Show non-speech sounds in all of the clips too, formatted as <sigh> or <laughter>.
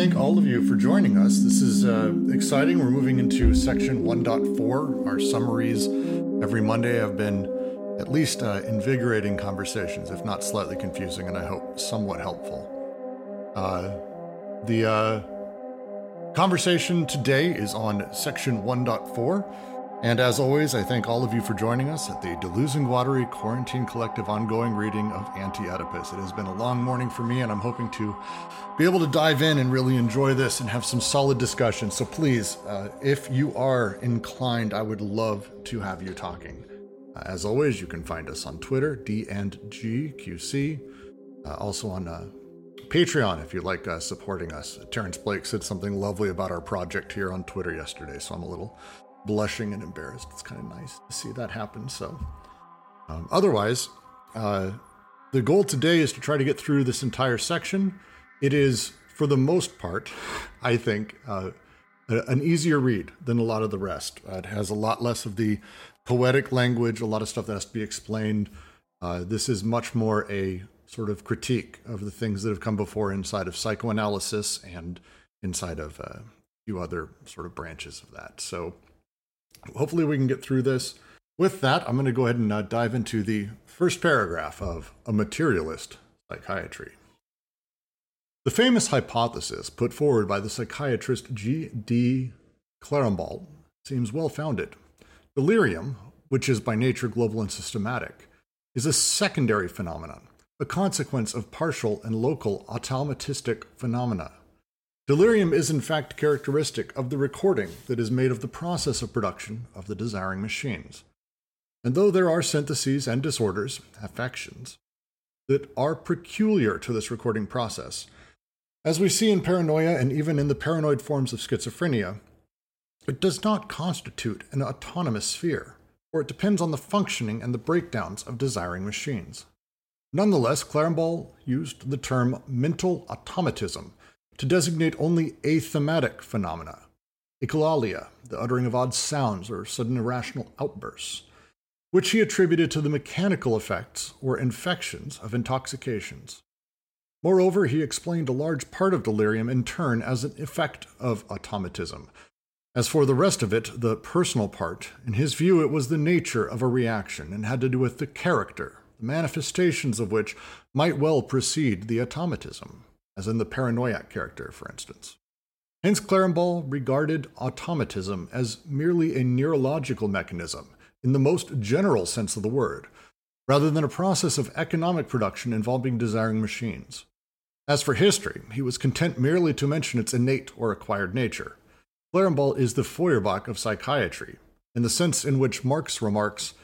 thank all of you for joining us. This is uh, exciting. We're moving into section 1.4. Our summaries every Monday have been at least uh, invigorating conversations, if not slightly confusing, and I hope somewhat helpful. Uh, the uh, conversation today is on section 1.4. And as always, I thank all of you for joining us at the Deleuze Guattari Quarantine Collective ongoing reading of Anti Oedipus. It has been a long morning for me, and I'm hoping to be able to dive in and really enjoy this and have some solid discussion. So please, uh, if you are inclined, I would love to have you talking. Uh, as always, you can find us on Twitter, D and uh, also on uh, Patreon if you like uh, supporting us. Terence Blake said something lovely about our project here on Twitter yesterday, so I'm a little blushing and embarrassed. It's kind of nice to see that happen. So, um, otherwise, uh, the goal today is to try to get through this entire section. It is, for the most part, I think, uh, an easier read than a lot of the rest. Uh, it has a lot less of the poetic language, a lot of stuff that has to be explained. Uh, this is much more a sort of critique of the things that have come before inside of psychoanalysis and inside of uh, a few other sort of branches of that. So, hopefully we can get through this. With that, I'm going to go ahead and uh, dive into the first paragraph of A Materialist Psychiatry. The famous hypothesis put forward by the psychiatrist G. D. Clérambault seems well founded. Delirium, which is by nature global and systematic, is a secondary phenomenon, a consequence of partial and local automatistic phenomena. Delirium is in fact characteristic of the recording that is made of the process of production of the desiring machines. And though there are syntheses and disorders, affections, that are peculiar to this recording process, as we see in paranoia and even in the paranoid forms of schizophrenia, it does not constitute an autonomous sphere, for it depends on the functioning and the breakdowns of desiring machines. Nonetheless, Clérambault used the term mental automatism to designate only athematic phenomena, echolalia, the uttering of odd sounds or sudden irrational outbursts, which he attributed to the mechanical effects or infections of intoxications. Moreover, he explained a large part of delirium in turn as an effect of automatism. As for the rest of it, the personal part, in his view, it was the nature of a reaction and had to do with the character, the manifestations of which might well precede the automatism as in the paranoiac character, for instance. Hence, Clérambault regarded automatism as merely a neurological mechanism in the most general sense of the word, rather than a process of economic production involving desiring machines. As for history, he was content merely to mention its innate or acquired nature. Clérambault is the Feuerbach of psychiatry, in the sense in which Marx remarks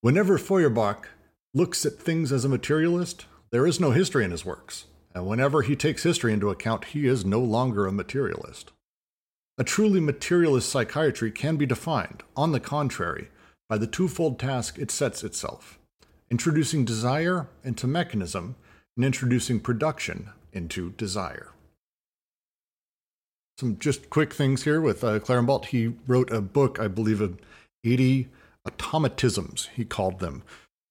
Whenever Feuerbach looks at things as a materialist, there is no history in his works and whenever he takes history into account, he is no longer a materialist. A truly materialist psychiatry can be defined, on the contrary, by the twofold task it sets itself introducing desire into mechanism and introducing production into desire. Some just quick things here with uh, Clérambault. He wrote a book, I believe, of 80 automatisms, he called them.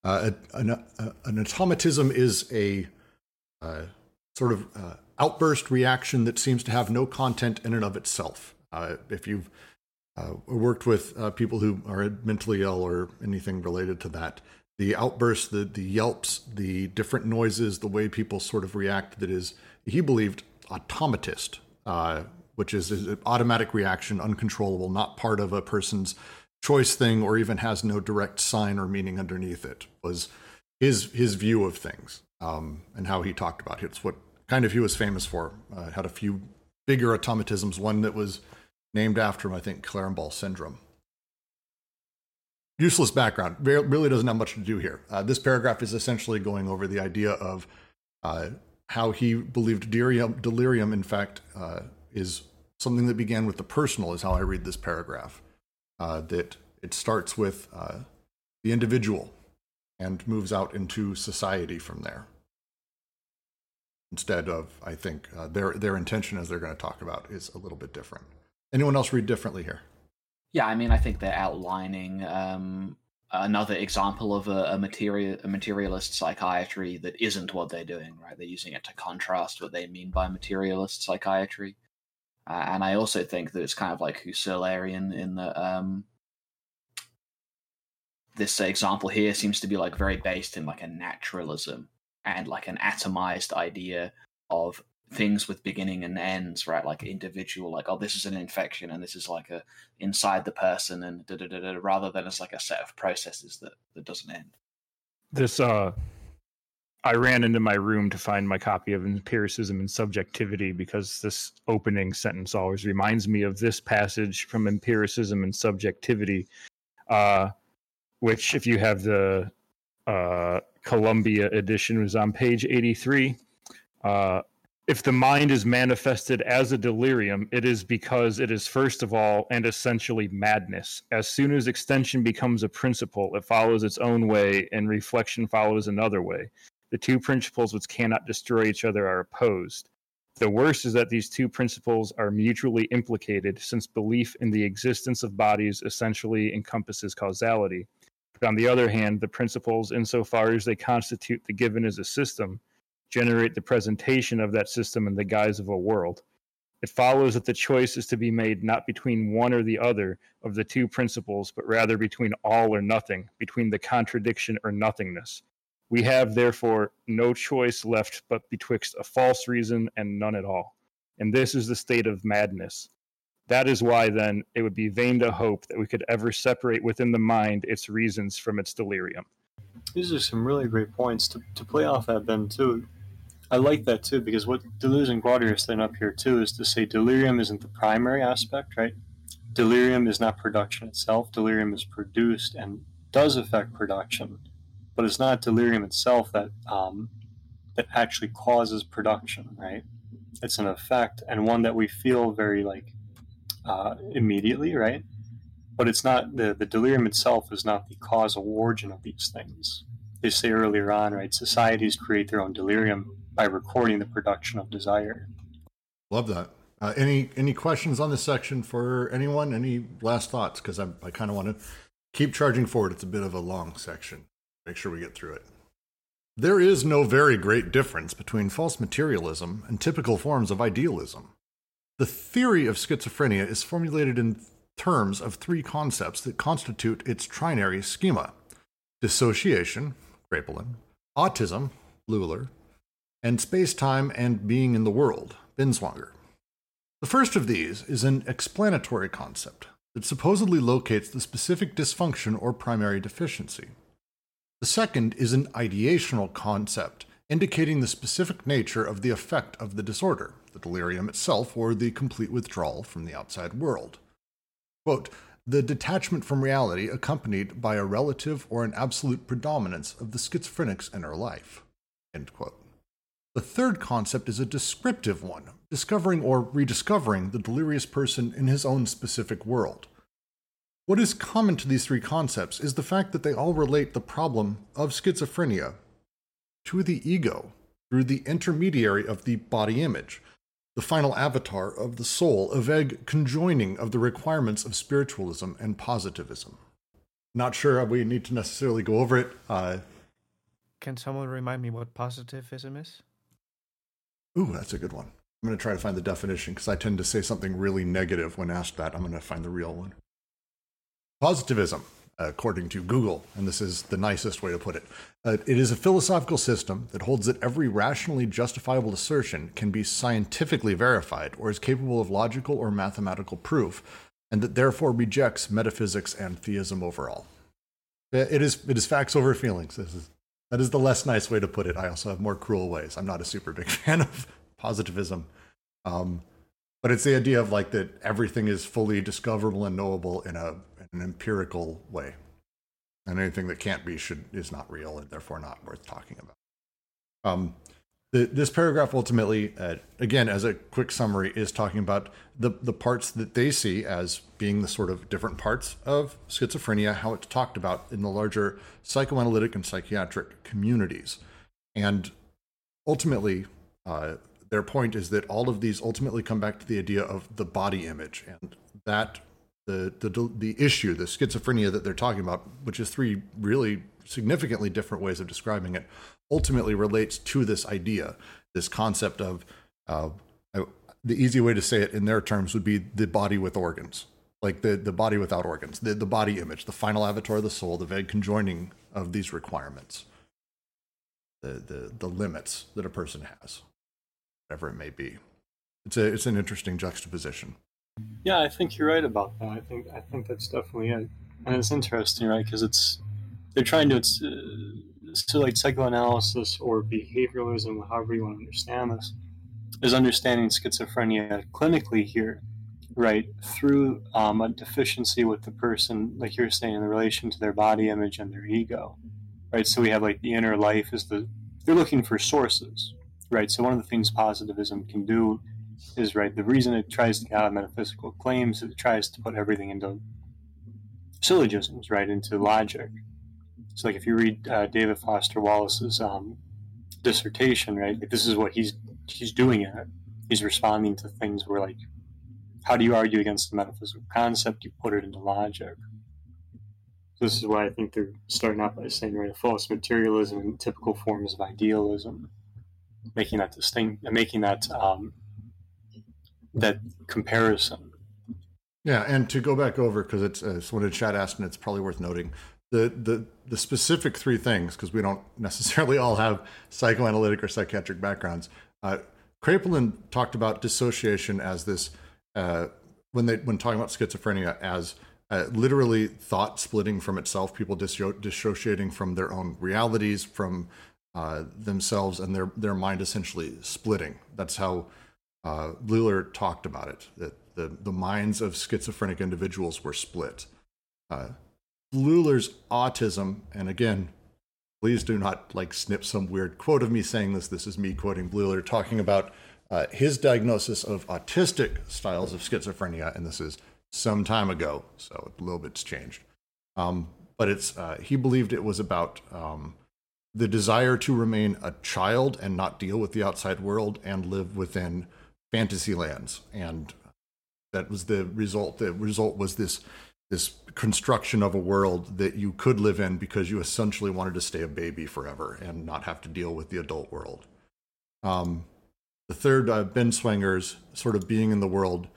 Uh, an, an, automatism is a uh, sort of uh, outburst reaction that seems to have no content in and of itself. Uh, if you've uh, worked with uh, people who are mentally ill or anything related to that, the outbursts, the, the yelps, the different noises, the way people sort of react, that is, he believed, automatist, uh, which is, is an automatic reaction, uncontrollable, not part of a person's choice thing or even has no direct sign or meaning underneath it, was his, his view of things um, and how he talked about it. It's what kind of he was famous for. Uh, had a few bigger automatisms, one that was named after him, I think, Clérambault syndrome. Useless background. Really doesn't have much to do here. Uh, this paragraph is essentially going over the idea of uh, how he believed delirium, delirium in fact, uh, is something that began with the personal, is how I read this paragraph. Uh, that it starts with uh, the individual and moves out into society from there. Instead of, I think, uh, their their intention, as they're going to talk about, is a little bit different. Anyone else read differently here? Yeah, I mean, I think they're outlining um, another example of a, a material a materialist psychiatry that isn't what they're doing. Right, they're using it to contrast what they mean by materialist psychiatry. Uh, and I also think that it's kind of like Husserlian in that um, this example here seems to be like very based in like a naturalism and like an atomized idea of things with beginning and ends, right? Like individual, like oh, this is an infection and this is like a inside the person, and da, da, da, da, rather than as like a set of processes that that doesn't end. This uh, I ran into my room to find my copy of Empiricism and Subjectivity because this opening sentence always reminds me of this passage from Empiricism and Subjectivity, uh, which, if you have the uh, Columbia edition, was on page 83. Uh, if the mind is manifested as a delirium, it is because it is first of all and essentially madness. As soon as extension becomes a principle, it follows its own way, and reflection follows another way. The two principles which cannot destroy each other are opposed. The worst is that these two principles are mutually implicated, since belief in the existence of bodies essentially encompasses causality. But on the other hand, the principles, insofar as they constitute the given as a system, generate the presentation of that system in the guise of a world. It follows that the choice is to be made not between one or the other of the two principles, but rather between all or nothing, between the contradiction or nothingness. We have, therefore, no choice left but betwixt a false reason and none at all. And this is the state of madness. That is why, then, it would be vain to hope that we could ever separate within the mind its reasons from its delirium. These are some really great points to, to play off that, Ben, too. I like that too because what Deleuze and Guattari are saying up here too is to say delirium isn't the primary aspect, right? Delirium is not production itself. Delirium is produced and does affect production, but it's not delirium itself that um, that actually causes production, right? It's an effect and one that we feel very like uh, immediately, right? But it's not the the delirium itself is not the causal origin of these things. They say earlier on, right? Societies create their own delirium by recording the production of desire. Love that. Uh, any any questions on this section for anyone? Any last thoughts? Because I I kind of want to keep charging forward. It's a bit of a long section. Make sure we get through it. There is no very great difference between false materialism and typical forms of idealism. The theory of schizophrenia is formulated in terms of three concepts that constitute its trinary schema dissociation, Kraepelin, autism, Bleuler, and space time and being in the world, Binswanger. The first of these is an explanatory concept that supposedly locates the specific dysfunction or primary deficiency. The second is an ideational concept indicating the specific nature of the effect of the disorder, the delirium itself, or the complete withdrawal from the outside world. Quote, the detachment from reality accompanied by a relative or an absolute predominance of the schizophrenic's inner life. The third concept is a descriptive one, discovering or rediscovering the delirious person in his own specific world. What is common to these three concepts is the fact that they all relate the problem of schizophrenia to the ego through the intermediary of the body image, the final avatar of the soul, a vague conjoining of the requirements of spiritualism and positivism. Not sure we need to necessarily go over it. Uh, Can someone remind me what positivism is? Ooh, that's a good one. I'm going to try to find the definition because I tend to say something really negative when asked that. I'm going to find the real one. Positivism, according to Google, and this is the nicest way to put it, uh, it is a philosophical system that holds that every rationally justifiable assertion can be scientifically verified or is capable of logical or mathematical proof, and that therefore rejects metaphysics and theism overall. It is, it is facts over feelings. This is that is the less nice way to put it. I also have more cruel ways. I'm not a super big <laughs> fan of positivism. Um, but it's the idea of like that everything is fully discoverable and knowable in a an empirical way. And anything that can't be should is not real and therefore not worth talking about. Um, the, this paragraph ultimately, uh, again, as a quick summary, is talking about the, the parts that they see as being the sort of different parts of schizophrenia, how it's talked about in the larger psychoanalytic and psychiatric communities. And ultimately, uh, their point is that all of these ultimately come back to the idea of the body image. And that the, the the issue, the schizophrenia that they're talking about, which is three really significantly different ways of describing it, ultimately relates to this idea, this concept of uh, the easy way to say it in their terms would be the body with organs, like the the body without organs, the the body image, the final avatar of the soul, the vague conjoining of these requirements, the the the limits that a person has, whatever it may be. It's a it's an interesting juxtaposition. Yeah, I think you're right about that. I think I think that's definitely it, and it's interesting, right? Because it's they're trying to it's uh, like psychoanalysis or behavioralism, however you want to understand this, is understanding schizophrenia clinically here, right? Through um, a deficiency with the person, like you're saying, in relation to their body image and their ego, right? So we have like the inner life is the they're looking for sources, right? So one of the things positivism can do is right. The reason it tries to get out of metaphysical claims, it tries to put everything into syllogisms, right, into logic. So, like if you read uh, David Foster Wallace's um, dissertation, right, like this is what he's he's doing it. He's responding to things where, like, how do you argue against a metaphysical concept? You put it into logic. This is why I think they're starting out by saying, right, false materialism and typical forms of idealism, making that distinct, making that um, that comparison. Yeah, and to go back over because it's uh, someone in chat asked, and it's probably worth noting the the the specific three things because we don't <laughs> necessarily all have psychoanalytic or psychiatric backgrounds. Uh, Kraepelin talked about dissociation as this uh, when they when talking about schizophrenia as uh, literally thought splitting from itself, people disso- dissociating from their own realities, from uh, themselves, and their their mind essentially splitting. That's how uh, Bleuler talked about it that the, the minds of schizophrenic individuals were split. Uh, autism, and again, please do not like snip some weird quote of me saying this. This is me quoting Bleuler talking about uh, his diagnosis of autistic styles of schizophrenia, and this is some time ago, so a little bit's changed. Um, but it's uh, he believed it was about um, the desire to remain a child and not deal with the outside world and live within fantasy lands. And that was the result the result was this this construction of a world that you could live in because you essentially wanted to stay a baby forever and not have to deal with the adult world. Um, the third uh, Binswanger's sort of being in the world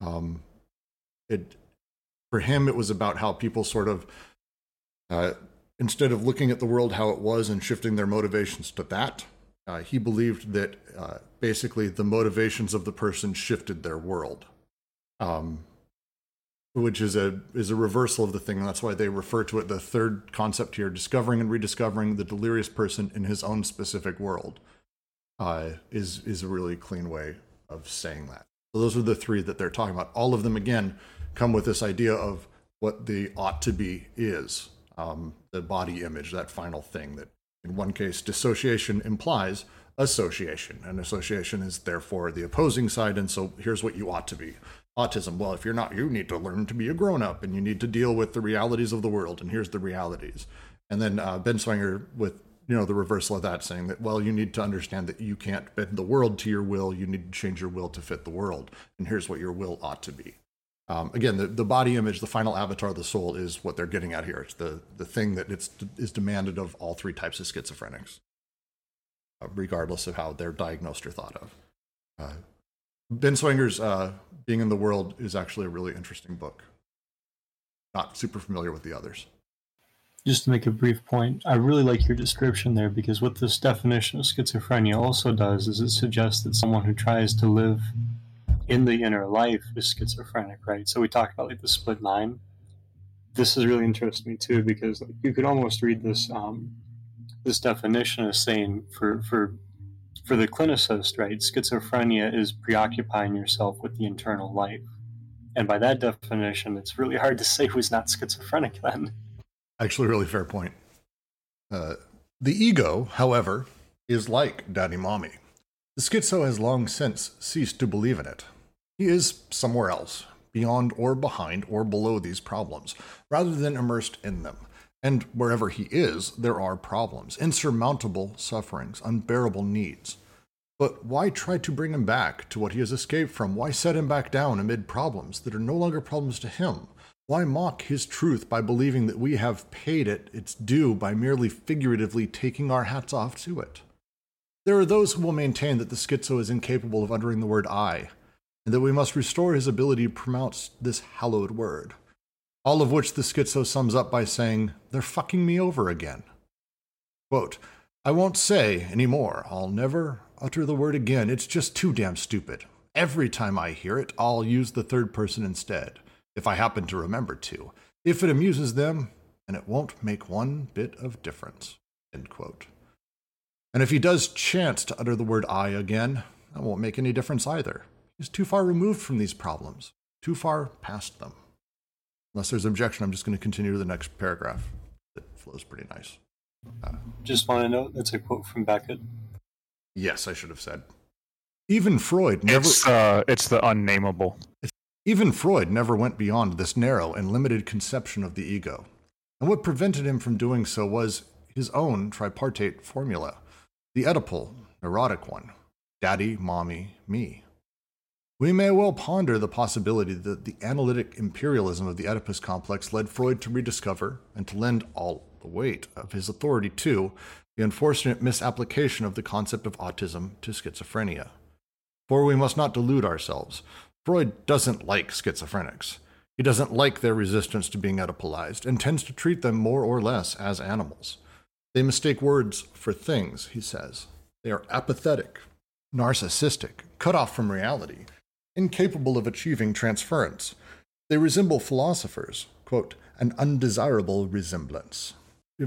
um, it for him it was about how people sort of uh, instead of looking at the world how it was and shifting their motivations to that uh, he believed that uh, basically the motivations of the person shifted their world, um, which is a is a reversal of the thing. That's why they refer to it the third concept here: discovering and rediscovering the delirious person in his own specific world. Uh, is is a really clean way of saying that. So those are the three that they're talking about. All of them again come with this idea of what the ought to be is um, the body image, that final thing that in one case, dissociation implies association, and association is therefore the opposing side. And so here's what you ought to be autism. Well, if you're not, you need to learn to be a grown up and you need to deal with the realities of the world. And here's the realities. And then uh, Binswanger with you know the reversal of that saying that well you need to understand that you can't bend the world to your will you need to change your will to fit the world and here's what your will ought to be um, again, the, the body image, the final avatar of the soul, is what they're getting at here. It's the, the thing that it's, is demanded of all three types of schizophrenics, regardless of how they're diagnosed or thought of. Uh, Binswanger's uh, Being in the World is actually a really interesting book. Not super familiar with the others. Just to make a brief point, I really like your description there because what this definition of schizophrenia also does is it suggests that someone who tries to live in the inner life is schizophrenic, right? So we talked about like the split mind. This is really interesting too because like, you could almost read this um, this definition is saying for for for the clinicist, right? Schizophrenia is preoccupying yourself with the internal life, and by that definition, it's really hard to say who's not schizophrenic then. Actually, really fair point. Uh, the ego, however, is like daddy mommy. The schizo has long since ceased to believe in it. He is somewhere else, beyond or behind or below these problems, rather than immersed in them. And wherever he is, there are problems, insurmountable sufferings, unbearable needs. But why try to bring him back to what he has escaped from? Why set him back down amid problems that are no longer problems to him? Why mock his truth by believing that we have paid it its due by merely figuratively taking our hats off to it? There are those who will maintain that the schizo is incapable of uttering the word I, and that we must restore his ability to pronounce this hallowed word. All of which the schizo sums up by saying, They're fucking me over again. Quote, I won't say any more. I'll never utter the word again. It's just too damn stupid. Every time I hear it, I'll use the third person instead, if I happen to remember to, if it amuses them, and it won't make one bit of difference. End quote. And if he does chance to utter the word I again, that won't make any difference either. He's too far removed from these problems, too far past them. Unless there's objection, I'm just going to continue to the next paragraph. It flows pretty nice. Uh, just want to note that's a quote from Beckett. Yes, I should have said. Even Freud never. It's, uh, it's the unnameable. Even Freud never went beyond this narrow and limited conception of the ego. And what prevented him from doing so was his own tripartite formula the Oedipal, neurotic one daddy, mommy, me. We may well ponder the possibility that the analytic imperialism of the Oedipus complex led Freud to rediscover and to lend all the weight of his authority to the unfortunate misapplication of the concept of autism to schizophrenia. For we must not delude ourselves. Freud doesn't like schizophrenics. He doesn't like their resistance to being Oedipalized and tends to treat them more or less as animals. They mistake words for things, he says. They are apathetic, narcissistic, cut off from reality, incapable of achieving transference. They resemble philosophers, quote, an undesirable resemblance.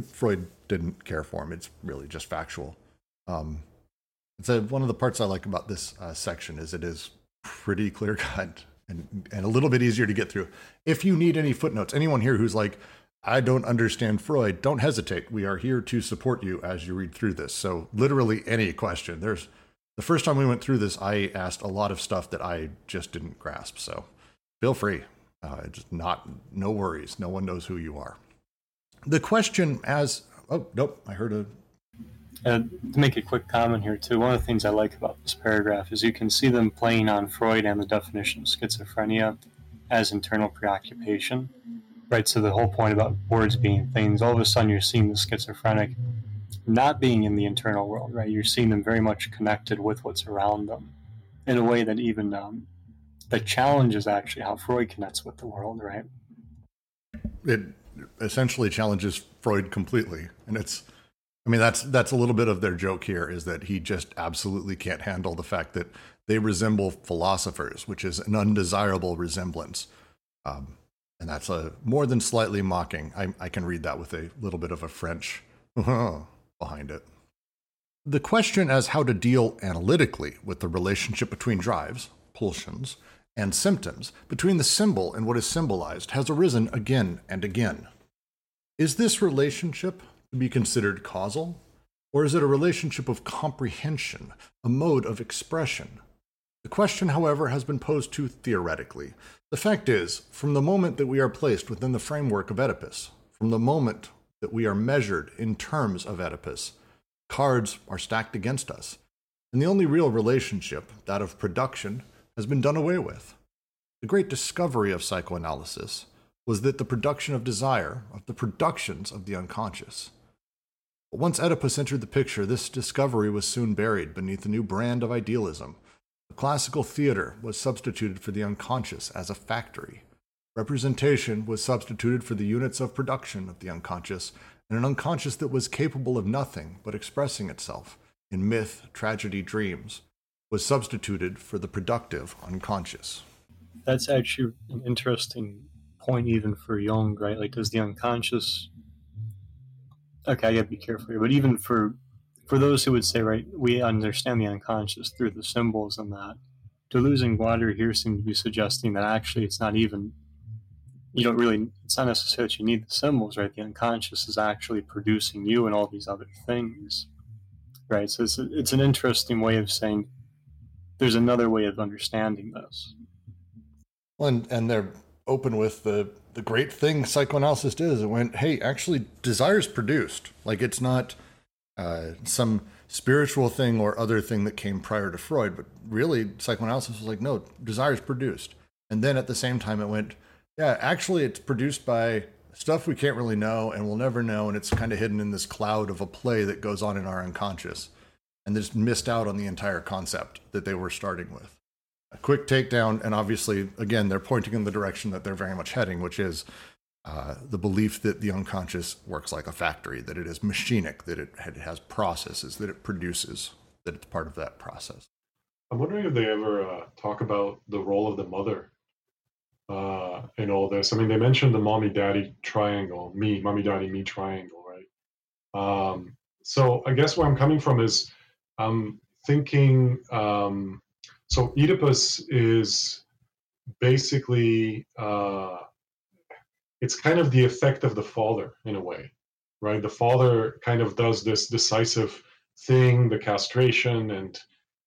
Freud didn't care for him. It's really just factual. Um, it's a, one of the parts I like about this uh, section is it is pretty clear cut and, and a little bit easier to get through. If you need any footnotes, anyone here who's like, I don't understand Freud, don't hesitate. We are here to support you as you read through this. So literally any question. There's the first time we went through this, I asked a lot of stuff that I just didn't grasp. So feel free. Uh, just not no worries. No one knows who you are. The question as oh nope, I heard a. And to make a quick comment here too, one of the things I like about this paragraph is you can see them playing on Freud and the definition of schizophrenia as internal preoccupation, right? So the whole point about words being things, all of a sudden you're seeing the schizophrenic not being in the internal world, right? You're seeing them very much connected with what's around them in a way that even um, that challenges actually how Freud connects with the world, right? It essentially challenges Freud completely, and it's. I mean, that's that's a little bit of their joke here is that he just absolutely can't handle the fact that they resemble philosophers, which is an undesirable resemblance. Um, and that's a more than slightly mocking. I, I can read that with a little bit of a French <laughs> behind it. The question as how to deal analytically with the relationship between drives, pulsions, and symptoms between the symbol and what is symbolized has arisen again and again. Is this relationship to be considered causal, or is it a relationship of comprehension, a mode of expression? The question, however, has been posed too theoretically. The fact is, from the moment that we are placed within the framework of Oedipus, from the moment that we are measured in terms of Oedipus, cards are stacked against us, and the only real relationship, that of production, has been done away with. The great discovery of psychoanalysis was that the production of desire, of the productions of the unconscious. But once Oedipus entered the picture, this discovery was soon buried beneath a new brand of idealism. The classical theater was substituted for the unconscious as a factory. Representation was substituted for the units of production of the unconscious, and an unconscious that was capable of nothing but expressing itself in myth, tragedy, dreams, was substituted for the productive unconscious. That's actually an interesting point, even for Jung, right? Like, does the unconscious? Okay, I gotta be careful here, but even for for those who would say, right, we understand the unconscious through the symbols and that. Deleuze and Guattari here seem to be suggesting that actually it's not even you don't really it's not necessarily that you need the symbols right the unconscious is actually producing you and all these other things right so it's, it's an interesting way of saying there's another way of understanding this. And, and they're open with the the great thing psychoanalysis is. It went, hey, actually, desire's produced. Like it's not uh, some spiritual thing or other thing that came prior to Freud. But really, psychoanalysis was like, no, desire is produced. And then at the same time, it went, yeah, actually, it's produced by stuff we can't really know and we'll never know. And it's kind of hidden in this cloud of a play that goes on in our unconscious. And they just missed out on the entire concept that they were starting with. A quick takedown. And obviously, again, they're pointing in the direction that they're very much heading, which is uh, the belief that the unconscious works like a factory, that it is machinic, that it, it has processes, that it produces, that it's part of that process. I'm wondering if they ever uh, talk about the role of the mother uh, in all this. I mean, they mentioned the mommy daddy triangle, me, mommy daddy, me triangle, right? Um, so I guess where I'm coming from is I'm thinking um, so Oedipus is basically uh, it's kind of the effect of the father in a way, right? The father kind of does this decisive thing, the castration, and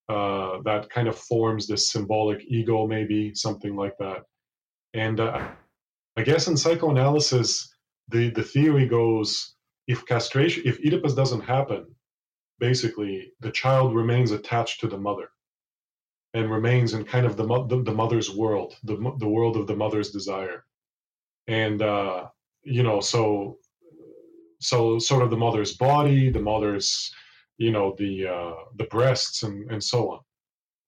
uh, that kind of forms this symbolic ego, maybe something like that. And uh, I guess in psychoanalysis, the the theory goes if castration, if Oedipus doesn't happen, basically the child remains attached to the mother and remains in kind of the, the, the mother's world, the, the world of the mother's desire. And uh, you know so so sort of the mother's body the mother's you know the uh, the breasts and and so on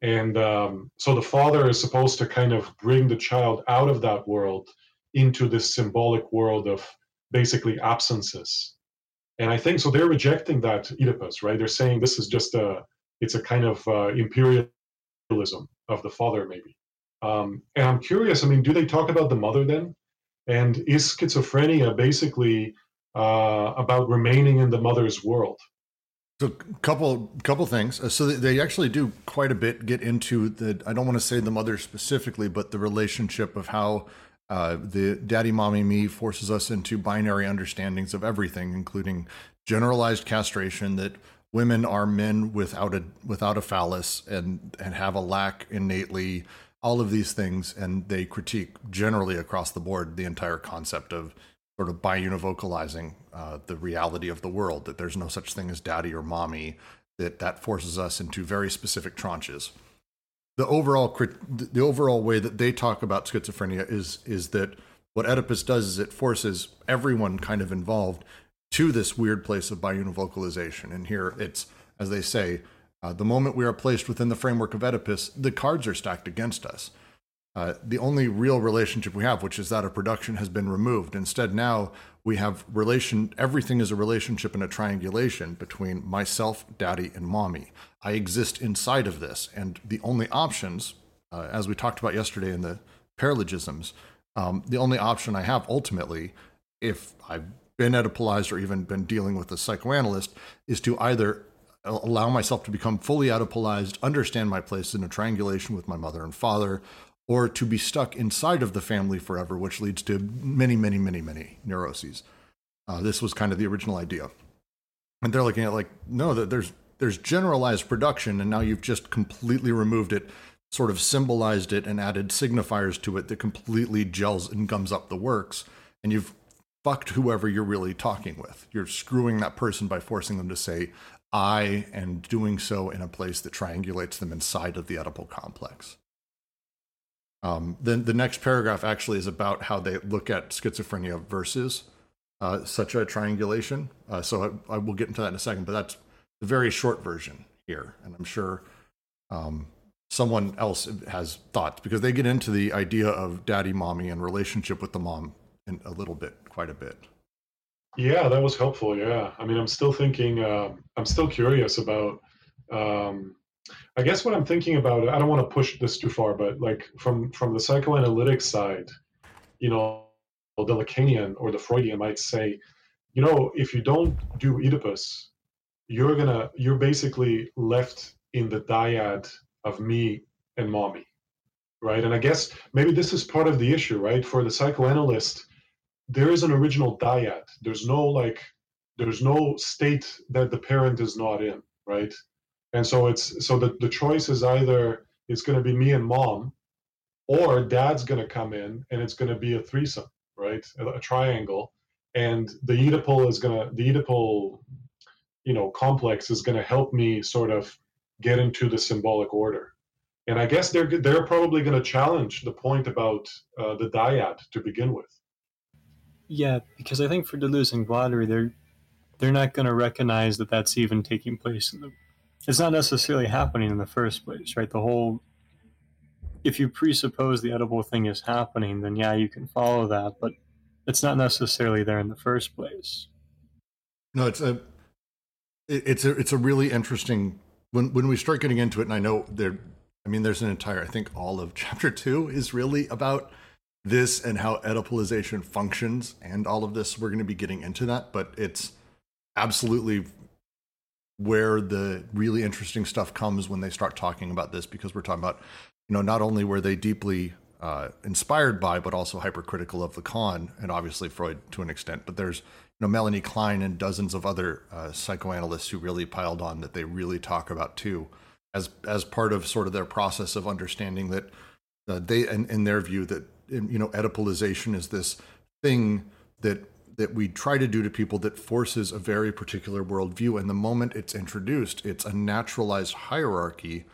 and um, so the father is supposed to kind of bring the child out of that world into this symbolic world of basically absences. And i think so they're rejecting that oedipus right? They're saying this is just a it's a kind of uh, imperialism of the father maybe. Um, and i'm curious i mean do they talk about the mother then? And is schizophrenia basically uh, about remaining in the mother's world? So, couple couple things. Uh, so they actually do quite a bit get into the. I don't want to say the mother specifically, but the relationship of how uh, the daddy, mommy, me forces us into binary understandings of everything, including generalized castration that women are men without a without a phallus and and have a lack innately all of these things, and they critique generally across the board the entire concept of sort of biunivocalizing uh, the reality of the world. That there's no such thing as daddy or mommy. That that forces us into very specific tranches. The overall the overall way that they talk about schizophrenia is is that what Oedipus does is it forces everyone kind of involved to this weird place of biunivocalization. And here it's, as they say, uh, the moment we are placed within the framework of Oedipus, the cards are stacked against us. Uh, the only real relationship we have, which is that of production, has been removed. Instead, now we have relation. Everything is a relationship and a triangulation between myself, daddy, and mommy. I exist inside of this, and the only options, uh, as we talked about yesterday in the paralogisms, um, the only option I have ultimately, if I've been Oedipalized or even been dealing with a psychoanalyst, is to either allow myself to become fully Oedipalized, understand my place in a triangulation with my mother and father, or to be stuck inside of the family forever, which leads to many, many, many, many neuroses. Uh, this was kind of the original idea, and they're looking at like, no, there's there's generalized production, and now you've just completely removed it, sort of symbolized it, and added signifiers to it that completely gels and gums up the works, and you've fucked whoever you're really talking with. You're screwing that person by forcing them to say, I and doing so in a place that triangulates them inside of the Oedipal complex. Um, then the next paragraph actually is about how they look at schizophrenia versus uh, such a triangulation. Uh, so I, I, will get into that in a second, but that's the very short version here, and I'm sure um, someone else has thoughts because they get into the idea of daddy, mommy, and relationship with the mom in a little bit, quite a bit. Yeah, that was helpful. Yeah, I mean, I'm still thinking. Uh, I'm still curious about. Um, I guess what I'm thinking about. I don't want to push this too far, but like from from the psychoanalytic side, you know, the Lacanian or the Freudian might say, you know, if you don't do Oedipus, you're gonna you're basically left in the dyad of me and mommy, right? And I guess maybe this is part of the issue, right? For the psychoanalyst there is an original dyad. There's no like there's no state that the parent is not in, right? And so it's so the, the choice is either it's gonna be me and mom, or dad's gonna come in and it's gonna be a threesome, right? A, a triangle. And the Oedipal is gonna the Oedipal you know complex is going to help me sort of get into the symbolic order and i guess they're they're probably going to challenge the point about uh, the dyad to begin with Yeah, because I think for Deleuze and Guattari, they're they're not going to recognize that that's even taking place. In the, it's not necessarily happening in the first place, right? The whole if you presuppose the Oedipal thing is happening, then yeah, you can follow that, but it's not necessarily there in the first place. No, it's a it's a it's a really interesting when when we start getting into it, and I know there. I mean, there's an entire. I think all of <laughs> chapter two is really about this and how Oedipalization functions, and all of this. We're going to be getting into that, but it's absolutely where the really interesting stuff comes when they start talking about this, because we're talking about, you know, not only were they deeply uh, inspired by, but also hypercritical of Lacan, and obviously Freud to an extent. But there's you know Melanie Klein and dozens of other uh, psychoanalysts who really piled on that they really talk about too, as as part of sort of their process of understanding that uh, they, in, in their view, that you know Oedipalization is this thing that that we try to do to people that forces a very particular worldview, and the moment it's introduced, it's a naturalized hierarchy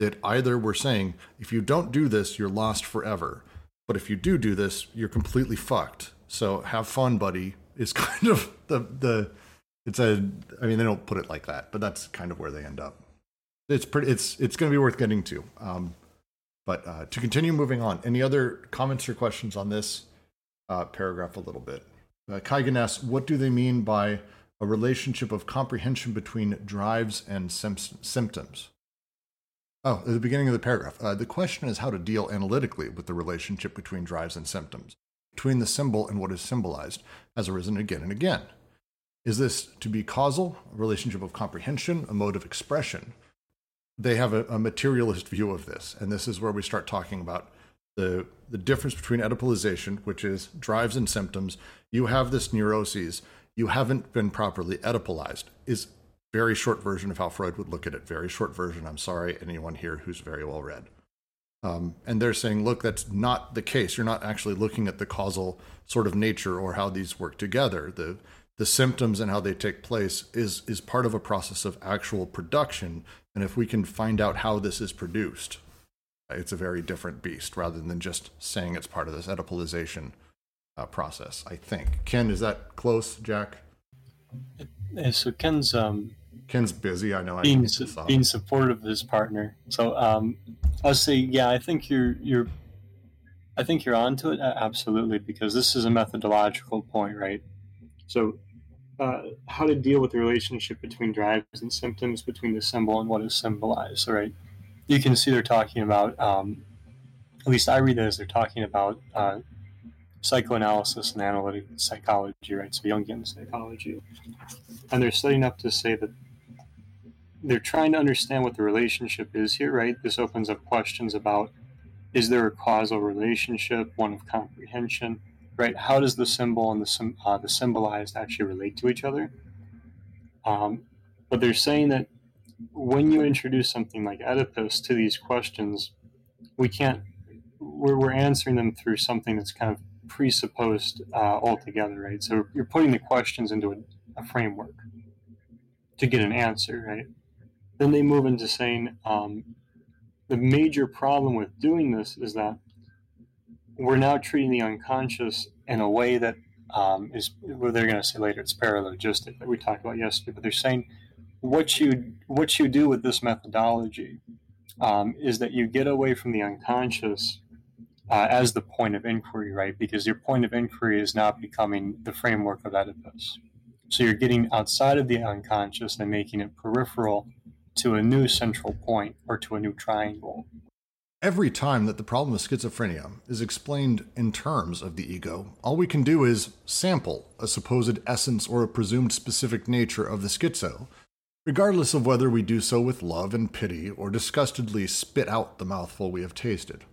that either we're saying if you don't do this, you're lost forever, but if you do do this, you're completely fucked. So have fun, buddy. Is <laughs> kind of the the it's a I mean they don't put it like that, but that's kind of where they end up. It's pretty. It's it's going to be worth getting to. Um, but uh, to continue moving on, any other comments or questions on this uh, paragraph a little bit? Uh, Kaigan asks, what do they mean by a relationship of comprehension between drives and sym- symptoms? Oh, at the beginning of the paragraph. Uh, the question is how to deal analytically with the relationship between drives and symptoms, between the symbol and what is symbolized, has arisen again and again. Is this to be causal, a relationship of comprehension, a mode of expression? They have a, a materialist view of this, and this is where we start talking about the the difference between Oedipalization, which is drives and symptoms. You have this neuroses, you haven't been properly Oedipalized, is very short version of how Freud would look at it. Very short version. I'm sorry, anyone here who's very well read. Um, and they're saying, look, that's not the case. You're not actually looking at the causal sort of nature or how these work together. The the symptoms and how they take place is is part of a process of actual production. And if we can find out how this is produced, it's a very different beast rather than just saying it's part of this Oedipalization uh, process. I think. Ken, is that close, Jack? So Ken's um, Ken's busy. I know. I being su- being supportive of his partner. So um, I'll say, yeah, I think you're you're, I think you're onto it absolutely because this is a methodological point, right? So, uh, how to deal with the relationship between drives and symptoms, between the symbol and what is symbolized, right? You can see they're talking about. Um, at least I read it as they're talking about uh, psychoanalysis and analytic psychology, right? So Jungian psychology, and they're setting up to say that they're trying to understand what the relationship is here, right? This opens up questions about is there a causal relationship, one of comprehension, right? How does the symbol and the, uh, the symbolized actually relate to each other? Um, but they're saying that when you introduce something like Oedipus to these questions, we can't, we're, we're answering them through something that's kind of presupposed uh, altogether, right? So you're putting the questions into a, a framework to get an answer, right? Then they move into saying um, the major problem with doing this is that we're now treating the unconscious in a way that um, is well, they're going to say later it's paralogistic that we talked about yesterday, but they're saying what you what you do with this methodology um, is that you get away from the unconscious uh, as the point of inquiry, right? Because your point of inquiry is now becoming the framework of Oedipus. So you're getting outside of the unconscious and making it peripheral to a new central point or to a new triangle. Every time that the problem of schizophrenia is explained in terms of the ego, all we can do is sample a supposed essence or a presumed specific nature of the schizo, regardless of whether we do so with love and pity or disgustedly spit out the mouthful we have tasted.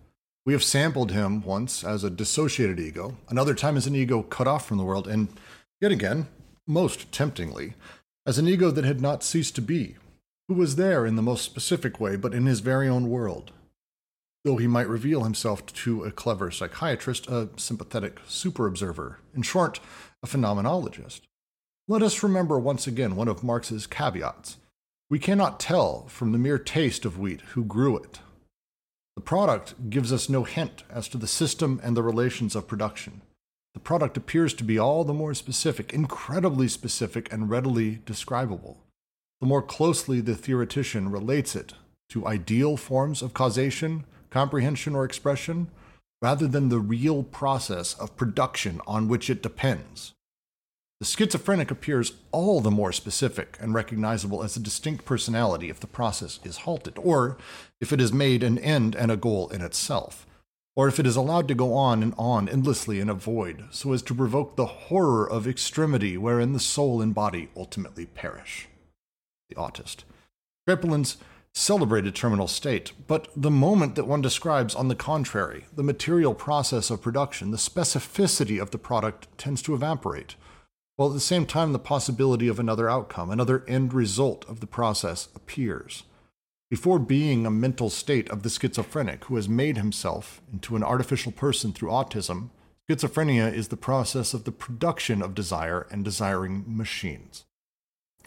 We have sampled him once as a dissociated ego, another time as an ego cut off from the world, and yet again, most temptingly, as an ego that had not ceased to be, who was there in the most specific way, but in his very own world though he might reveal himself to a clever psychiatrist, a sympathetic super observer, in short, a phenomenologist. Let us remember once again one of Marx's caveats. We cannot tell from the mere taste of wheat who grew it. The product gives us no hint as to the system and the relations of production. The product appears to be all the more specific, incredibly specific, and readily describable. The more closely the theoretician relates it to ideal forms of causation, comprehension, or expression, rather than the real process of production on which it depends. The schizophrenic appears all the more specific and recognizable as a distinct personality if the process is halted, or if it is made an end and a goal in itself, or if it is allowed to go on and on endlessly in a void, so as to provoke the horror of extremity wherein the soul and body ultimately perish. The autist. Kraepelin's celebrated terminal state, but the moment that one describes, on the contrary, the material process of production, the specificity of the product tends to evaporate, while at the same time the possibility of another outcome, another end result of the process appears. Before being a mental state of the schizophrenic who has made himself into an artificial person through autism, schizophrenia is the process of the production of desire and desiring machines.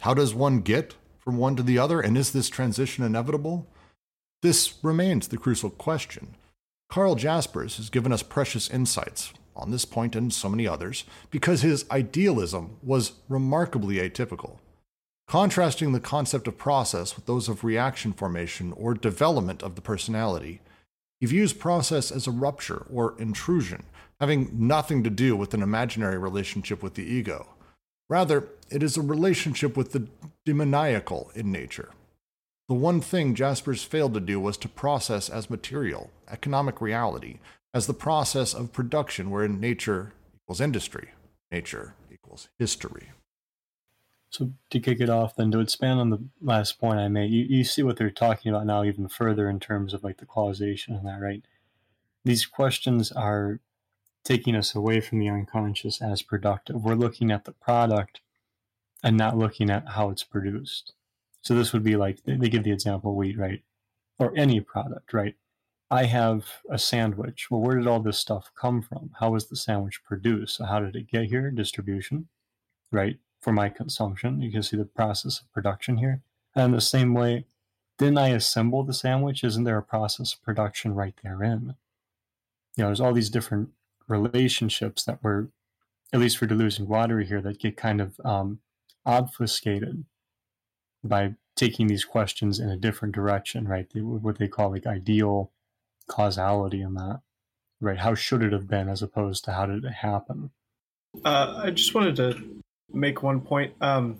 How does one get from one to the other, and is this transition inevitable? This remains the crucial question. Karl Jaspers has given us precious insights on this point and so many others because his idealism was remarkably atypical. Contrasting the concept of process with those of reaction formation or development of the personality, he views process as a rupture or intrusion, having nothing to do with an imaginary relationship with the ego. Rather, it is a relationship with the demoniacal in nature. The one thing Jaspers failed to do was to process as material, economic reality, as the process of production wherein nature equals industry, nature equals history. So to kick it off, then to expand on the last point I made, you, you see what they're talking about now even further in terms of like the causation and that, right? These questions are taking us away from the unconscious as productive. We're looking at the product and not looking at how it's produced. So this would be like they give the example wheat, right? Or any product, right? I have a sandwich. Well, where did all this stuff come from? How was the sandwich produced? So how did it get here? Distribution, right? For my consumption. You can see the process of production here. And the same way, didn't I assemble the sandwich? Isn't there a process of production right therein? You know, there's all these different relationships that were, at least for Deleuze and Guattari here, that get kind of um, obfuscated by taking these questions in a different direction, right? What they call like ideal causality in that, right? How should it have been as opposed to how did it happen? Uh, I just wanted to make one point. Um,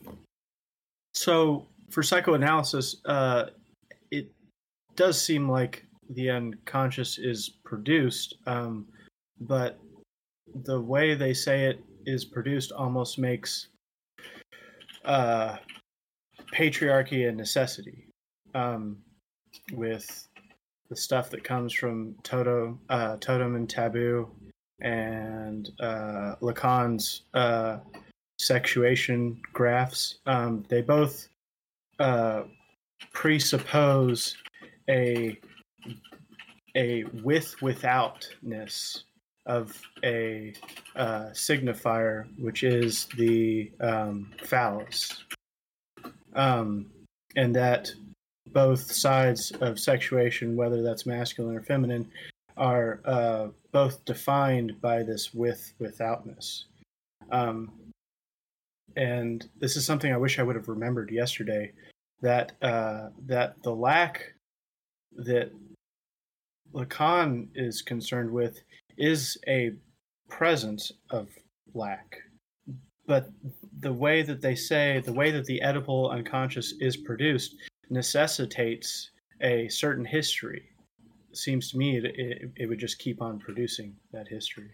so for psychoanalysis, uh, it does seem like the unconscious is produced, um, but the way they say it is produced almost makes uh, patriarchy a necessity um, with the stuff that comes from Toto, uh, Totem and Taboo and uh, Lacan's uh, sexuation graphs. Um, they both uh, presuppose a a with withoutness of a uh, signifier, which is the um, phallus, um, and that both sides of sexuation, whether that's masculine or feminine, are uh, both defined by this with withoutness. Um, and this is something I wish I would have remembered yesterday that uh, that the lack that Lacan is concerned with is a presence of lack. But the way that they say, the way that the Oedipal unconscious is produced, necessitates a certain history. seems to me it, it, it, would just keep on producing that history.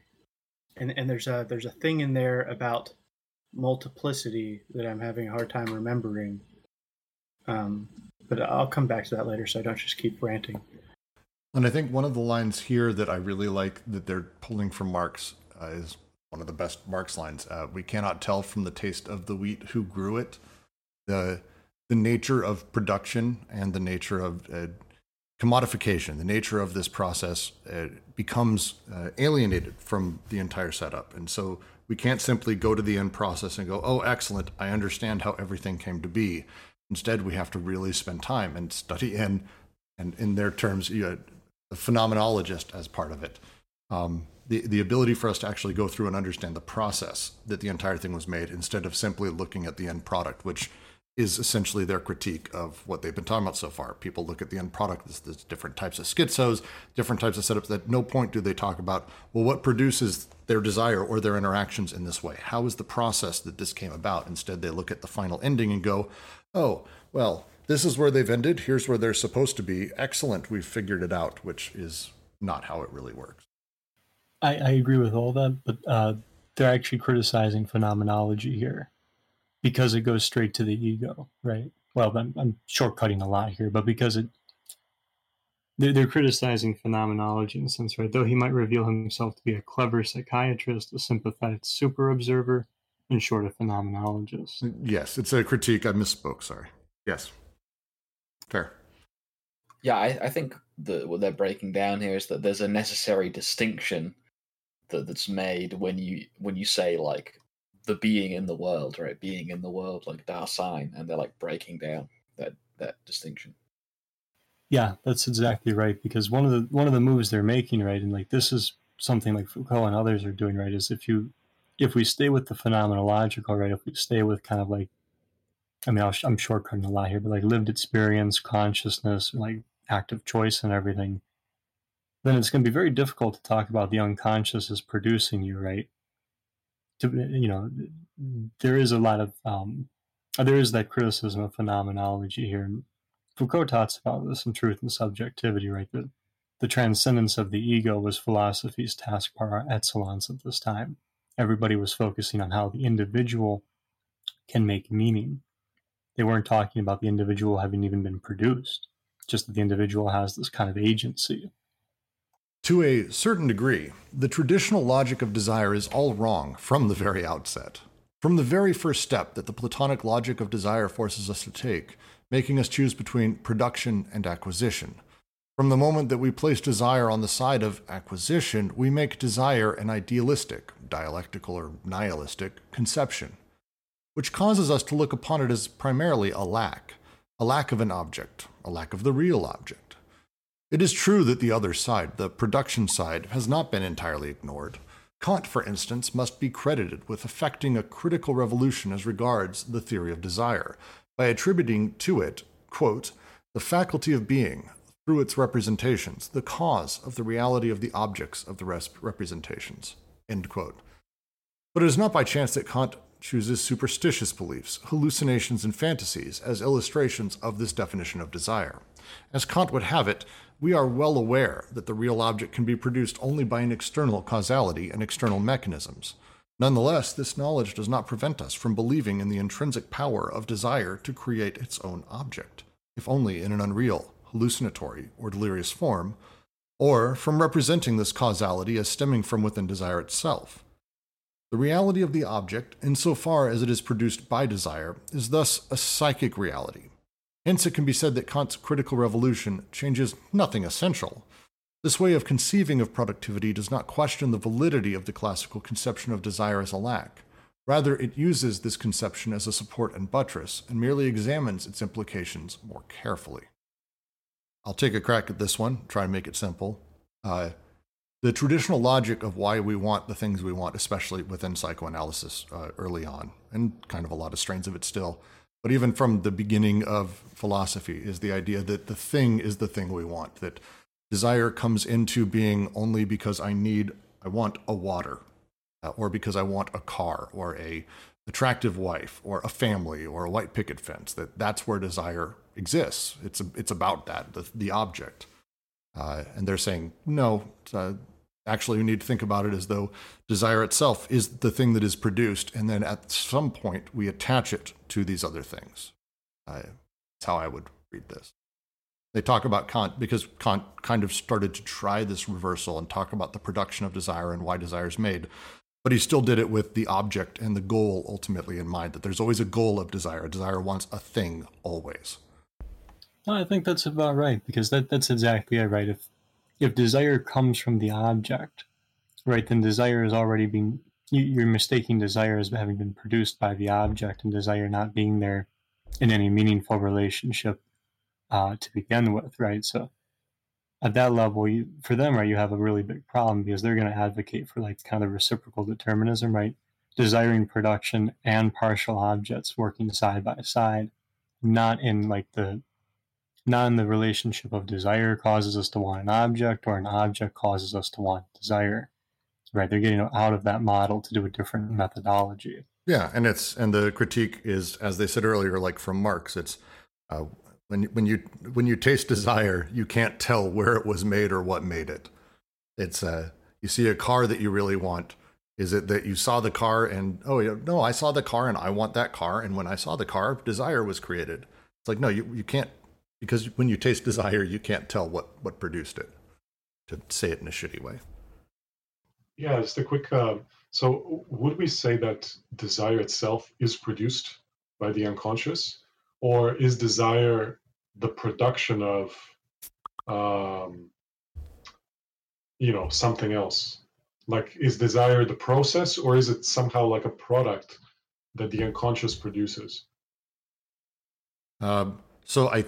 And, and there's a there's a thing in there about multiplicity that I'm having a hard time remembering. Um, but I'll come back to that later, so I don't just keep ranting. And I think one of the lines here that I really like that they're pulling from Marx uh, is one of the best Marx lines. Uh, we cannot tell from the taste of the wheat who grew it. The the nature of production and the nature of uh, commodification, the nature of this process uh, becomes uh, alienated from the entire setup. And so we can't simply go to the end process and go, oh, excellent, I understand how everything came to be. Instead, we have to really spend time and study and, and in their terms, you know, a phenomenologist as part of it. Um, the, the ability for us to actually go through and understand the process that the entire thing was made instead of simply looking at the end product, which is essentially their critique of what they've been talking about so far. People look at the end product, there's, there's different types of schizos, different types of setups. At no point do they talk about, well, what produces their desire or their interactions in this way? How is the process that this came about? Instead, they look at the final ending and go, oh, well, this is where they've ended. Here's where they're supposed to be. Excellent. We've figured it out, which is not how it really works. I, I agree with all that, but uh, they're actually criticizing phenomenology here because it goes straight to the ego, right? Well, I'm, I'm shortcutting a lot here, but because it they're, they're criticizing phenomenology in a sense, right? Though he might reveal himself to be a clever psychiatrist, a sympathetic super observer, in short, a phenomenologist. Mm, yes, it's a critique. I misspoke. Sorry. Yes. Fair. Yeah, I, I think that what they're breaking down here is that there's a necessary distinction that, that's made when you when you say like the being in the world, right? Being in the world, like Dasein, and they're like breaking down that that distinction. Yeah, that's exactly right. Because one of the one of the moves they're making, right, and like this is something like Foucault and others are doing, right, is if you if we stay with the phenomenological, right, if we stay with kind of like, I mean, i am shortcutting a lot here, but like lived experience, consciousness, like active choice, and everything, then it's going to be very difficult to talk about the unconscious as producing you, right? To you know there is a lot of um, there is that criticism of phenomenology here. Foucault talks about this in Truth and Subjectivity, right? That the transcendence of the ego was philosophy's task par excellence at this time. Everybody was focusing on how the individual can make meaning. They weren't talking about the individual having even been produced, just that the individual has this kind of agency. To a certain degree, the traditional logic of desire is all wrong from the very outset. From the very first step that the Platonic logic of desire forces us to take, making us choose between production and acquisition. From the moment that we place desire on the side of acquisition, we make desire an idealistic, dialectical, or nihilistic conception, which causes us to look upon it as primarily a lack, a lack of an object, a lack of the real object. It is true that the other side, the production side, has not been entirely ignored. Kant, for instance, must be credited with effecting a critical revolution as regards the theory of desire by attributing to it, quote, the faculty of being, through its representations, the cause of the reality of the objects of the representations. End quote. But it is not by chance that Kant chooses superstitious beliefs, hallucinations, and fantasies as illustrations of this definition of desire. As Kant would have it, we are well aware that the real object can be produced only by an external causality and external mechanisms. Nonetheless, this knowledge does not prevent us from believing in the intrinsic power of desire to create its own object, if only in an unreal, hallucinatory, or delirious form, or from representing this causality as stemming from within desire itself. The reality of the object, insofar as it is produced by desire, is thus a psychic reality, Hence, it can be said that Kant's critical revolution changes nothing essential. This way of conceiving of productivity does not question the validity of the classical conception of desire as a lack. Rather, it uses this conception as a support and buttress and merely examines its implications more carefully. I'll take a crack at this one, try and make it simple. Uh, the traditional logic of why we want the things we want, especially within psychoanalysis uh, early on, and kind of a lot of strains of it still, but even from the beginning of philosophy is the idea that the thing is the thing we want that desire comes into being only because i need i want a water uh, or because i want a car or a attractive wife or a family or a white picket fence that that's where desire exists. It's it's about that the, the object. Uh, and they're saying no uh, actually we need to think about it as though desire itself is the thing that is produced and then at some point we attach it to these other things. Uh, that's how i would read this. They talk about kant because kant kind of started to try this reversal and talk about the production of desire and why desire is made but he still did it with the object and the goal ultimately in mind that there's always a goal of desire. Desire wants a thing always. I think that's about right because that, that's exactly right? If if desire comes from the object, right, then desire is already being you, you're mistaking desire as having been produced by the object and desire not being there in any meaningful relationship uh, to begin with, right? So at that level, you, for them, right, you have a really big problem because they're going to advocate for like kind of reciprocal determinism, right? Desiring production and partial objects working side by side, not in like the not in the relationship of desire causes us to want an object or an object causes us to want desire right they're getting out of that model to do a different methodology Yeah, and it's and the critique is, as they said earlier, like from Marx, it's uh, when when you when you taste desire, you can't tell where it was made or what made it. It's uh, you see a car that you really want. Is it that you saw the car and oh no, I saw the car and I want that car, and when I saw the car, desire was created. It's like no, you you can't because when you taste desire, you can't tell what what produced it. To say it in a shitty way. Yeah, just a quick. Uh, so, would we say that desire itself is produced by the unconscious, or is desire the production of, um, you know, something else? Like, is desire the process, or is it somehow like a product that the unconscious produces? Um, so I,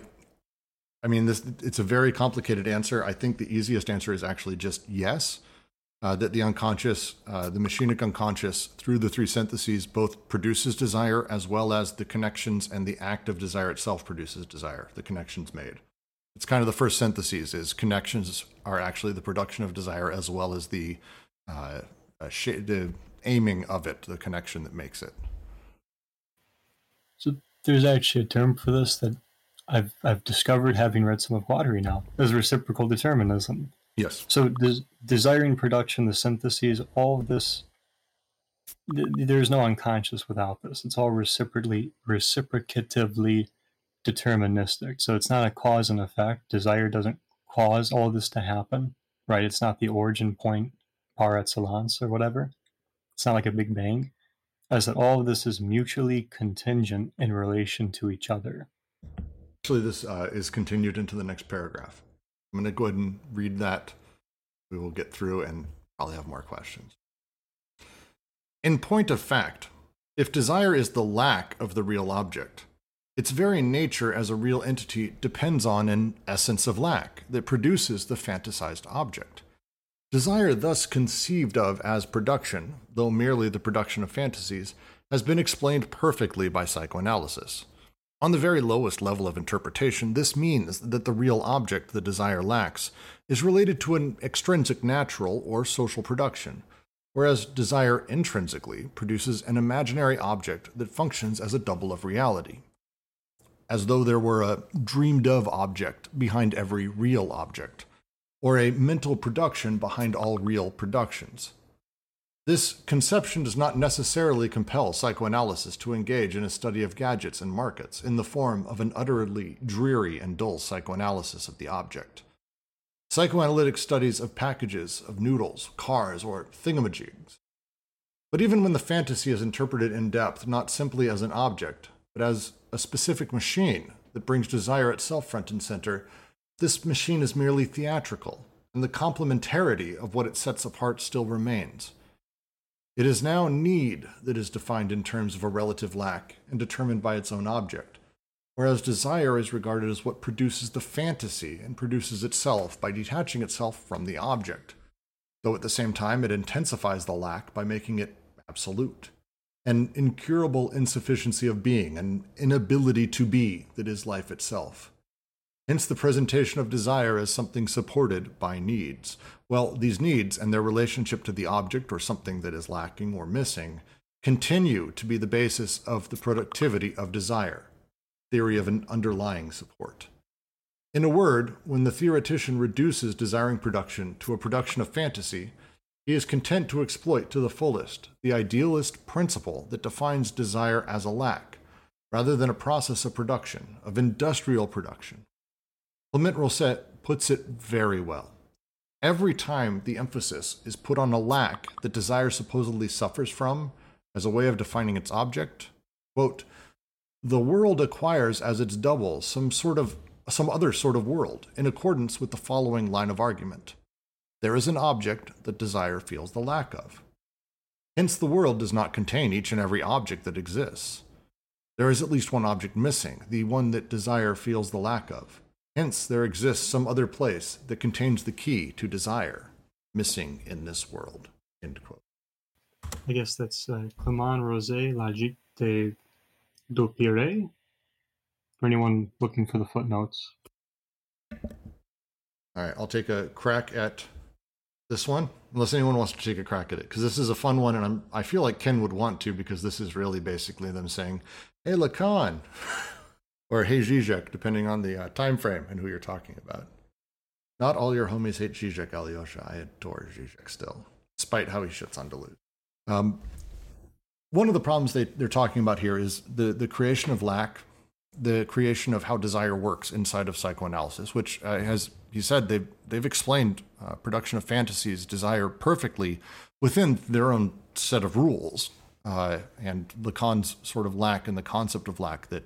I mean, this it's a very complicated answer. I think the easiest answer is actually just yes. Uh, that the unconscious, uh, the machinic unconscious, through the three syntheses, both produces desire as well as the connections and the act of desire itself produces desire. The connections made. It's kind of the first syntheses. Is connections are actually the production of desire as well as the, uh, uh, sh- the aiming of it, the connection that makes it. so there's actually a term for this that i've i've discovered having read some of Guattari now is reciprocal determinism Yes. So des- desiring production, the syntheses, all of this, th- there's no unconscious without this. It's all reciprocally, reciprocatively deterministic. So it's not a cause and effect. Desire doesn't cause all this to happen, right? It's not the origin point par excellence or whatever. It's not like a big bang. As that all of this is mutually contingent in relation to each other. Actually, this uh, is continued into the next paragraph. I'm going to go ahead and read that. We will get through and probably have more questions. In point of fact, if desire is the lack of the real object, its very nature as a real entity depends on an essence of lack that produces the fantasized object. Desire, thus conceived of as production, though merely the production of fantasies, has been explained perfectly by psychoanalysis. On the very lowest level of interpretation, this means that the real object the desire lacks is related to an extrinsic natural or social production, whereas desire intrinsically produces an imaginary object that functions as a double of reality, as though there were a dreamed of object behind every real object, or a mental production behind all real productions. This conception does not necessarily compel psychoanalysis to engage in a study of gadgets and markets in the form of an utterly dreary and dull psychoanalysis of the object. Psychoanalytic studies of packages, of noodles, cars, or thingamajigs. But even when the fantasy is interpreted in depth not simply as an object, but as a specific machine that brings desire itself front and center, this machine is merely theatrical, and the complementarity of what it sets apart still remains. It is now need that is defined in terms of a relative lack and determined by its own object, whereas desire is regarded as what produces the fantasy and produces itself by detaching itself from the object, though at the same time it intensifies the lack by making it absolute. An incurable insufficiency of being, an inability to be that is life itself. Hence the presentation of desire as something supported by needs. Well, these needs and their relationship to the object or something that is lacking or missing continue to be the basis of the productivity of desire, theory of an underlying support. In a word, when the theoretician reduces desiring production to a production of fantasy, he is content to exploit to the fullest the idealist principle that defines desire as a lack, rather than a process of production, of industrial production. Clement Rosset puts it very well. Every time the emphasis is put on a lack that desire supposedly suffers from as a way of defining its object, quote, the world acquires as its double some sort of some other sort of world in accordance with the following line of argument. There is an object that desire feels the lack of. Hence, the world does not contain each and every object that exists. There is at least one object missing, the one that desire feels the lack of. Hence, there exists some other place that contains the key to desire, missing in this world. End quote. I guess that's uh, Clement Rosset, Logique du pire. For anyone looking for the footnotes. All right, I'll take a crack at this one, unless anyone wants to take a crack at it, because this is a fun one, and I'm I feel like Ken would want to because this is really basically them saying, "Hey Lacan," <laughs> or "Hey Zizek," depending on the uh, time frame and who you're talking about. Not all your homies hate Zizek, Alyosha. I adore Zizek still, despite how he shits on Deleuze. Um, one of the problems they, they're talking about here is the, the creation of lack, the creation of how desire works inside of psychoanalysis, which uh, has he said they've they've explained uh, production of fantasies, desire perfectly within their own set of rules, uh, and Lacan's sort of lack and the concept of lack that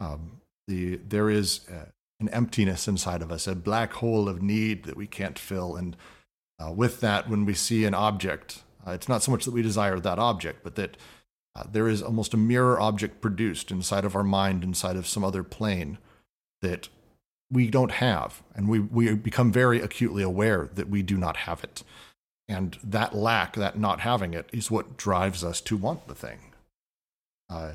um, the there is uh, an emptiness inside of us, a black hole of need that we can't fill, and uh, with that, when we see an object, uh, it's not so much that we desire that object, but that uh, there is almost a mirror object produced inside of our mind, inside of some other plane that we don't have. And we, we become very acutely aware that we do not have it. And that lack, that not having it, is what drives us to want the thing. Uh,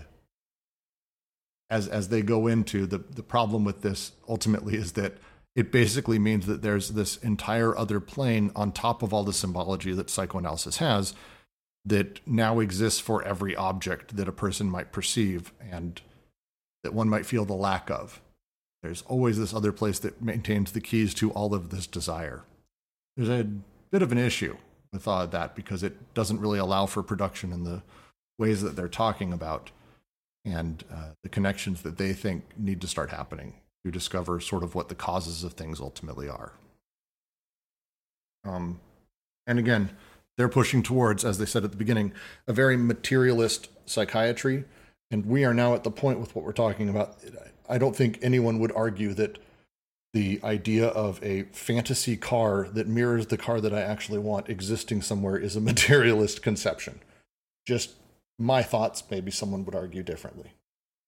as, as they go into the, the problem with this ultimately is that it basically means that there's this entire other plane on top of all the symbology that psychoanalysis has that now exists for every object that a person might perceive and that one might feel the lack of. There's always this other place that maintains the keys to all of this desire. There's a bit of an issue with uh, that because it doesn't really allow for production in the ways that they're talking about and uh, the connections that they think need to start happening to discover sort of what the causes of things ultimately are. Um, and again, they're pushing towards, as they said at the beginning, a very materialist psychiatry. And we are now at the point with what we're talking about. I don't think anyone would argue that the idea of a fantasy car that mirrors the car that I actually want existing somewhere is a <laughs> materialist conception. Just my thoughts, maybe someone would argue differently.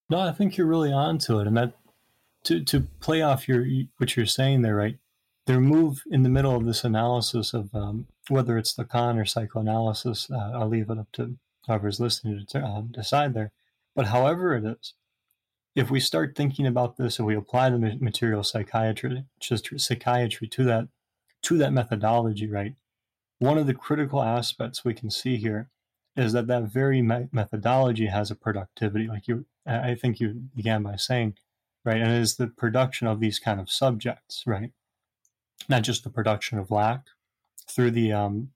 No, I think you're really onto it. And that to to play off your what you're saying there, right? Their move in the middle of this analysis of um, whether it's Lacan or psychoanalysis, uh, I'll leave it up to whoever's listening to uh, decide there. But however it is, if we start thinking about this and we apply the material psychiatry, just psychiatry to that to that methodology, right? One of the critical aspects we can see here is that that very me- methodology has a productivity, like you, I think you began by saying, right? And it is the production of these kind of subjects, right? Not just the production of lack through the um,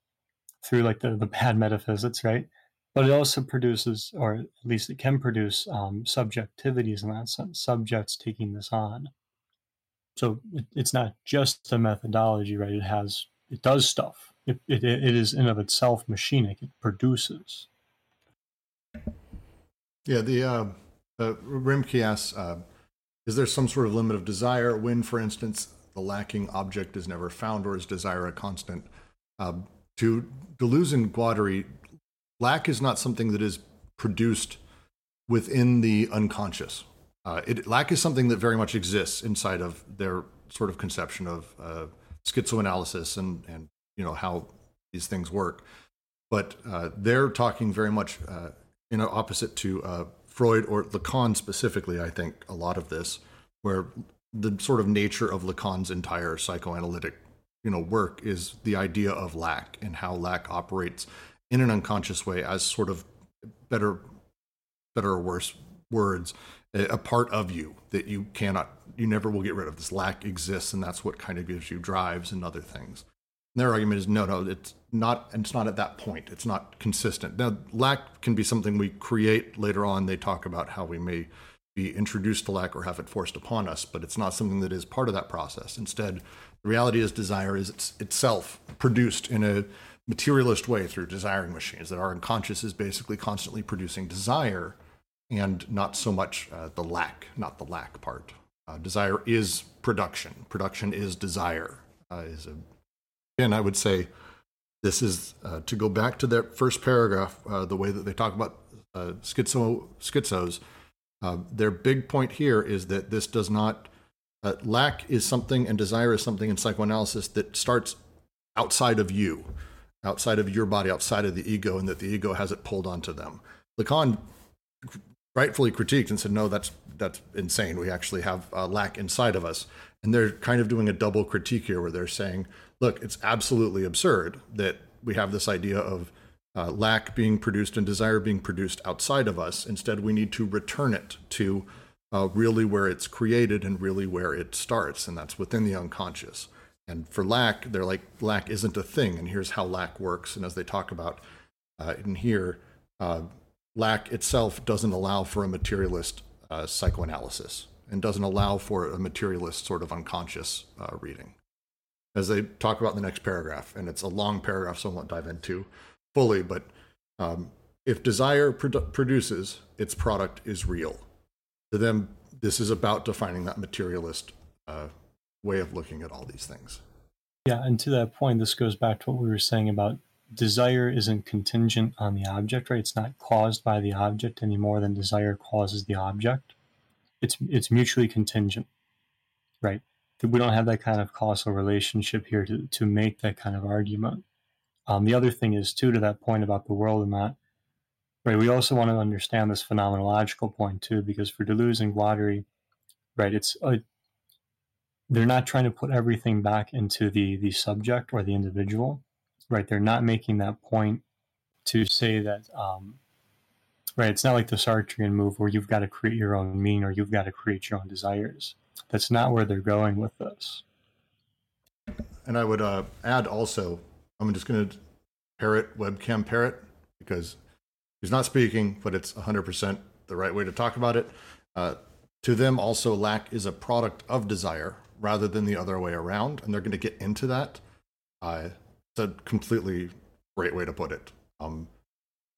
through like the, the bad <laughs> metaphysics, right? But it also produces, or at least it can produce, um, subjectivities in that sense, subjects taking this on. So it, it's not just the methodology, right? It has, it does stuff. It, it, it is in of itself machinic. It produces. Yeah, the uh, uh, Rimke asks, uh, is there some sort of limit of desire when, for instance, the lacking object is never found, or is desire a constant? Uh, to Deleuze and Guattari, lack is not something that is produced within the unconscious. Uh, it, lack is something that very much exists inside of their sort of conception of uh, schizoanalysis and, and you know how these things work. But uh, they're talking very much uh, in opposite to uh, Freud or Lacan specifically, I think, a lot of this, where the sort of nature of Lacan's entire psychoanalytic, you know, work is the idea of lack and how lack operates in an unconscious way as sort of better, better or worse words, a part of you that you cannot, you never will get rid of. This lack exists, and that's what kind of gives you drives and other things their argument is no, no, it's not. And it's not at that point. It's not consistent. Now, lack can be something we create later on. They talk about how we may be introduced to lack or have it forced upon us, but it's not something that is part of that process. Instead, the reality is desire is it's itself produced in a materialist way through desiring machines. That our unconscious is basically constantly producing desire, and not so much uh, the lack, not the lack part. Uh, desire is production. Production is desire. Uh, is a, again, I would say this is uh, to go back to that first paragraph, uh, the way that they talk about uh, schizo schizos. Uh, their big point here is that this does not uh, lack is something and desire is something in psychoanalysis that starts outside of you, outside of your body, outside of the ego, and that the ego has it pulled onto them. Lacan rightfully critiqued and said, "No, that's that's insane. We actually have lack inside of us." And they're kind of doing a double critique here, where they're saying, "Look, it's absolutely absurd that we have this idea of uh, lack being produced and desire being produced outside of us. Instead, we need to return it to uh, really where it's created and really where it starts, and that's within the unconscious." And for lack, they're like, lack isn't a thing, and here's how lack works. And as they talk about uh, in here, uh, lack itself doesn't allow for a materialist uh, psychoanalysis and doesn't allow for a materialist sort of unconscious uh, reading. As they talk about in the next paragraph, and it's a long paragraph, so I won't dive into fully, but um, if desire produ- produces, its product is real. To them, this is about defining that materialist uh, way of looking at all these things. Yeah, and to that point, this goes back to what we were saying about desire isn't contingent on the object, right? It's not caused by the object any more than desire causes the object. It's it's mutually contingent, right? We don't have that kind of causal relationship here to, to make that kind of argument. Um, the other thing is too to that point about the world and that, right? We also want to understand this phenomenological point too, because for Deleuze and Guattari, right, it's a, they're not trying to put everything back into the the subject or the individual right? They're not making that point to say that, um, right? It's not like the Sartrean move where you've got to create your own meaning or you've got to create your own desires. That's not where they're going with this. And I would uh, add also, I'm just going to parrot webcam parrot because he's not speaking, but it's 100% the right way to talk about it. Uh, to them, also, lack is a product of desire rather than the other way around. And they're going to get into that. Uh, a completely great way to put it. Um,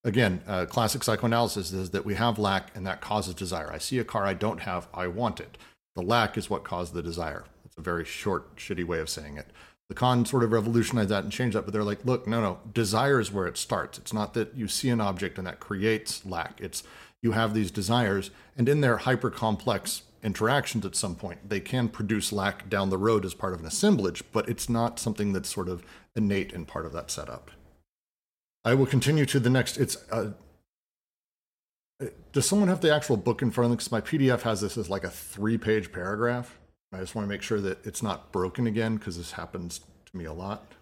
again, uh, classic psychoanalysis is that we have lack and that causes desire. I see a car I don't have, I want it. The lack is what caused the desire. It's a very short, shitty way of saying it. Lacan sort of revolutionized that and changed that, but they're like, look, no, no, desire is where it starts. It's not that you see an object and that creates lack. It's you have these desires, and in their hyper complex interactions at some point, they can produce lack down the road as part of an assemblage, but it's not something that's sort of innate and part of that setup. I will continue to the next. It's uh, does someone have the actual book in front of them? Because my PDF has this as like a three-page paragraph. I just want to make sure that it's not broken again because this happens to me a lot.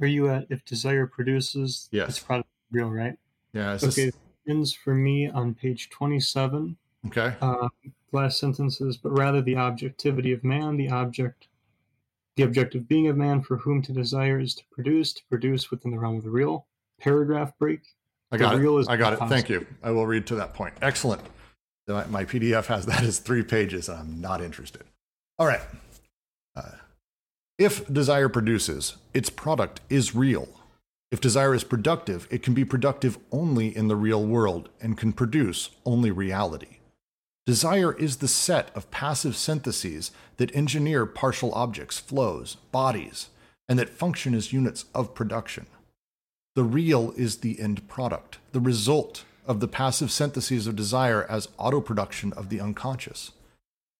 Are you at if desire produces? Yes. It's product real, right? Yeah. okay. This... Ends for me on page twenty-seven. Okay. Uh, last sentences, but rather the objectivity of man, the object the objective being of man for whom to desire is to produce, to produce within the realm of the real. Paragraph break. I got it. I got it. Thank you. I will read to that point. Excellent. My, my PDF has that as three pages. I'm not interested. All right. Uh, if desire produces, its product is real. If desire is productive, it can be productive only in the real world and can produce only reality. Desire is the set of passive syntheses that engineer partial objects, flows, bodies, and that function as units of production. The real is the end product, the result of the passive syntheses of desire as auto production of the unconscious.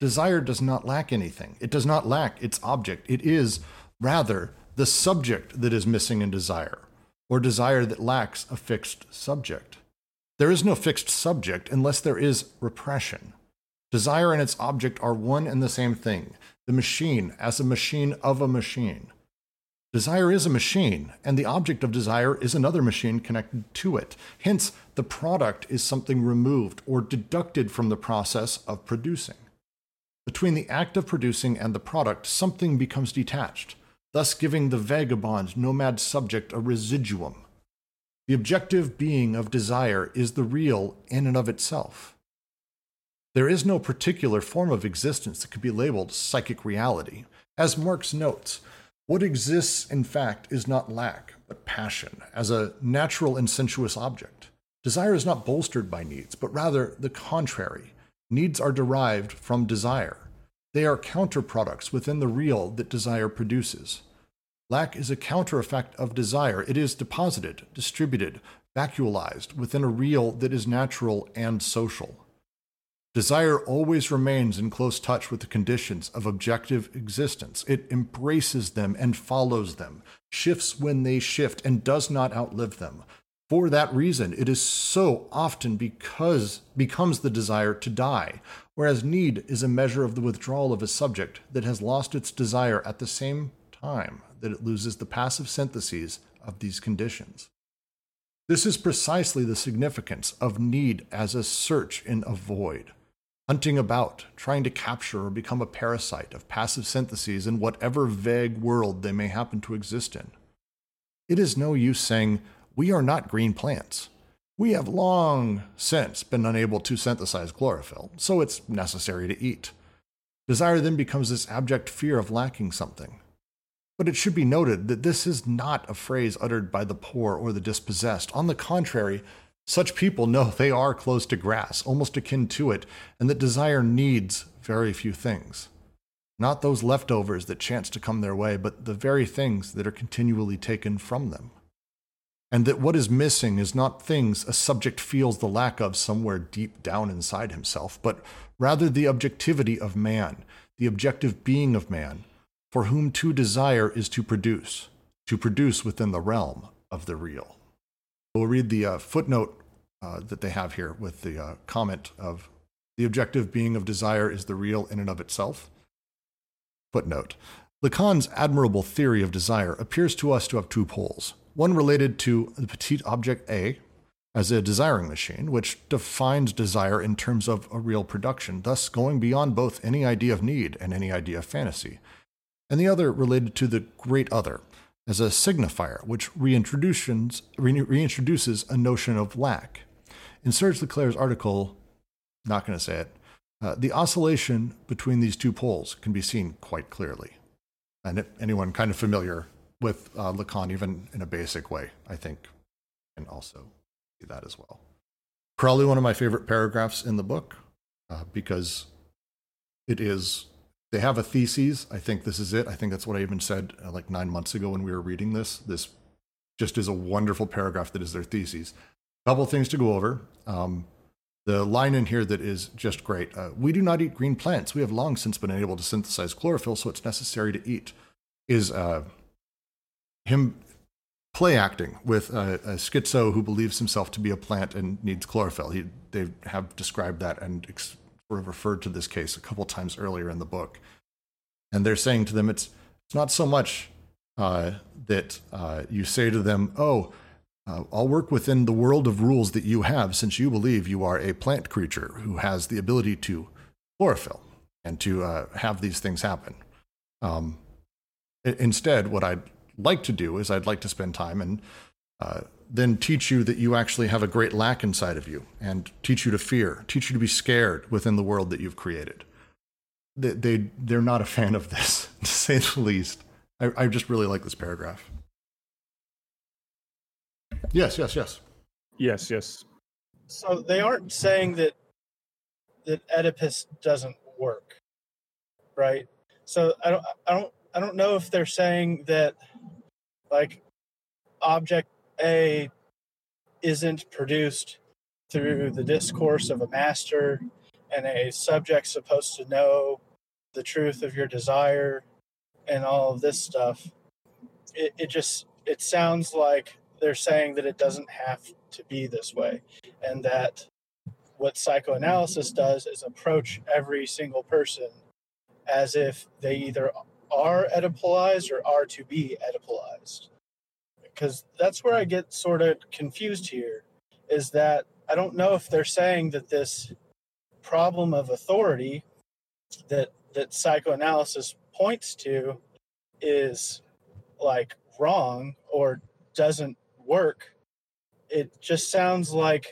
Desire does not lack anything. It does not lack its object. It is, rather, the subject that is missing in desire, or desire that lacks a fixed subject. There is no fixed subject unless there is repression. Desire and its object are one and the same thing the machine as a machine of a machine. Desire is a machine, and the object of desire is another machine connected to it. Hence, the product is something removed or deducted from the process of producing. Between the act of producing and the product, something becomes detached, thus giving the vagabond, nomad subject a residuum. The objective being of desire is the real in and of itself. There is no particular form of existence that could be labeled psychic reality. As Marx notes, what exists, in fact, is not lack, but passion, as a natural and sensuous object. Desire is not bolstered by needs, but rather the contrary. Needs are derived from desire. They are counterproducts within the real that desire produces. Lack is a counter effect of desire. It is deposited, distributed, vacuolized within a real that is natural and social. Desire always remains in close touch with the conditions of objective existence. It embraces them and follows them, shifts when they shift, and does not outlive them. For that reason, it is so often because becomes the desire to die, whereas need is a measure of the withdrawal of a subject that has lost its desire at the same time that it loses the passive syntheses of these conditions. This is precisely the significance of need as a search in a void, hunting about, trying to capture or become a parasite of passive syntheses in whatever vague world they may happen to exist in. It is no use saying, we are not green plants. We have long since been unable to synthesize chlorophyll, so it's necessary to eat. Desire then becomes this abject fear of lacking something. But it should be noted that this is not a phrase uttered by the poor or the dispossessed. On the contrary, such people know they are close to grass, almost akin to it, and that desire needs very few things. Not those leftovers that chance to come their way, but the very things that are continually taken from them and that what is missing is not things a subject feels the lack of somewhere deep down inside himself, but rather the objectivity of man, the objective being of man, for whom to desire is to produce, to produce within the realm of the real. We'll read the uh, footnote uh, that they have here with the uh, comment of the objective being of desire is the real in and of itself. Footnote Lacan's admirable theory of desire appears to us to have two poles one related to the petite object A as a desiring machine, which defines desire in terms of a real production, thus going beyond both any idea of need and any idea of fantasy. And the other related to the great other as a signifier, which reintroduces, reintroduces a notion of lack. In Serge Leclaire's article, not going to say it, uh, the oscillation between these two poles can be seen quite clearly. And anyone kind of familiar with uh, Lacan, even in a basic way, I think, can also see that as well. Probably one of my favorite paragraphs in the book uh, because it is, they have a thesis. I think this is it. I think that's what I even said uh, like nine months ago when we were reading this. This just is a wonderful paragraph that is their thesis. A Couple things to go over. Um, the line in here that is just great. Uh, we do not eat green plants. We have long since been able to synthesize chlorophyll, so it's necessary to eat. Is uh, him play acting with a, a, schizo who believes himself to be a plant and needs chlorophyll. He, they have described that and ex- referred to this case a couple times earlier in the book. And they're saying to them, it's, it's not so much uh, that uh, you say to them, oh, uh, I'll work within the world of rules that you have since you believe you are a plant creature who has the ability to chlorophyll and to uh, have these things happen. Um, instead, what I'd like to do is I'd like to spend time and uh, then teach you that you actually have a great lack inside of you and teach you to fear, teach you to be scared within the world that you've created. They, they, they're not a fan of this, <laughs> to say the least. I, I just really like this paragraph. Yes, yes, yes. Yes, yes. So they aren't saying that that Oedipus doesn't work, right? So I don't, I don't, I don't know if they're saying that like object A isn't produced through the discourse of a master and a subject supposed to know the truth of your desire and all of this stuff it, it just it sounds like they're saying that it doesn't have to be this way and that what psychoanalysis does is approach every single person as if they either are Oedipalized or are to be Oedipalized. Because that's where I get sort of confused here is that I don't know if they're saying that this problem of authority that that psychoanalysis points to is like wrong or doesn't work. It just sounds like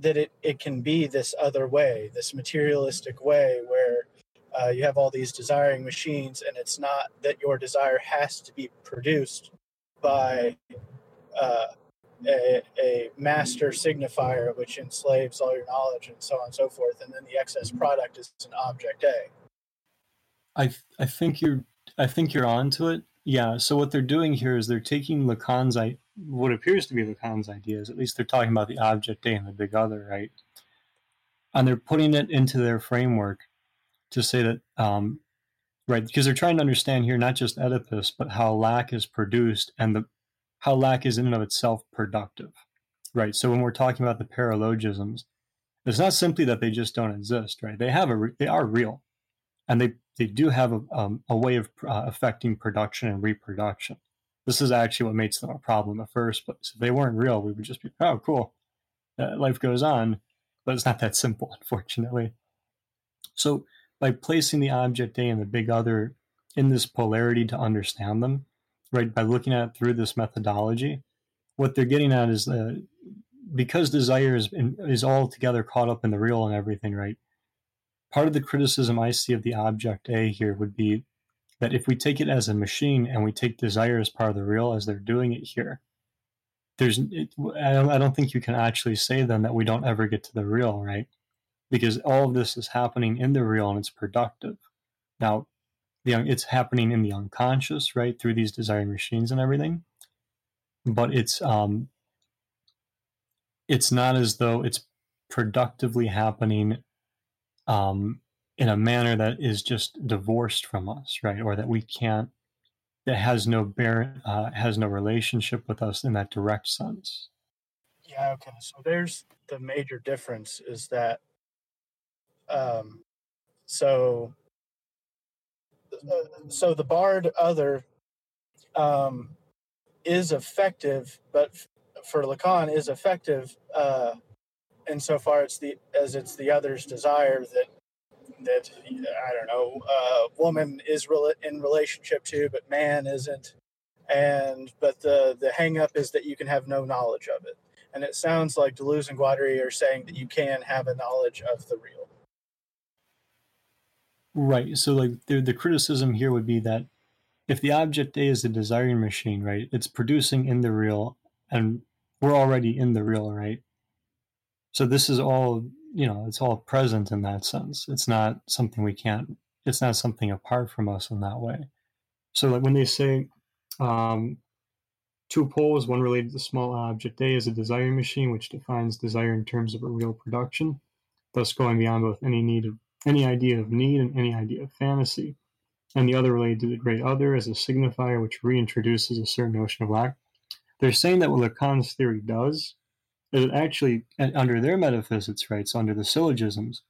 that it, it can be this other way, this materialistic way where uh, you have all these desiring machines, and it's not that your desire has to be produced by uh, a, a master signifier which enslaves all your knowledge and so on and so forth, and then the excess product is an object A. I I think you're I think you're onto it. Yeah. So what they're doing here is they're taking Lacan's I what appears to be Lacan's ideas. At least they're talking about the object A and the big other, right? And they're putting it into their framework to say that um, right because they're trying to understand here not just Oedipus but how lack is produced and the how lack is in and of itself productive, right? So when we're talking about the paralogisms, it's not simply that they just don't exist, right? They have a they are real, and they they do have a, um, a way of uh, affecting production and reproduction. This is actually what makes them a problem in the first place. If they weren't real, we would just be, oh, cool, uh, life goes on. But it's not that simple, <laughs> unfortunately. So by placing the object A and the big other in this polarity to understand them, right, by looking at it through this methodology, what they're getting at is that because desire is, is all together caught up in the real and everything, right? part of the criticism I see of the object A here would be that if we take it as a machine and we take desire as part of the real as they're doing it here, there's it, I, don't, I don't think you can actually say then that we don't ever get to the real, right? Because all of this is happening in the real and it's productive. Now, the, it's happening in the unconscious, right, through these desiring machines and everything. But it's um, it's not as though it's productively happening um, in a manner that is just divorced from us, right? Or that we can't, that has no bear, uh, has no relationship with us in that direct sense. Yeah. Okay. So there's the major difference is that, um, so, uh, so the barred other, um, is effective, but for Lacan is effective, uh, insofar it's the as it's the other's desire that that I don't know, uh, woman is real in relationship to, but man isn't. And but the the hang up is that you can have no knowledge of it. And it sounds like Deleuze and Guattari are saying that you can have a knowledge of the real. Right. So like the the criticism here would be that if the object A is a desiring machine, right, it's producing in the real and we're already in the real, right? So this is all, you know, it's all present in that sense. It's not something we can't, it's not something apart from us in that way. So like when they say um, two poles, one related to small object A is a desiring machine, which defines desire in terms of a real production, thus going beyond both any need of any idea of need and any idea of fantasy. And the other related to the great other as a signifier which reintroduces a certain notion of lack. They're saying that what Lacan's theory does it actually, under their metaphysics, right, so under the syllogisms,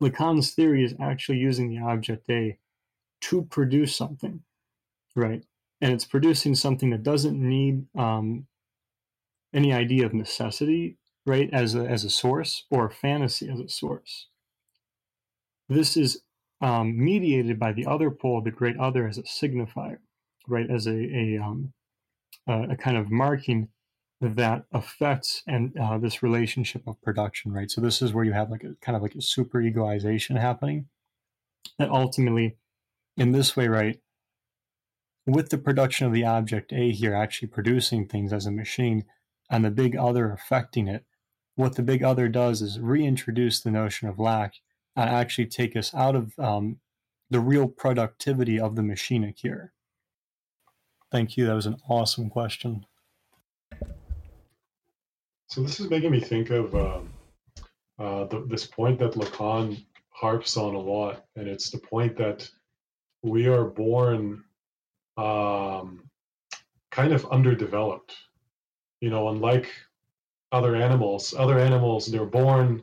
Lacan's theory is actually using the object A to produce something, right? And it's producing something that doesn't need um, any idea of necessity, right, as a, as a source or fantasy as a source. This is um, mediated by the other pole, the great other, as a signifier, right, as a, a, um, a, kind of marking that affects and uh, this relationship of production, right? So this is where you have like a kind of like a super egoization happening. That ultimately, in this way, right, with the production of the object A here actually producing things as a machine and the big other affecting it, what the big other does is reintroduce the notion of lack and actually take us out of um, the real productivity of the machine here. Thank you. That was an awesome question. So this is making me think of um, uh, the, this point that Lacan harps on a lot, and it's the point that we are born um, kind of underdeveloped. You know, unlike other animals, other animals they're born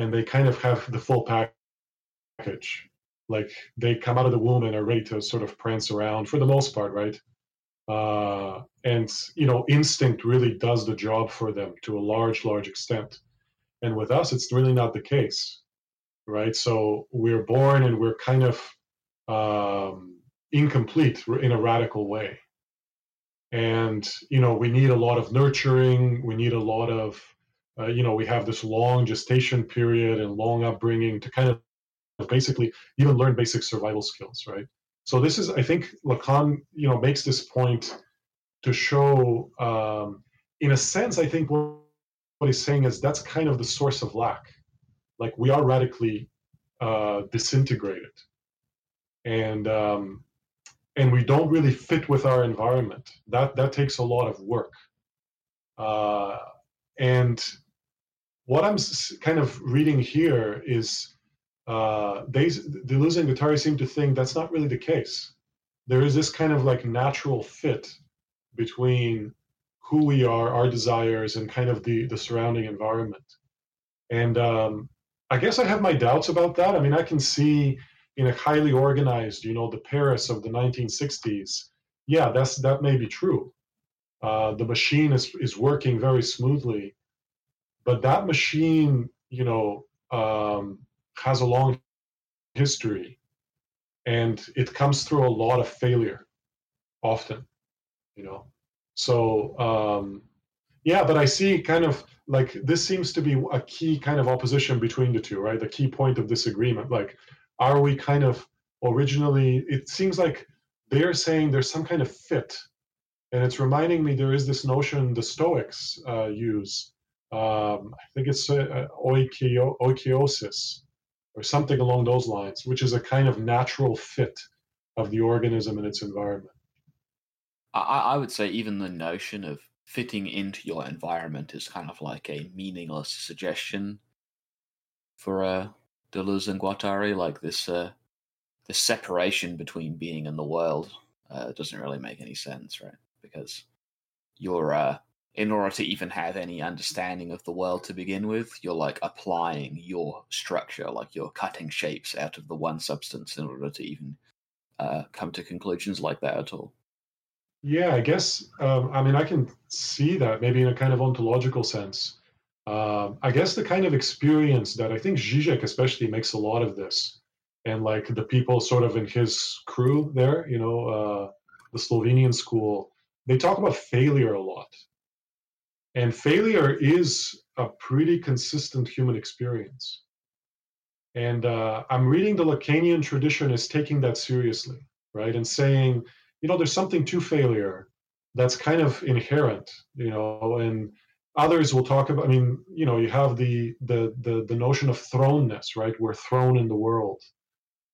and they kind of have the full package. Like they come out of the womb and are ready to sort of prance around for the most part, right? uh, and you know instinct really does the job for them to a large large extent and with us it's really not the case right so we're born and we're kind of um, incomplete in a radical way and you know we need a lot of nurturing we need a lot of uh, you know we have this long gestation period and long upbringing to kind of basically even learn basic survival skills right so this is, I think, Lacan, you know, makes this point to show um, in a sense, I think what, what he's saying is that's kind of the source of lack. Like we are radically uh, disintegrated, and um, and we don't really fit with our environment. That that takes a lot of work. Uh, and what I'm kind of reading here is uh, they, Deleuze and Guattari seem to think that's not really the case. There is this kind of like natural fit between who we are, our desires, and kind of the the surrounding environment. And um, I guess I have my doubts about that. I mean, I can see in a highly organized, you know, the Paris of the 1960s. Yeah, that's that may be true. Uh, the machine is is working very smoothly, but that machine, you know, um, has a long history, and it comes through a lot of failure, often, you know. So um, yeah, but I see kind of like this seems to be a key kind of opposition between the two, right? The key point of disagreement. Like, are we kind of originally? It seems like they're saying there's some kind of fit and it's reminding me there is this notion the Stoics uh, use. Um, I think it's uh, oikio, oikeiosis or something along those lines, which is a kind of natural fit of the organism and its environment. I, I would say even the notion of fitting into your environment is kind of like a meaningless suggestion for uh, Deleuze and Guattari, like this uh, this separation between being and the world uh, doesn't really make any sense, right? because you're uh, in order to even have any understanding of the world to begin with, you're like applying your structure, like you're cutting shapes out of the one substance in order to even uh, come to conclusions like that at all. Yeah, I guess. Um, I mean, I can see that maybe in a kind of ontological sense. Uh, I guess the kind of experience that I think Zizek especially makes a lot of this, and like the people sort of in his crew there, you know, uh, the Slovenian school, they talk about failure a lot. And failure is a pretty consistent human experience. And uh, I'm reading the Lacanian tradition as taking that seriously, right? And saying, you know, there's something to failure that's kind of inherent, you know, and others will talk about, I mean, you know, you have the the the, the notion of thrownness, right? We're thrown in the world.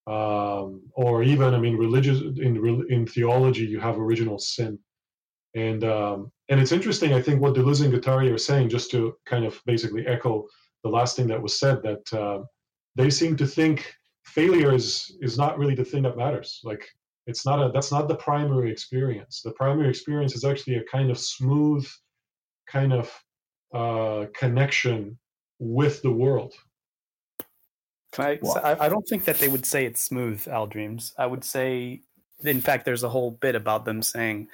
Um, or even, I mean, religious in in theology, you have original sin. And um, and it's interesting, I think, what Deleuze and Guattari are saying, just to kind of basically echo the last thing that was said, that uh, they seem to think failure is is not really the thing that matters. Like it's not a that's not the primary experience. The primary experience is actually a kind of smooth, kind of uh, connection with the world. Can I, wow. I? I don't think that they would say it's smooth, Al Dreams. I would say, in fact, there's a whole bit about them saying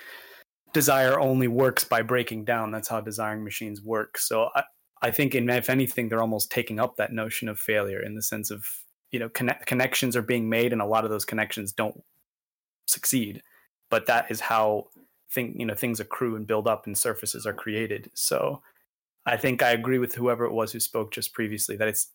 desire only works by breaking down. That's how desiring machines work. So I, I think, in, if anything, they're almost taking up that notion of failure in the sense of you know connect, connections are being made, and a lot of those connections don't succeed. But that is how thing you know things accrue and build up, and surfaces are created. So I think I agree with whoever it was who spoke just previously that it's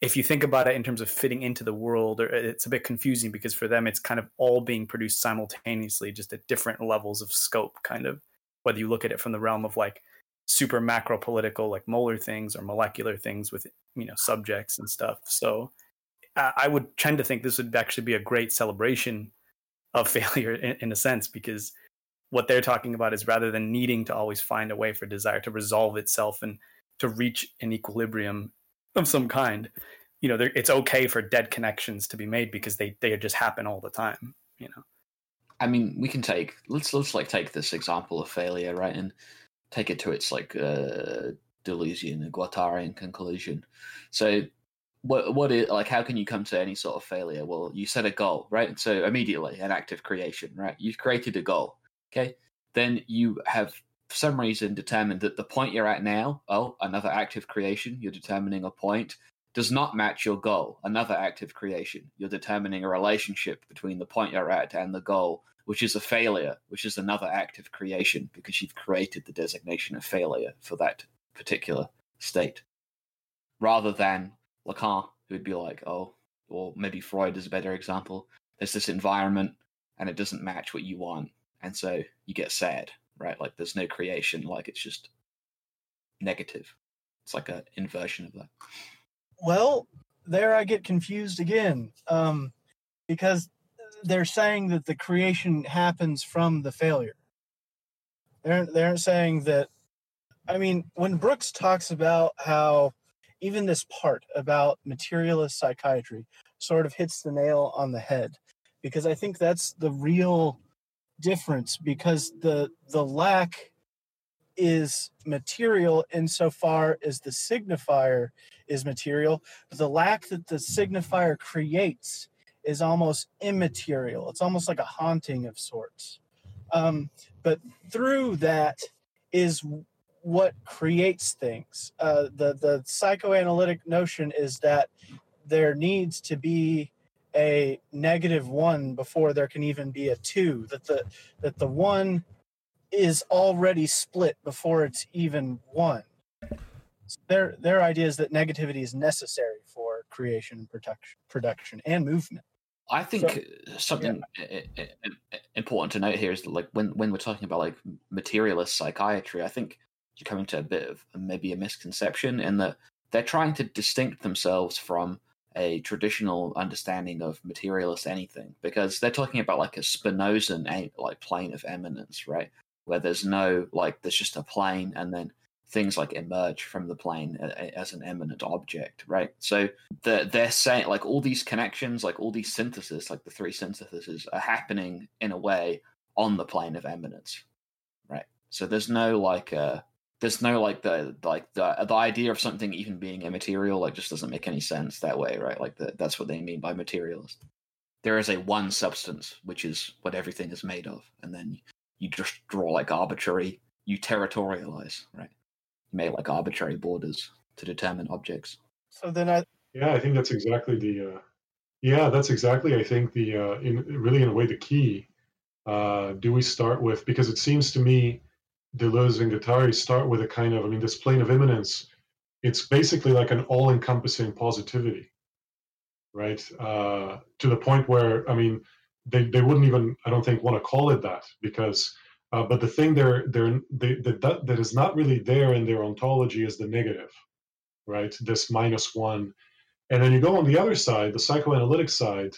if you think about it in terms of fitting into the world, uh, it's a bit confusing because for them it's kind of all being produced simultaneously, just at different levels of scope. Kind of whether you look at it from the realm of like super macro political, like molar things, or molecular things with you know subjects and stuff. So I would tend to think this would actually be a great celebration of <laughs> failure in, in a sense because what they're talking about is rather than needing to always find a way for desire to resolve itself and to reach an equilibrium of some kind you know it's okay for dead connections to be made because they they just happen all the time you know i mean we can take let's let's like take this example of failure right and take it to its like uh Deleuzian and Guattarian conclusion. So, what what is like? How can you come to any sort of failure? Well, you set a goal, right? So immediately an act of creation, right? You've created a goal, okay? Then you have for some reason determined that the point you're at now, oh, another active creation, you're determining a point, does not match your goal, another active creation. You're determining a relationship between the point you're at and the goal, which is a failure, which is another active creation because you've created the designation of failure for that particular state. Rather than Lacan, who'd be like, oh, or maybe Freud is a better example. There's this environment and it doesn't match what you want. And so you get sad right? Like there's no creation, like it's just negative. It's like an inversion of that. Well, there I get confused again, um, because they're saying that the creation happens from the failure. They're they're saying that. I mean, when Brooks talks about how even this part about materialist psychiatry sort of hits the nail on the head, because I think that's the real difference. Because the the lack is material insofar as the signifier is material, but the lack that the signifier creates is almost immaterial. It's almost like a haunting of sorts. Um, but through that is what creates things. Uh, the the psychoanalytic notion is that there needs to be a negative one before there can even be a two. That the that the one is already split before it's even one. So their their idea is that negativity is necessary for creation, production, production, and movement. I think so, something yeah. important to note here is that, like, when when we're talking about like materialist psychiatry, I think you're coming to a bit of maybe a misconception in that they're trying to distinct themselves from a traditional understanding of materialist anything because they're talking about like a Spinozan like plane of immanence, right? Where there's no like there's just a plane and then things like emerge from the plane as an immanent object, right? So they're, they're saying like all these connections, like all these syntheses, like the three syntheses, are happening in a way on the plane of immanence, right? So there's no like uh there's no like the like the the idea of something even being immaterial like just doesn't make any sense that way, right? Like the, that's what they mean by materialist. There is a one substance which is what everything is made of, and then you just draw like arbitrary, you territorialize, right? You made like arbitrary borders to determine objects. So then I yeah, I think that's exactly the uh, yeah, that's exactly I think the uh, in really in a way the key. Uh, do we start with because it seems to me Deleuze and Guattari start with a kind of I mean this plane of immanence. It's basically like an all-encompassing positivity, right? Uh, to the point where I mean they, they wouldn't even I don't think want to call it that because uh, but the thing they're, they're, they, that, that is not really there in their ontology is the negative, right? This minus one. And then you go on the other side, the psychoanalytic side,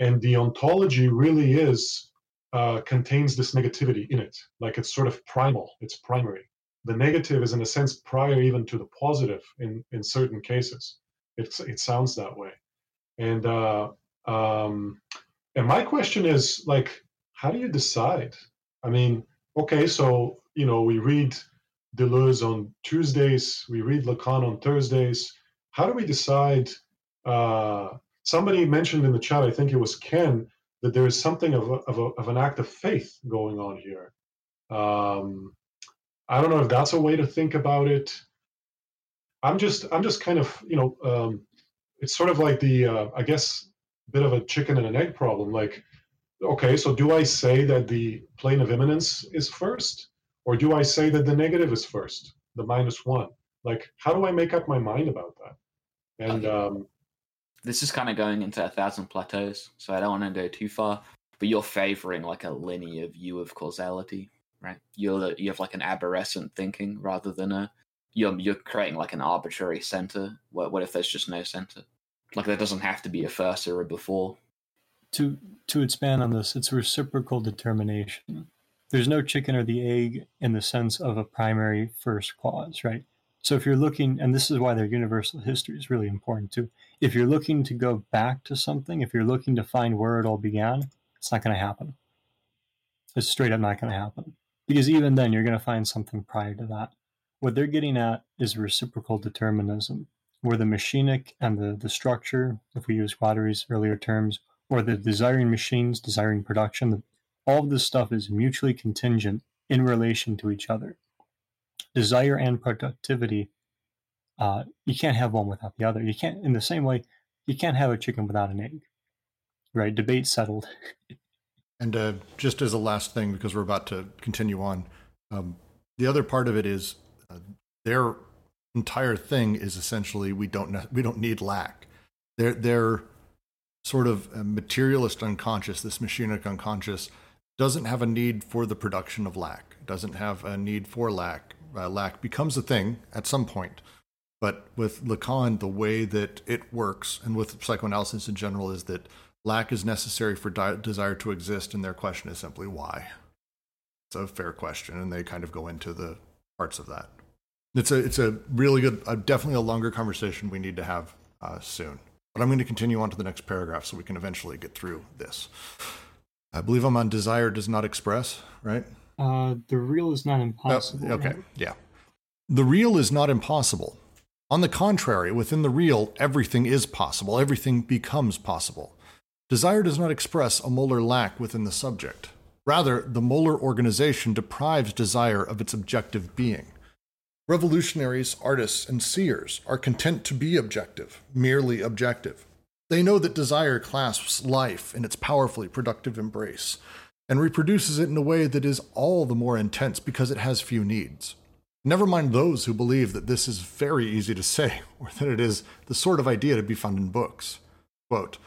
and the ontology really is, uh, contains this negativity in it. Like it's sort of primal, it's primary. The negative is, in a sense, prior even to the positive in, in certain cases. It's, it sounds that way. And, uh, um, and my question is like, how do you decide? I mean, okay, so you know, we read Deleuze on Tuesdays, we read Lacan on Thursdays. How do we decide? Uh, somebody mentioned in the chat, I think it was Ken, that there is something of, a, of, a, of an act of faith going on here. Um, I don't know if that's a way to think about it. I'm just, I'm just kind of, you know, um, it's sort of like the, uh, I guess, bit of a chicken and an egg problem. Like, okay, so do I say that the plane of immanence is first? Or do I say that the negative is first, the minus one? Like, how do I make up my mind about that? And okay. um, this is kind of going into a thousand plateaus, so I don't want to go too far. But you're favoring like a linear view of causality, right? You're you have like an aberrant thinking rather than a you're you're creating like an arbitrary center. What what if there's just no center? Like there doesn't have to be a first or a before to to expand on this, it's reciprocal determination. There's no chicken or the egg in the sense of a primary first cause, right? So if you're looking, and this is why their universal history is really important too. If you're looking to go back to something, if you're looking to find where it all began, it's not going to happen. It's straight up not going to happen. Because even then, you're going to find something prior to that. What they're getting at is reciprocal determinism, where the machinic and the, the structure, if we use Guattari's earlier terms, or the desiring machines, desiring production, all of this stuff is mutually contingent in relation to each other. Desire and productivity, uh, you can't have one without the other. You can't, in the same way, you can't have a chicken without an egg. Right? Debate settled. <laughs> and uh, just as a last thing, because we're about to continue on, um, the other part of it is uh, their entire thing is essentially we don't we don't need lack. They're they're sort of materialist unconscious, this machinic unconscious, doesn't have a need for the production of lack, doesn't have a need for lack, Uh, lack becomes a thing at some point. But with Lacan, the way that it works, and with psychoanalysis in general, is that lack is necessary for di- desire to exist, and their question is simply why. It's a fair question, and they kind of go into the parts of that. It's a it's a really good, uh, definitely a longer conversation we need to have uh, soon. But I'm going to continue on to the next paragraph so we can eventually get through this. I believe I'm on desire does not express, right? Uh, the real is not Oh, impossible. okay, right? yeah. The real is not impossible. On the contrary, within the real, everything is possible, everything becomes possible. Desire does not express a molar lack within the subject. Rather, the molar organization deprives desire of its objective being. Revolutionaries, artists, and seers are content to be objective, merely objective. They know that desire clasps life in its powerfully productive embrace and reproduces it in a way that is all the more intense because it has few needs. Never mind those who believe that this is very easy to say, <laughs> or that it is the sort of idea to be found in books. Quote,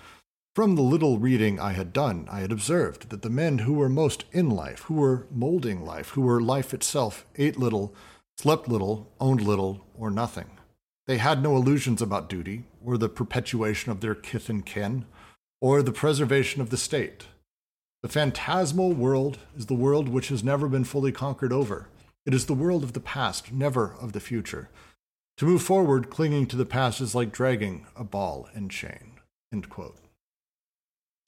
From the little reading I had done, I had observed that the men who were most in life, who were molding life, who were life itself, ate little, slept little, owned little, or nothing. They had no illusions about duty, or the perpetuation of their kith and kin, or the preservation of the state. The phantasmal world is the world which has never been fully conquered over. It is the world of the past, never of the future. To move forward, clinging to the past is like dragging a ball and chain.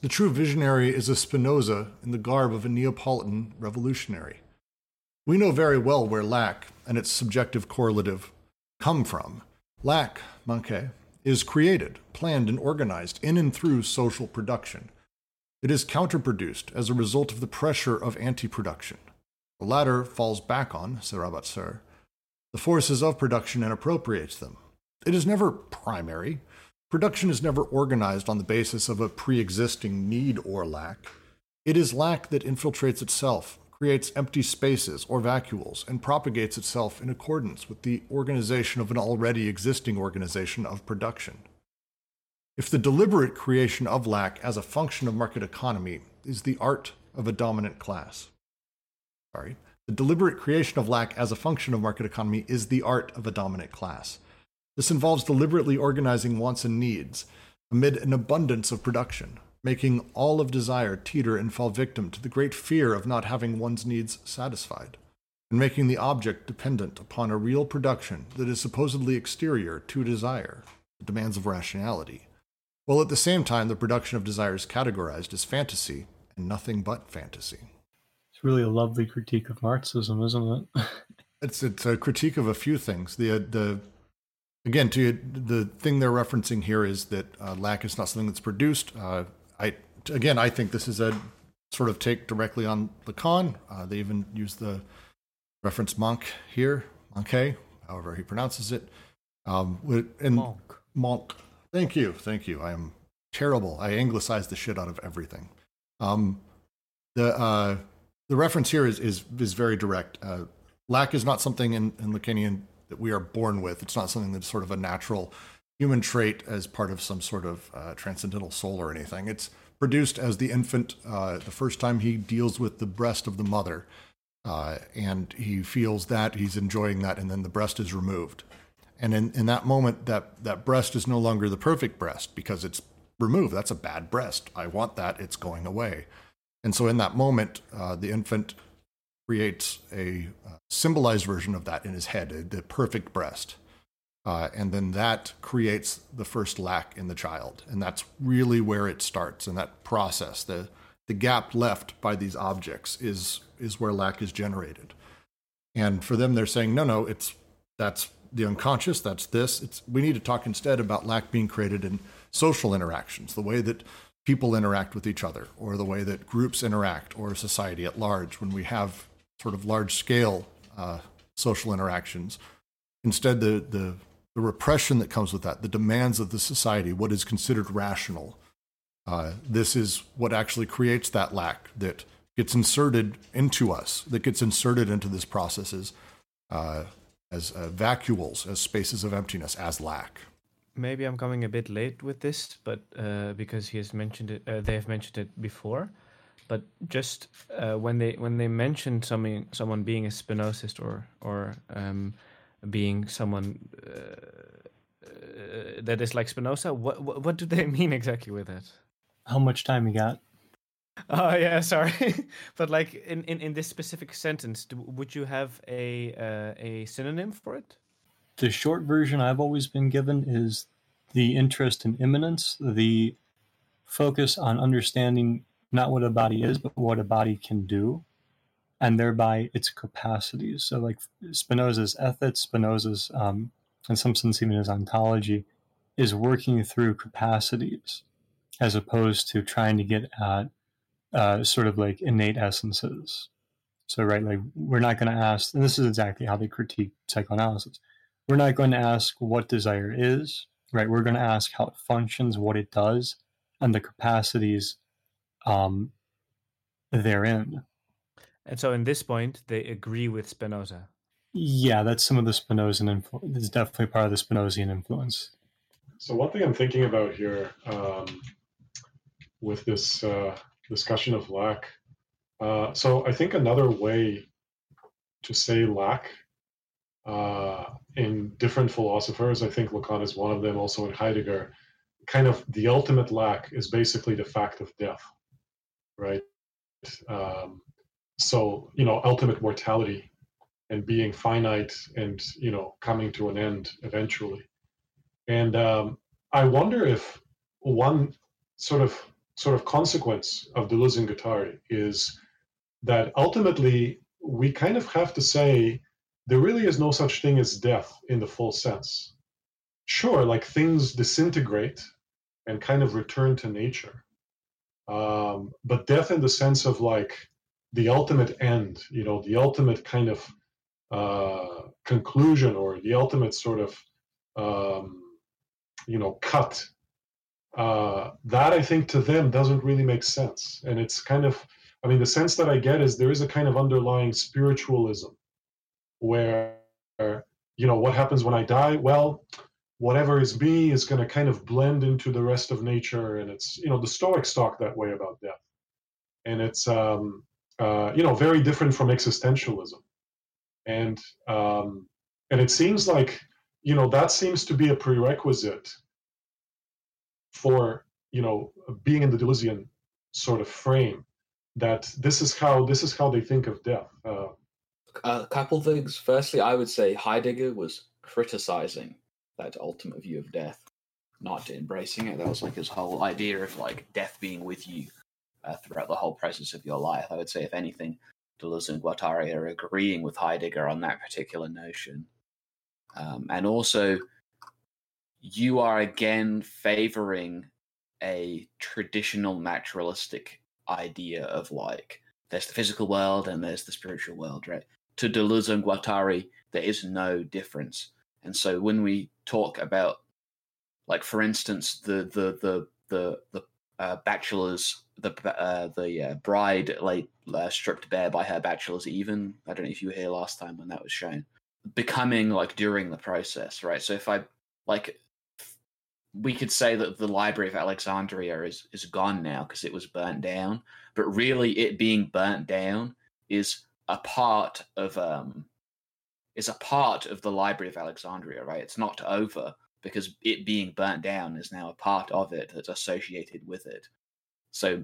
The true visionary is a Spinoza in the garb of a Neapolitan revolutionary. We know very well where lack and its subjective correlative come from. Lack, manque, is created, planned, and organized in and through social production. It is counterproduced as a result of the pressure of anti production. The latter falls back on, se rabat sur, the forces of production and appropriates them. It is never primary. Production is never organized on the basis of a pre existing need or lack. It is lack that infiltrates itself, creates empty spaces or vacuoles, and propagates itself in accordance with the organization of an already existing organization of production. If the deliberate creation of lack as a function of market economy is the art of a dominant class, sorry, the deliberate creation of lack as a function of market economy is the art of a dominant class. This involves deliberately organizing wants and needs amid an abundance of production, making all of desire teeter and fall victim to the great fear of not having one's needs satisfied, and making the object dependent upon a real production that is supposedly exterior to desire, the demands of rationality, while at the same time the production of desire is categorized as fantasy and nothing but fantasy. It's really a lovely critique of Marxism, isn't it? <laughs> It's it's a critique of a few things. The uh, the again to the thing they're referencing here is that uh, lack is not something that's produced. Uh, I again I think this is a sort of take directly on Lacan. Uh, they even use the reference monk here, Monke, however he pronounces it. Um, and Monk. monk. Thank you, thank you. I am terrible. I anglicize the shit out of everything. Um, the uh, the reference here is is is very direct. Uh, lack is not something in, in Lacanian that we are born with. It's not something that's sort of a natural human trait as part of some sort of uh, transcendental soul or anything. It's produced as the infant, uh, the first time he deals with the breast of the mother, uh, and he feels that he's enjoying that, and then the breast is removed. And in, in that moment, that, that breast is no longer the perfect breast because it's removed. That's a bad breast. I want that. It's going away. And so in that moment, uh, the infant creates a uh, symbolized version of that in his head, the perfect breast. Uh, and then that creates the first lack in the child. And that's really where it starts. And that process, the, the gap left by these objects, is, is where lack is generated. And for them, they're saying, no, no, it's that's the unconscious, that's this. It's, we need to talk instead about lack being created in social interactions, the way that people interact with each other, or the way that groups interact, or society at large, when we have sort of large scale uh, social interactions. Instead, the, the, the repression that comes with that, the demands of the society, what is considered rational, uh, this is what actually creates that lack that gets inserted into us, that gets inserted into these processes uh, as uh, vacuoles, as spaces of emptiness, as lack. Maybe I'm coming a bit late with this, but uh, because he has mentioned it, uh, they have mentioned it before. But just uh, when they when they mention something, someone being a Spinozist or or um, being someone uh, uh, that is like Spinoza, what, what what do they <laughs> mean exactly with that? How much time you got? Oh <laughs> yeah, sorry, <laughs> but like in, in, in this specific sentence, do, would you have a uh, a synonym for it? The short version I've always been given is the interest in immanence, the focus on understanding not what a body is, but what a body can do, and thereby its capacities. So, like Spinoza's ethics, Spinoza's, um, in some sense, even his ontology, is working through capacities as opposed to trying to get at uh, sort of like innate essences. So, right, like we're not going to ask, and this is exactly how they critique psychoanalysis. We're not going to ask what desire is, right? We're going to ask how it functions, what it does, and the capacities um, therein. And so, in this point, they agree with Spinoza. Yeah, that's some of the Spinozan influence. It's definitely part of the Spinozian influence. So one thing I'm thinking about here um, with this uh, discussion of lack. Uh, so I think another way to say lack uh, in different philosophers, I think Lacan is one of them, also in Heidegger, kind of the ultimate lack is basically the fact of death, right? Um, so, you know, ultimate mortality and being finite and, you know, coming to an end eventually. And um, I wonder if one sort of sort of consequence of Deleuze and Guattari is that ultimately we kind of have to say there really is no such thing as death in the full sense. Sure, like things disintegrate and kind of return to nature. Um, but death in the sense of like the ultimate end, you know, the ultimate kind of uh, conclusion or the ultimate sort of, um, you know, cut uh, that I think to them doesn't really make sense. And it's kind of, I mean, the sense that I get is there is a kind of underlying spiritualism where, you know, what happens when I die? Well, whatever is me is going to kind of blend into the rest of nature. And it's, you know, the Stoics talk that way about death. And it's, um, uh, you know, very different from existentialism. And, um, and it seems like, you know, that seems to be a prerequisite for you know being in the Deleuzian sort of frame that this is how this is how they think of death. Uh, a couple things. Firstly, I would say Heidegger was criticizing that ultimate view of death, not embracing it. That was like his whole idea of like death being with you uh, throughout the whole presence of your life. I would say, if anything, Deleuze and Guattari are agreeing with Heidegger on that particular notion. Um, and also, you are again favoring a traditional naturalistic idea of like there's the physical world and there's the spiritual world, right? To Deleuze and Guattari, there is no difference. And so when we talk about, like for instance, the the the the the uh, bachelor's the uh, the uh, bride like uh, stripped bare by her bachelor's even. I don't know if you were here last time when that was shown. Becoming like during the process, right? So if I like we could say that the Library of Alexandria is, is gone now because it was burnt down, but really it being burnt down is a part of um is a part of the Library of Alexandria, right? It's not over because it being burnt down is now a part of it that's associated with it. So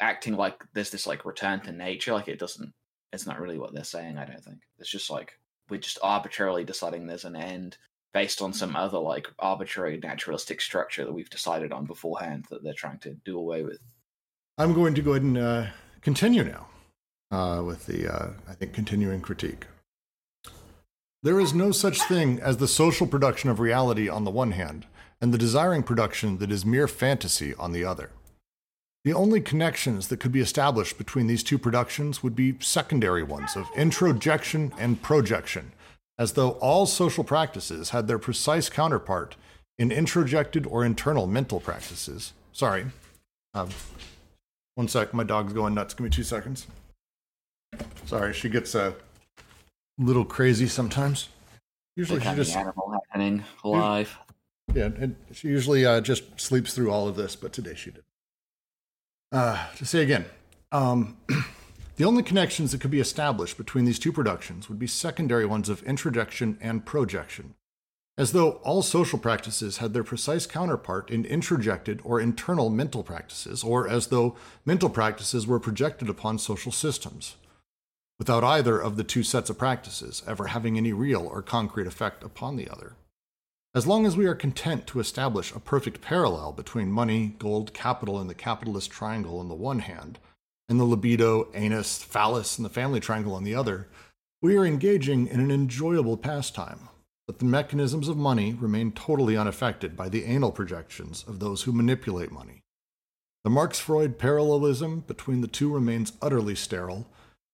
acting like there's this like return to nature, like it doesn't it's not really what they're saying, I don't think. It's just like we're just arbitrarily deciding there's an end based on some other like arbitrary naturalistic structure that we've decided on beforehand that they're trying to do away with. I'm going to go ahead and uh, continue now uh, with the, uh, I think, continuing critique. There is no such thing as the social production of reality on the one hand, and the desiring production that is mere fantasy on the other. The only connections that could be established between these two productions would be secondary ones of introjection and projection, as though all social practices had their precise counterpart in introjected or internal mental practices. Sorry. Um, one sec, my dog's going nuts. Give me two seconds. Sorry, she gets a little crazy sometimes. Usually she just animal happening live. Yeah, and she usually uh, just sleeps through all of this, but today she did. Uh, to say again, um, <clears throat> the only connections that could be established between these two productions would be secondary ones of introjection and projection, as though all social practices had their precise counterpart in introjected or internal mental practices, or as though mental practices were projected upon social systems, without either of the two sets of practices ever having any real or concrete effect upon the other. As long as we are content to establish a perfect parallel between money, gold, capital, and the capitalist triangle on the one hand, and the libido, anus, phallus, and the family triangle on the other, we are engaging in an enjoyable pastime. But the mechanisms of money remain totally unaffected by the anal projections of those who manipulate money. The Marx Freud parallelism between the two remains utterly sterile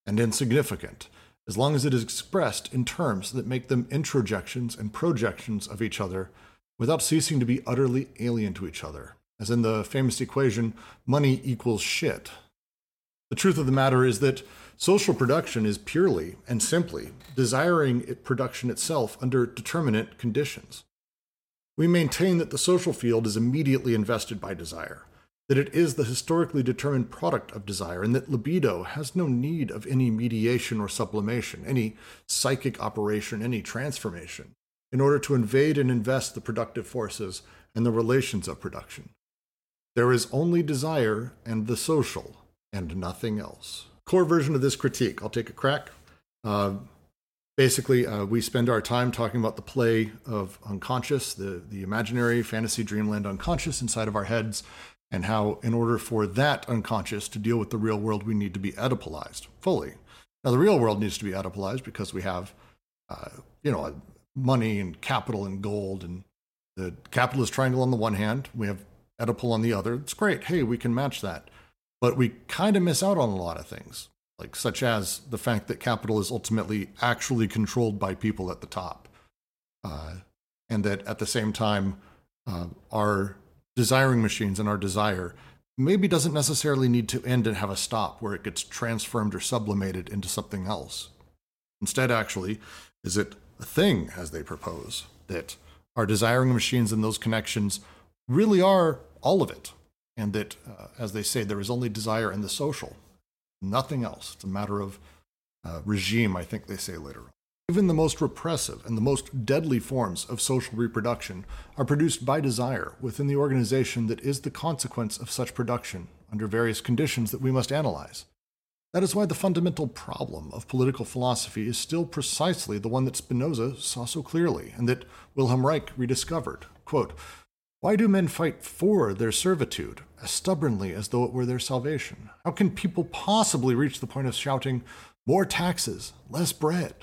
and insignificant as long as it is expressed in terms that make them introjections and projections of each other without ceasing to be utterly alien to each other, as in the famous equation money equals shit. The truth of the matter is that social production is purely and simply desiring it production itself under determinate conditions. We maintain that the social field is immediately invested by desire, that it is the historically determined product of desire, and that libido has no need of any mediation or sublimation, any psychic operation, any transformation, in order to invade and invest the productive forces and the relations of production. There is only desire and the social, and nothing else. Core version of this critique, I'll take a crack. Uh, basically, uh, we spend our time talking about the play of unconscious, the, the imaginary fantasy dreamland unconscious inside of our heads, and how, in order for that unconscious to deal with the real world, we need to be Oedipalized fully. Now, the real world needs to be Oedipalized because we have, uh, you know, money and capital and gold and the capitalist triangle on the one hand, we have Oedipal on the other. It's great. Hey, we can match that. But we kind of miss out on a lot of things, like such as the fact that capital is ultimately actually controlled by people at the top. Uh, and that at the same time, uh, our desiring machines and our desire maybe doesn't necessarily need to end and have a stop where it gets transformed or sublimated into something else. Instead, actually, is it a thing, as they propose, that our desiring machines and those connections really are all of it, and that, uh, as they say, there is only desire in the social, nothing else. It's a matter of uh, regime, I think they say later on. Even the most repressive and the most deadly forms of social reproduction are produced by desire within the organization that is the consequence of such production under various conditions that we must analyze. That is why the fundamental problem of political philosophy is still precisely the one that Spinoza saw so clearly and that Wilhelm Reich rediscovered. Quote, why do men fight for their servitude as stubbornly as though it were their salvation? How can people possibly reach the point of shouting, more taxes, less bread?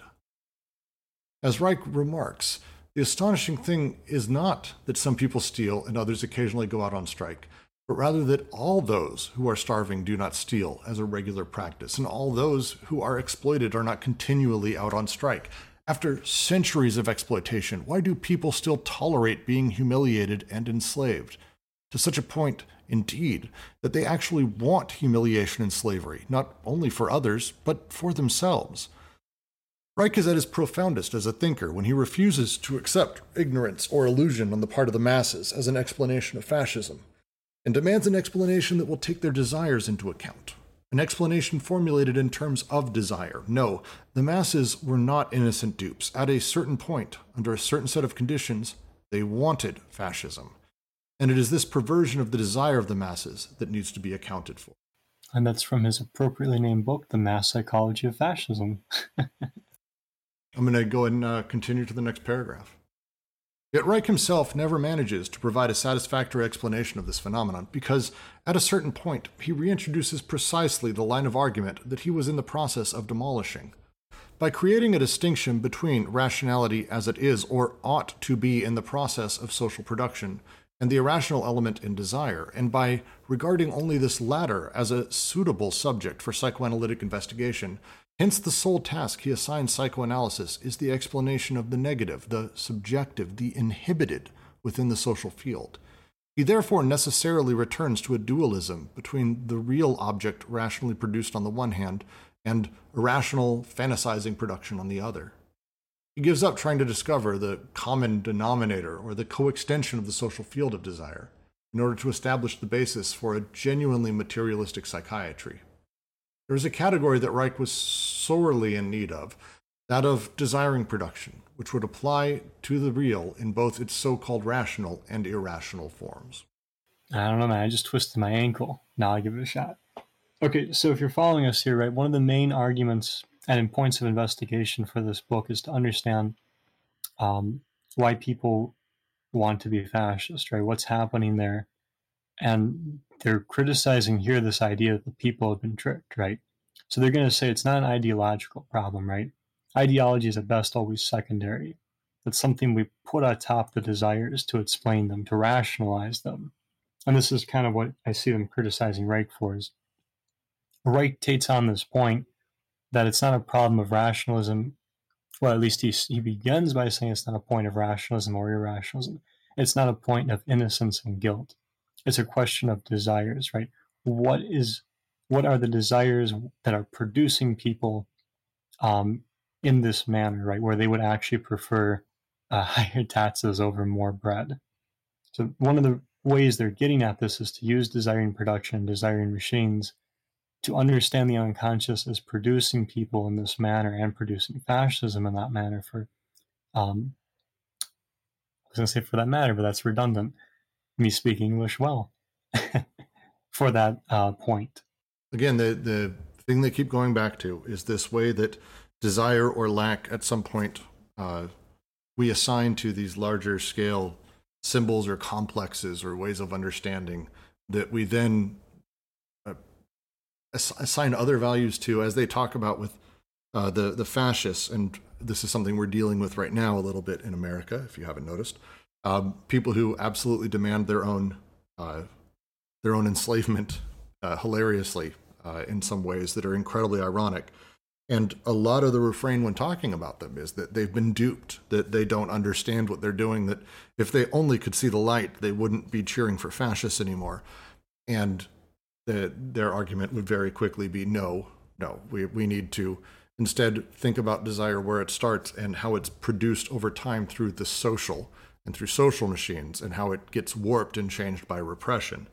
As Reich remarks, the astonishing thing is not that some people steal and others occasionally go out on strike, but rather that all those who are starving do not steal as a regular practice, and all those who are exploited are not continually out on strike. After centuries of exploitation, why do people still tolerate being humiliated and enslaved? To such a point, indeed, that they actually want humiliation and slavery, not only for others, but for themselves. Reich is at his profoundest as a thinker when he refuses to accept ignorance or illusion on the part of the masses as an explanation of fascism, and demands an explanation that will take their desires into account. An explanation formulated in terms of desire. No, the masses were not innocent dupes. At a certain point, under a certain set of conditions, they wanted fascism. And it is this perversion of the desire of the masses that needs to be accounted for. And that's from his appropriately named book, The Mass Psychology of Fascism. <laughs> I'm going to go ahead and uh, continue to the next paragraph. Yet Reich himself never manages to provide a satisfactory explanation of this phenomenon because, at a certain point, he reintroduces precisely the line of argument that he was in the process of demolishing. By creating a distinction between rationality as it is or ought to be in the process of social production and the irrational element in desire, and by regarding only this latter as a suitable subject for psychoanalytic investigation, Hence, the sole task he assigns psychoanalysis is the explanation of the negative, the subjective, the inhibited within the social field. He therefore necessarily returns to a dualism between the real object rationally produced on the one hand and irrational, fantasizing production on the other. He gives up trying to discover the common denominator or the coextension of the social field of desire. in order to establish the basis for a genuinely materialistic psychiatry. There was a category that Reich was sorely in need of that of desiring production, which would apply to the real in both its so called rational and irrational forms. I don't know, man. I just twisted my ankle. Now I give it a shot. Okay, so if you're following us here, right, one of the main arguments and in points of investigation for this book is to understand um, why people want to be fascist, right? What's happening there? And they're criticizing here this idea that the people have been tricked, right? So they're going to say it's not an ideological problem, right? Ideology is at best always secondary. It's something we put atop the desires to explain them, to rationalize them. And this is kind of what I see them criticizing Reich for is Reich takes on this point that it's not a problem of rationalism. Well, at least he, he begins by saying it's not a point of rationalism or irrationalism. It's not a point of innocence and guilt. It's a question of desires, right? What is what are the desires that are producing people um, in this manner, right? Where they would actually prefer uh, <laughs> higher taxes over more bread. So one of the ways they're getting at this is to use desiring production, desiring machines to understand the unconscious as producing people in this manner and producing fascism in that manner for um I was gonna say for that matter, but that's redundant. Me speak English well. <laughs> for that uh, point. Again, the the thing they keep going back to is this way that desire or lack at some point uh, we assign to these larger scale symbols or complexes or ways of understanding that we then uh, assign other values to, as they talk about with uh, the the fascists, and this is something we're dealing with right now a little bit in America, if you haven't noticed. Um, people who absolutely demand their own uh, their own enslavement, uh, hilariously uh, in some ways that are incredibly ironic. And a lot of the refrain when talking about them is that they've been duped, that they don't understand what they're doing, that if they only could see the light, they wouldn't be cheering for fascists anymore. And the, their argument would very quickly be no, no, we, we need to instead think about desire where it starts and how it's produced over time through the social and through social machines and how it gets warped and changed by repression.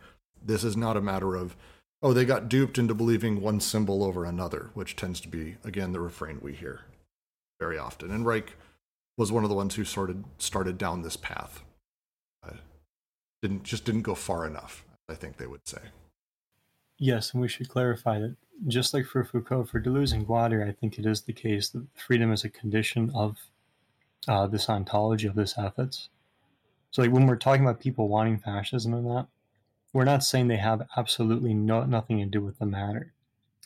This is not a matter of oh, they got duped into believing one symbol over another, which tends to be, again, the refrain we hear very often. And Reich was one of the ones who started started down this path. Uh, didn't just didn't go far enough, I think they would say. Yes, and we should clarify that just like for Foucault, for Deleuze and Guattari, I think it is the case that freedom is a condition of uh, this ontology of this ethics. So, like when we're talking about people wanting fascism and that, we're not saying they have absolutely no, nothing to do with the matter,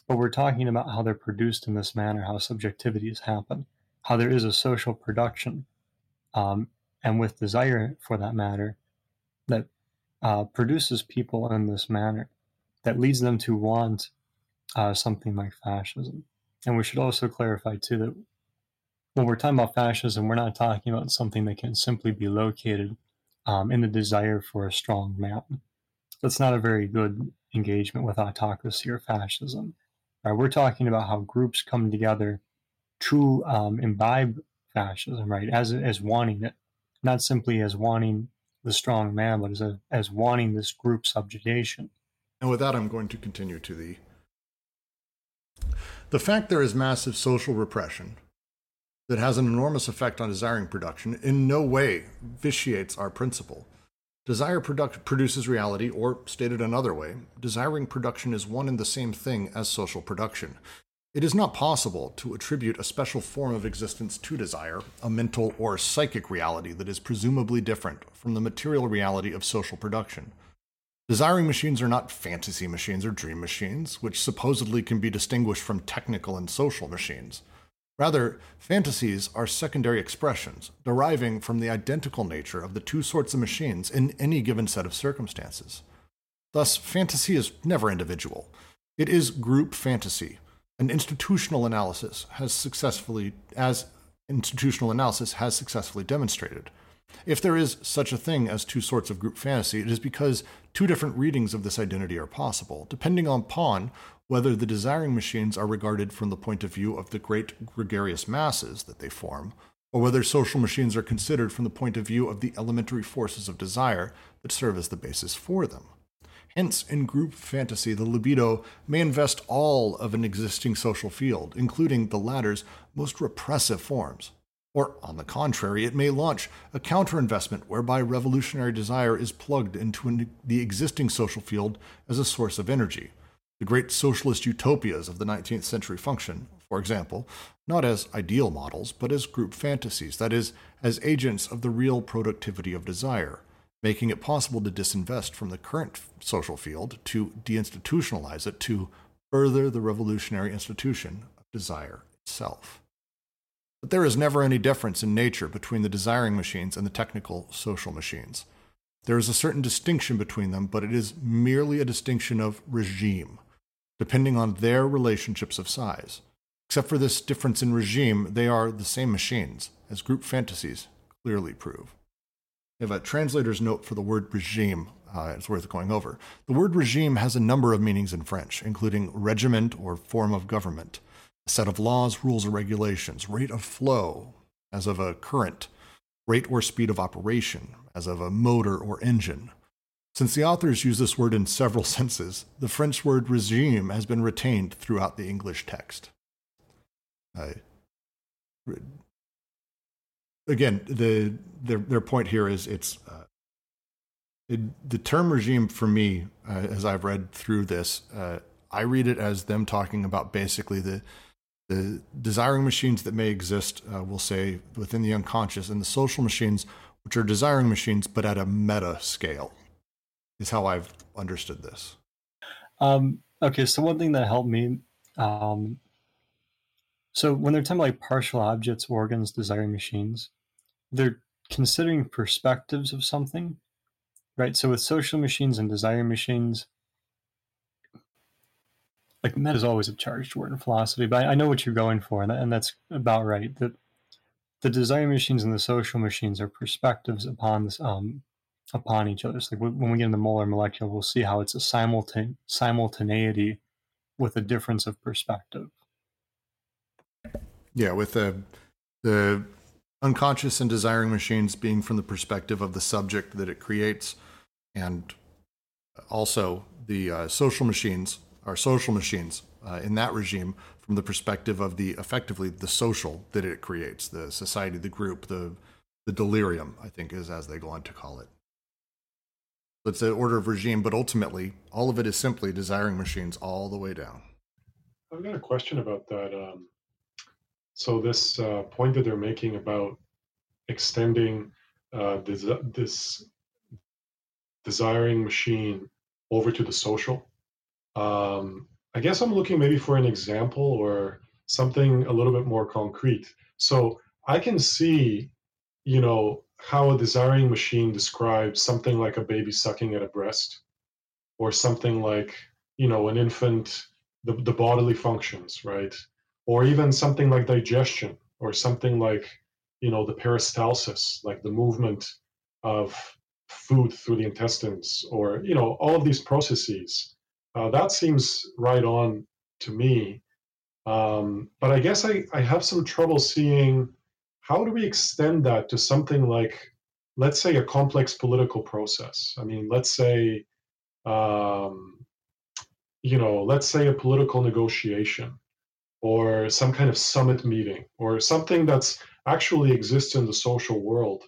but we're talking about how they're produced in this manner, how subjectivities happen, how there is a social production, um, and with desire for that matter, that uh, produces people in this manner, that leads them to want uh, something like fascism. And we should also clarify too that when we're talking about fascism, we're not talking about something that can simply be located um, in the desire for a strong man that's not a very good engagement with autocracy or fascism. Right? We're talking about how groups come together to um, imbibe fascism, right, as as wanting it, not simply as wanting the strong man, but as a, as wanting this group subjugation. And with that, I'm going to continue to the the fact there is massive social repression that has an enormous effect on desiring production in no way vitiates our principle Desire product produces reality, or stated another way, desiring production is one and the same thing as social production. It is not possible to attribute a special form of existence to desire, a mental or psychic reality that is presumably different from the material reality of social production. Desiring machines are not fantasy machines or dream machines, which supposedly can be distinguished from technical and social machines. Rather, fantasies are secondary expressions, deriving from the identical nature of the two sorts of machines in any given set of circumstances. Thus, fantasy is never individual. It is group fantasy. An institutional analysis has successfully, as institutional analysis has successfully demonstrated. If there is such a thing as two sorts of group fantasy, it is because two different readings of this identity are possible, depending upon whether the desiring machines are regarded from the point of view of the great gregarious masses that they form, or whether social machines are considered from the point of view of the elementary forces of desire that serve as the basis for them. Hence, in group fantasy, the libido may invest all of an existing social field, including the latter's most repressive forms. Or, on the contrary, it may launch a counterinvestment whereby revolutionary desire is plugged into an, the existing social field as a source of energy. The great socialist utopias of the 19th century function, for example, not as ideal models, but as group fantasies, that is, as agents of the real productivity of desire, making it possible to disinvest from the current social field, to deinstitutionalize it, to further the revolutionary institution of desire itself. But there is never any difference in nature between the desiring machines and the technical social machines. There is a certain distinction between them, but it is merely a distinction of regime, depending on their relationships of size. Except for this difference in regime, they are the same machines, as group fantasies clearly prove. I have a translator's note for the word regime. Uh, it's worth going over. The word regime has a number of meanings in French, including regiment or form of government, a set of laws, rules, or regulations, rate of flow, as of a current, rate or speed of operation, as of a motor or engine. Since the authors use this word in several <laughs> senses, the French word regime has been retained throughout the English text. Uh, again, the their their point here is it's uh, it, the term regime for me, uh, as I've read through this, uh, I read it as them talking about basically the the desiring machines that may exist, uh, we'll say within the unconscious, and the social machines, which are desiring machines, but at a meta scale, is how I've understood this. Um, okay, so one thing that helped me um, so when they're talking about like partial objects, organs, desiring machines, they're considering perspectives of something, right? So with social machines and desiring machines, like that is always a charged word in philosophy, but I, I know what you're going for, and, that, and that's about right. That the desiring machines and the social machines are perspectives upon this, um, upon each other. So like when we get into molar molecular, we'll see how it's a simultane- simultaneity with a difference of perspective. Yeah, with the the unconscious and desiring machines being from the perspective of the subject that it creates, and also the uh, social machines are social machines uh, in that regime from the perspective of the effectively the social that it creates, the society, the group, the the delirium. I think is as they go on to call it. It's an order of regime, but ultimately, all of it is simply desiring machines all the way down. I've got a question about that. Um, so this uh, point that they're making about extending uh, this, this desiring machine over to the social, um, I guess I'm looking maybe for an example or something a little bit more concrete. So I can see, you know, how a desiring machine describes something like a baby sucking at a breast, or something like, you know, an infant, the, the bodily functions, right? or even something like digestion or something like you know the peristalsis like the movement of food through the intestines or you know all of these processes uh, that seems right on to me um, but i guess I, I have some trouble seeing how do we extend that to something like let's say a complex political process i mean let's say um, you know let's say a political negotiation or some kind of summit meeting or something that's actually exists in the social world.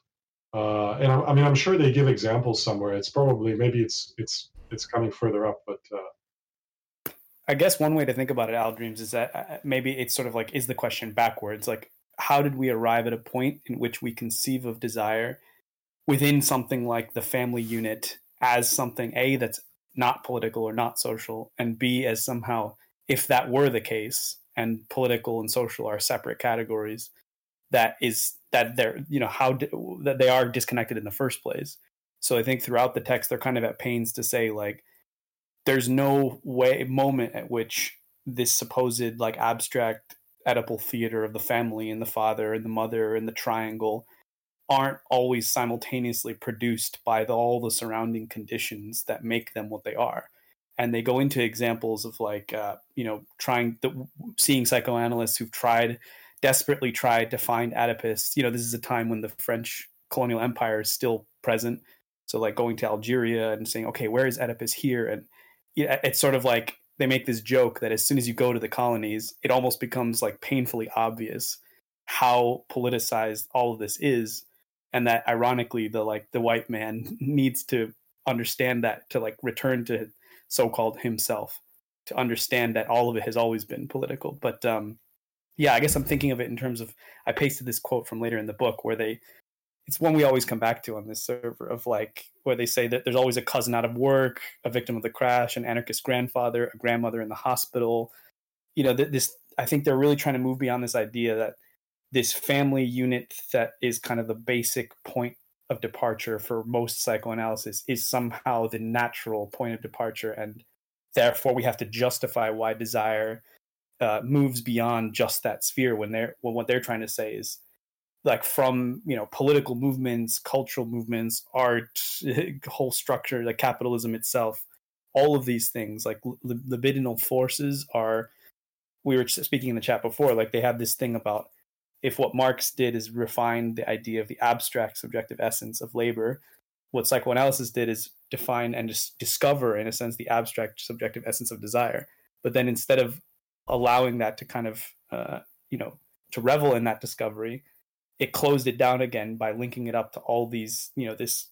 Uh, and I, I, mean, I'm sure they give examples somewhere. It's probably maybe it's it's it's coming further up, but. Uh, I guess one way to think about it, Al Dreams, is that uh, maybe it's sort of like is the question backwards. Like, how did we arrive at a point in which we conceive of desire within something like the family unit as something a that's not political or not social, and b as somehow, if that were the case, and political and social are separate categories that is that they're you know how that they are disconnected in the first place. So i think throughout the text they're kind of at pains to say like there's no way moment at which this supposed like abstract oedipal theater of the family and the father and the mother and the triangle aren't always simultaneously produced by the, all the surrounding conditions that make them what they are and they go into examples of like uh, you know trying the, seeing psychoanalysts who've tried desperately tried to find Oedipus. You know, this is a time when the French colonial empire is still present. So like going to Algeria and saying, okay, where is Oedipus here? And it's sort of like they make this joke that as soon as you go to the colonies, it almost becomes like painfully obvious how politicized all of this is, and that ironically, the like the white man <laughs> needs to understand that to like return to so-called himself to understand that all of it has always been political. But um, yeah, I guess I'm thinking of it in terms of I pasted this quote from later in the book where they it's one we always come back to on this server of like where they say that there's always a cousin out of work, a victim of the crash, an anarchist grandfather, a grandmother in the hospital. You know, this I think they're really trying to move beyond this idea that this family unit that is kind of the basic point of departure for most psychoanalysis is somehow the natural point of departure and therefore we have to justify why desire uh, moves beyond just that sphere when they're when what they're trying to say is like from you know political movements cultural movements art <laughs> whole structure like capitalism itself all of these things like libidinal forces are we were speaking in the chat before like they have this thing about if what marx did is refine the idea of the abstract subjective essence of labor what psychoanalysis did is define and just discover in a sense the abstract subjective essence of desire. But then instead of allowing that to kind of uh, you know to revel in that discovery it closed it down again by linking it up to all these, you know, this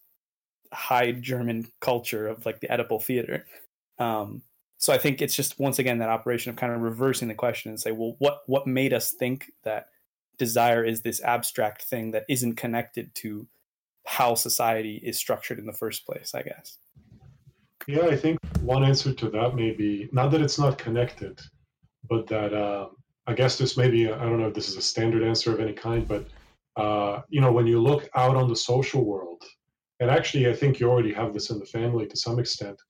high German culture of like the Oedipal theater. Um, so I think it's just once again that operation of kind of reversing the question and say, well, what what made us think that desire is this abstract thing that isn't connected to how society is structured in the first place? I guess. Yeah, I think one answer to that may be not that it's not connected, but that uh, I guess this may be I don't know if this is a standard answer of any kind, but uh, you know, when you look out on the social world, and actually, I think you already have this in the family to some extent.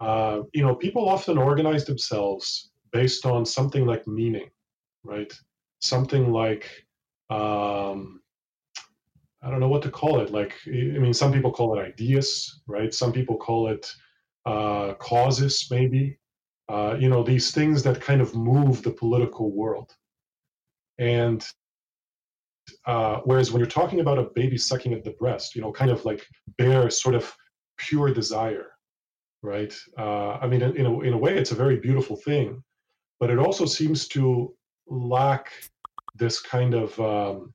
Uh, you know, people often organize themselves based on something like meaning, right? Something like, um, I don't know what to call it. Like, I mean, some people call it ideas, right? Some people call it uh, causes, maybe. Uh, you know, these things that kind of move the political world. And uh, whereas when you're talking about a baby sucking at the breast, you know, kind of like bare sort of pure desire, right? Uh, I mean, in a, in a way, it's a very beautiful thing, but it also seems to lack this kind of, um,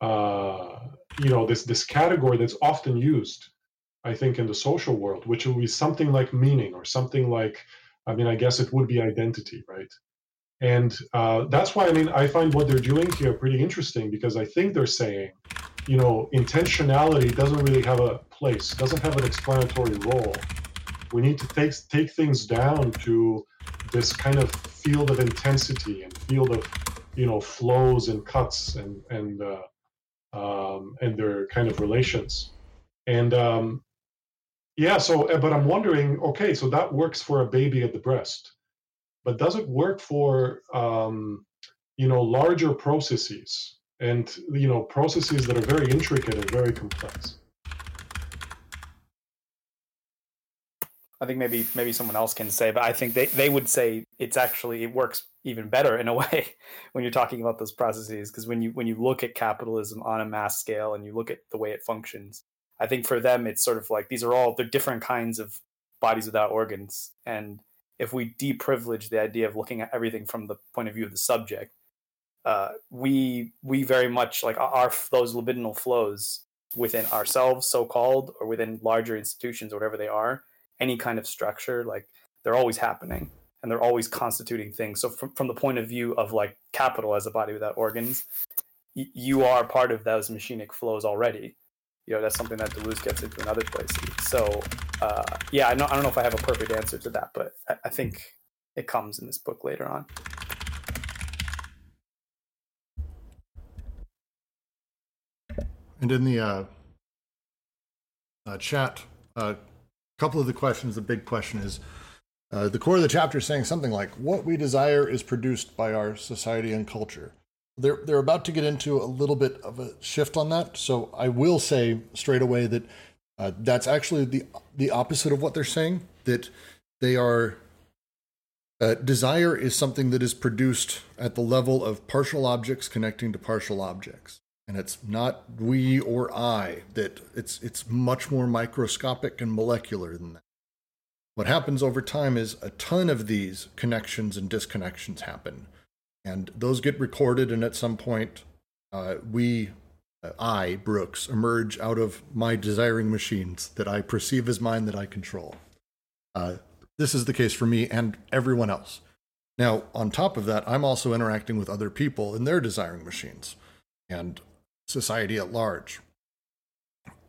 uh, you know, this this category that's often used, I think, in the social world, which would be something like meaning or something like, I mean, I guess it would be identity, right? And uh, that's why I mean I find what they're doing here pretty interesting because I think they're saying, you know, intentionality doesn't really have a place, doesn't have an explanatory role. We need to take take things down to this kind of field of intensity and field of, you know, flows and cuts and and uh, um, and their kind of relations. And um, yeah, so but I'm wondering, okay, so that works for a baby at the breast but does it work for um, you know larger processes and you know processes that are very intricate and very complex? I think maybe maybe someone else can say but i think they, they would say it's actually it works even better in a <laughs> way when you're talking about those processes because when you when you look at capitalism on a mass scale and you look at the way it functions i think for them it's sort of like these are all they're different kinds of bodies without organs and if we deprivilege the idea of looking at everything from the point of view of the subject, uh, we we very much like our those libidinal flows within ourselves, so called, or within larger institutions or whatever they are, any kind of structure, like they're always happening and they're always constituting things. So from from the point of view of like capital as a body without organs, y- you are part of those machinic flows already you know that's something that Deleuze gets into in other places. So uh, yeah, I don't, I don't know if I have a perfect answer to that, but I, I think it comes in this book later on. And in the uh, uh, chat, a couple of the questions, the big question is uh, the core of the chapter is saying something like, What we desire is produced by our society and culture they're they're about to get into a little bit of a shift on that. So I will say straight away that uh, that's actually the the opposite of what they're saying. That they are Uh, desire is something that is produced at the level of partial objects connecting to partial objects. And it's not we or I that it's it's much more microscopic and molecular than that. What happens over time is a ton of these connections and disconnections happen. And those get recorded, and at some point, uh, we, I, Brooks, emerge out of my desiring machines that I perceive as mine that I control. Uh, this is the case for me and everyone else. Now, on top of that, I'm also interacting with other people in their desiring machines and society at large.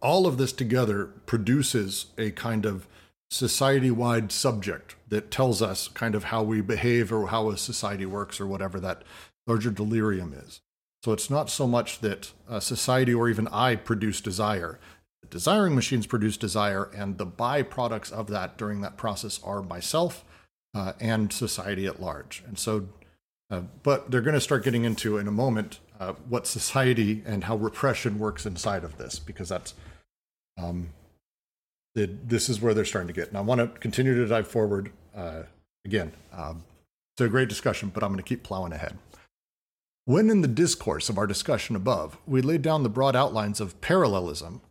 All of this together produces a kind of society wide subject that tells us kind of how we behave or how a society works or whatever that larger delirium is. So it's not so much that society or even I produce desire. The desiring machines produce desire, and the byproducts of that during that process are myself uh, and society at large. And so, uh, but they're going to start getting into in a moment uh, what society and how repression works inside of this, because that's um, the, this is where they're starting to get. And I want to continue to dive forward. Uh, again, um, it's a great discussion, but I'm going to keep plowing ahead. When in the discourse of our discussion above, we laid down the broad outlines of parallelism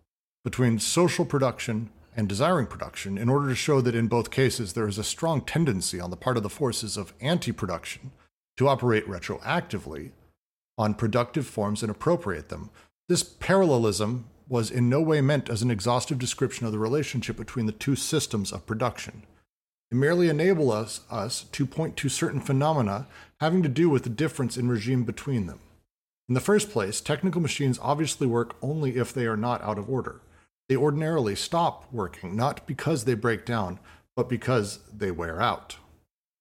between social production and desiring production in order to show that in both cases there is a strong tendency on the part of the forces of anti production to operate retroactively on productive forms and appropriate them. This parallelism was in no way meant as an exhaustive description of the relationship between the two systems of production. It merely enable us, us to point to certain phenomena having to do with the difference in regime between them. In the first place, technical machines obviously work only if they are not out of order. They ordinarily stop working, not because they break down, but because they wear out.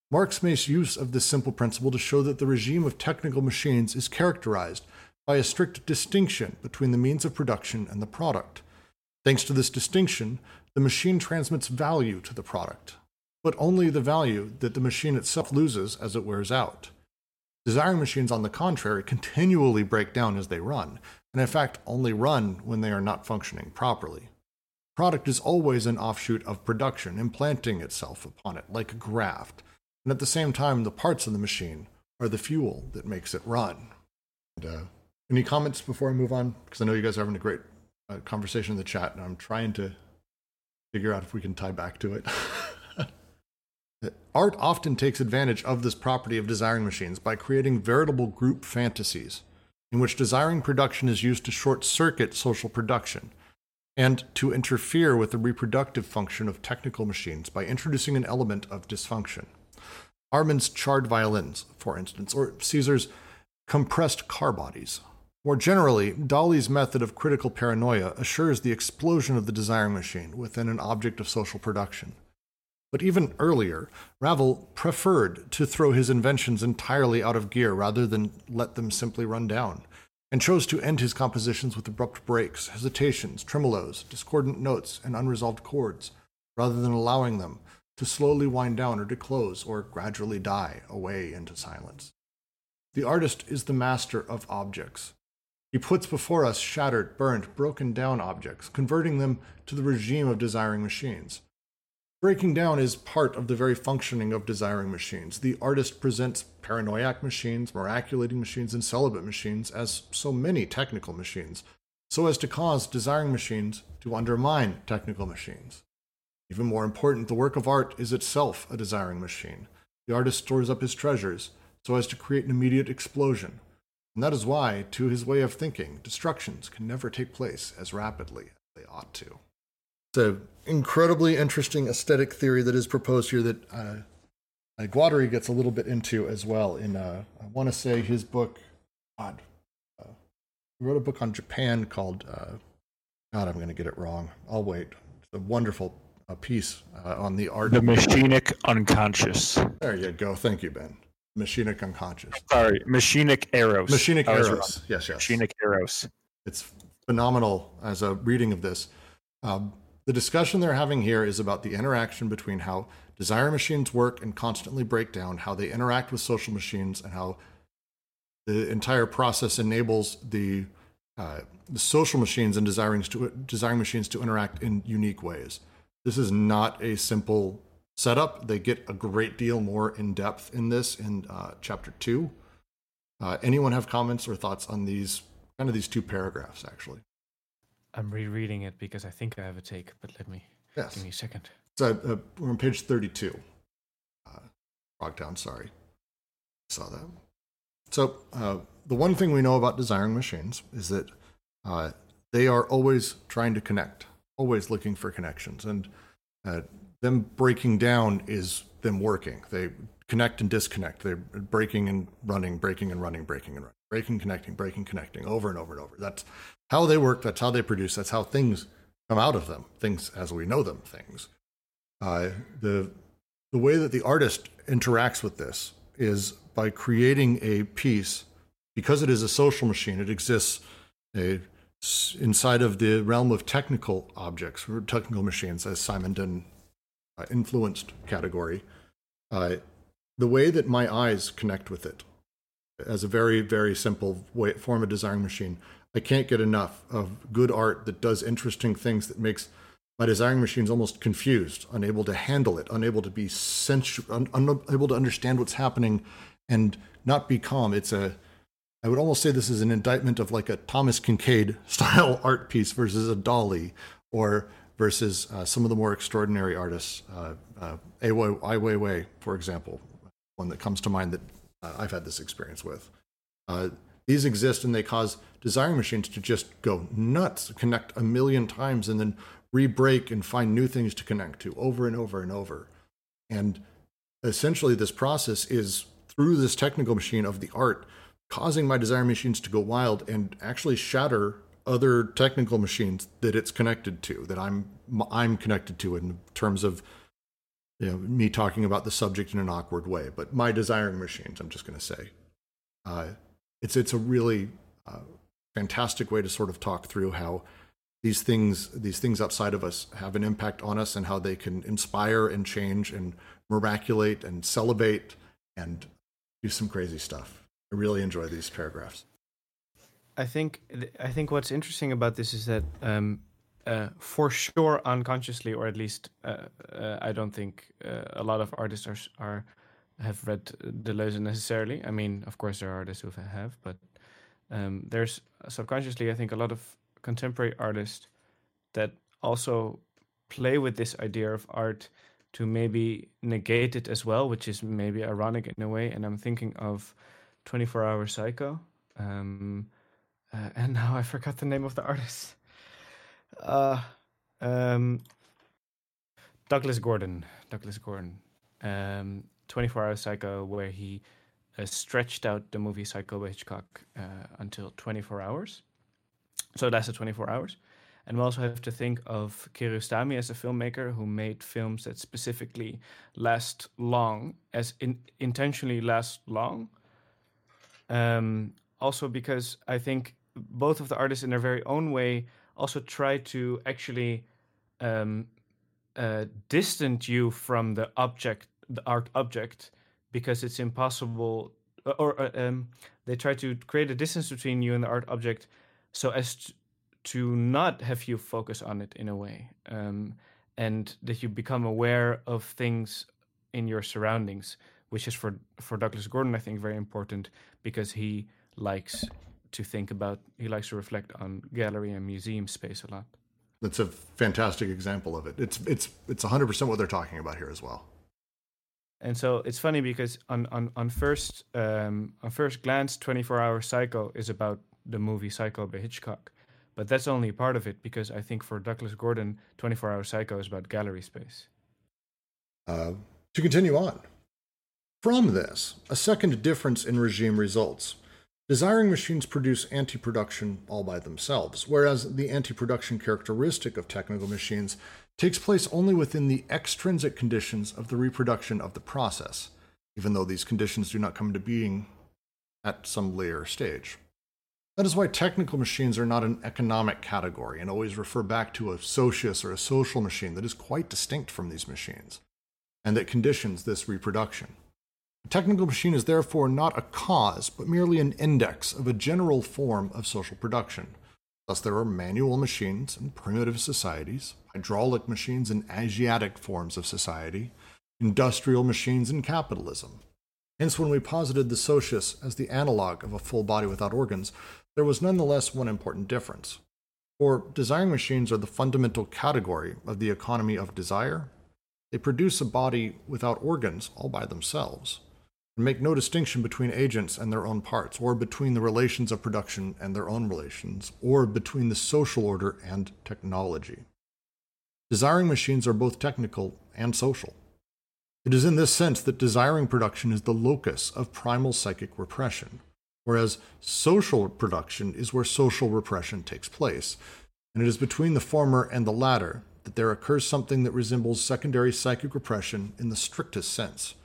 Marx makes use of this simple principle to show that the regime of technical machines is characterized by a strict distinction between the means of production and the product. Thanks to this distinction, the machine transmits value to the product, but only the value that the machine itself loses as it wears out. Desiring machines, on the contrary, continually break down as they run, and in fact only run when they are not functioning properly. Product is always an offshoot of production, implanting itself upon it like a graft, and at the same time, the parts of the machine are the fuel that makes it run. And, uh, any comments before I move on? Because I know you guys are having a great uh, conversation in the chat, and I'm trying to figure out if we can tie back to it. <laughs> Art often takes advantage of this property of desiring machines by creating veritable group fantasies, in which desiring production is used to short circuit social production and to interfere with the reproductive function of technical machines by introducing an element of dysfunction. Arman's charred violins, for instance, or Caesar's compressed car bodies, more generally, Dali's method of critical paranoia assures the explosion of the desiring machine within an object of social production. But even earlier, Ravel preferred to throw his inventions entirely out of gear rather than let them simply run down, and chose to end his compositions with abrupt breaks, hesitations, tremolos, discordant notes, and unresolved chords, rather than allowing them to slowly wind down or to close or gradually die away into silence. The artist is the master of objects, he puts before us shattered, burnt, broken down objects, converting them to the regime of desiring machines. Breaking down is part of the very functioning of desiring machines. The artist presents paranoiac machines, miraculating machines, and celibate machines as so many technical machines, so as to cause desiring machines to undermine technical machines. Even more important, the work of art is itself a desiring machine. The artist stores up his treasures so as to create an immediate explosion, and that is why, to his way of thinking, destructions can never take place as rapidly as they ought to. It's an incredibly interesting aesthetic theory that is proposed here that uh, Guattari gets a little bit into as well. In uh, I want to say his book, God, uh, he wrote a book on Japan called uh, God. I'm going to get it wrong. I'll wait. It's a wonderful uh, piece uh, on the art. The machinic unconscious. There you go. Thank you, Ben. Machinic unconscious. Sorry, machinic eros. Machinic eros. Yes, yes. Machinic eros. It's phenomenal as a reading of this. Um, the discussion they're having here is about the interaction between how desire machines work and constantly break down, how they interact with social machines, and how the entire process enables the, uh, the social machines and desiring, to, desiring machines to interact in unique ways. This is not a simple setup. They get a great deal more in depth in this in uh, chapter two. Uh, anyone have comments or thoughts on these kind of these two paragraphs? Actually, I'm rereading it because I think I have a take, but let me yes. give me a second. So uh, we're on page 32. Uh, Frogtown, sorry, saw that. So uh, the one thing we know about desiring machines is that uh, they are always trying to connect, always looking for connections, and uh, them breaking down is them working. They connect and disconnect. They're breaking and running, breaking and running, breaking and running, breaking, connecting, breaking, connecting, over and over and over. That's how they work. That's how they produce. That's how things come out of them. Things as we know them. Things. Uh, the the way that the artist interacts with this is by creating a piece because it is a social machine. It exists a, inside of the realm of technical objects or technical machines, as Simondon uh, influenced category. Uh, the way that my eyes connect with it as a very very simple way, form of design machine. I can't get enough of good art that does interesting things that makes my desiring machines almost confused unable to handle it unable to be sensu- un- unable to understand what's happening and not be calm. It's a i would almost say this is an indictment of like a thomas Kinkade style <laughs> art piece versus a Dali or versus uh, some of the more extraordinary artists uh, uh, Ai Weiwei, for example, one that comes to mind that uh, I've had this experience with. Uh, these exist and they cause desiring machines to just go nuts, connect a million times, and then re-break and find new things to connect to over and over and over. And essentially, this process is through this technical machine of the art, causing my desire machines to go wild and actually shatter other technical machines that it's connected to, that I'm I'm connected to in terms of you know, me talking about the subject in an awkward way, but my desiring machines, I'm just going to say. Uh, it's, it's a really uh, fantastic way to sort of talk through how these things, these things outside of us have an impact on us and how they can inspire and change and miraculate and celebrate and do some crazy stuff. I really enjoy these paragraphs. I think I think what's interesting about this is that um, uh, for sure unconsciously, or at least uh, uh, I don't think uh, a lot of artists are, are have read Deleuze necessarily. I mean, of course, there are artists who have, but um, there's subconsciously, I think, a lot of contemporary artists that also play with this idea of art to maybe negate it as well, which is maybe ironic in a way. And I'm thinking of 24 Hour Psycho. Um, uh, and now I forgot the name of the artist. Uh, um, Douglas Gordon. Douglas Gordon. Um, 24 Hour Psycho, where he uh, stretched out the movie Psycho by Hitchcock uh, until 24 hours. So that's the 24 hours. And we also have to think of Kiarostami as a filmmaker who made films that specifically last long, as in, intentionally last long. Um, also, because I think both of the artists, in their very own way, also try to actually um, uh, distance you from the object, the art object, because it's impossible. Uh, or uh, um, they try to create a distance between you and the art object, so as to, to not have you focus on it in a way, um, and that you become aware of things in your surroundings, which is for for Douglas Gordon, I think, very important because he likes to think about. He likes to reflect on gallery and museum space a lot. That's a fantastic example of it. It's it's it's 100% what they're talking about here as well. And so it's funny because on on on first um, on first glance, 24 Hour Psycho is about the movie Psycho by Hitchcock, but that's only part of it because I think for Douglas Gordon, 24 Hour Psycho is about gallery space. Uh, to continue on, from this, a second difference in regime results. Desiring machines produce anti production all by themselves, whereas the anti production characteristic of technical machines takes place only within the extrinsic conditions of the reproduction of the process, even though these conditions do not come into being at some later stage. That is why technical machines are not an economic category and always refer back to a socius or a social machine that is quite distinct from these machines and that conditions this reproduction. Technical machine is therefore not a cause, but merely an index of a general form of social production. Thus, there are manual machines in primitive societies, hydraulic machines in Asiatic forms of society, industrial machines, in capitalism. Hence, when we posited the socius as the analog of a full body without organs, there was nonetheless one important difference. For desiring machines are the fundamental category of the economy of desire. They produce a body without organs all by themselves, and make no distinction between agents and their own parts, or between the relations of production and their own relations, or between the social order and technology. Desiring machines are both technical and social. It is in this sense that desiring production is the locus of primal psychic repression, whereas social production is where social repression takes place. And it is between the former and the latter that there occurs something that resembles secondary psychic repression in the strictest sense.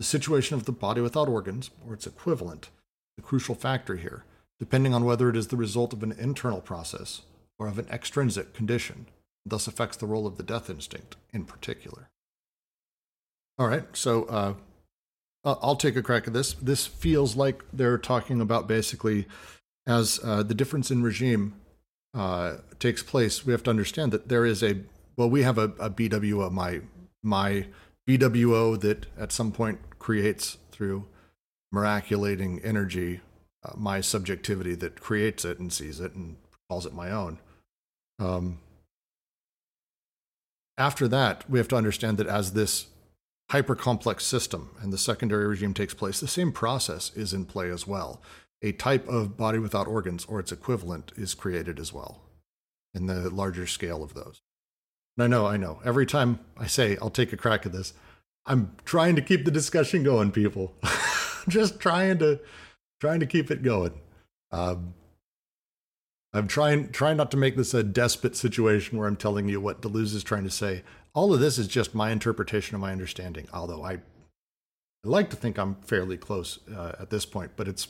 The situation of the body without organs, or its equivalent, the crucial factor here, depending on whether it is the result of an internal process or of an extrinsic condition, thus affects the role of the death instinct in particular. All right, so uh, I'll take a crack at this. This feels like they're talking about basically as uh, the difference in regime uh, takes place. We have to understand that there is a well, we have a, a BWO, my my BWO that at some point creates through miraculating energy uh, my subjectivity that creates it and sees it and calls it my own. Um, after that, we have to understand that as this hypercomplex system and the secondary regime takes place, the same process is in play as well. A type of body without organs or its equivalent is created as well in the larger scale of those. And I know, I know. Every time I say I'll take a crack at this, I'm trying to keep the discussion going, people. <laughs> Just trying to trying to keep it going. Um, I'm trying trying not to make this a despot situation where I'm telling you what Deleuze is trying to say all of this is just my interpretation of my understanding, although I, I like to think I'm fairly close uh, at this point, but it's.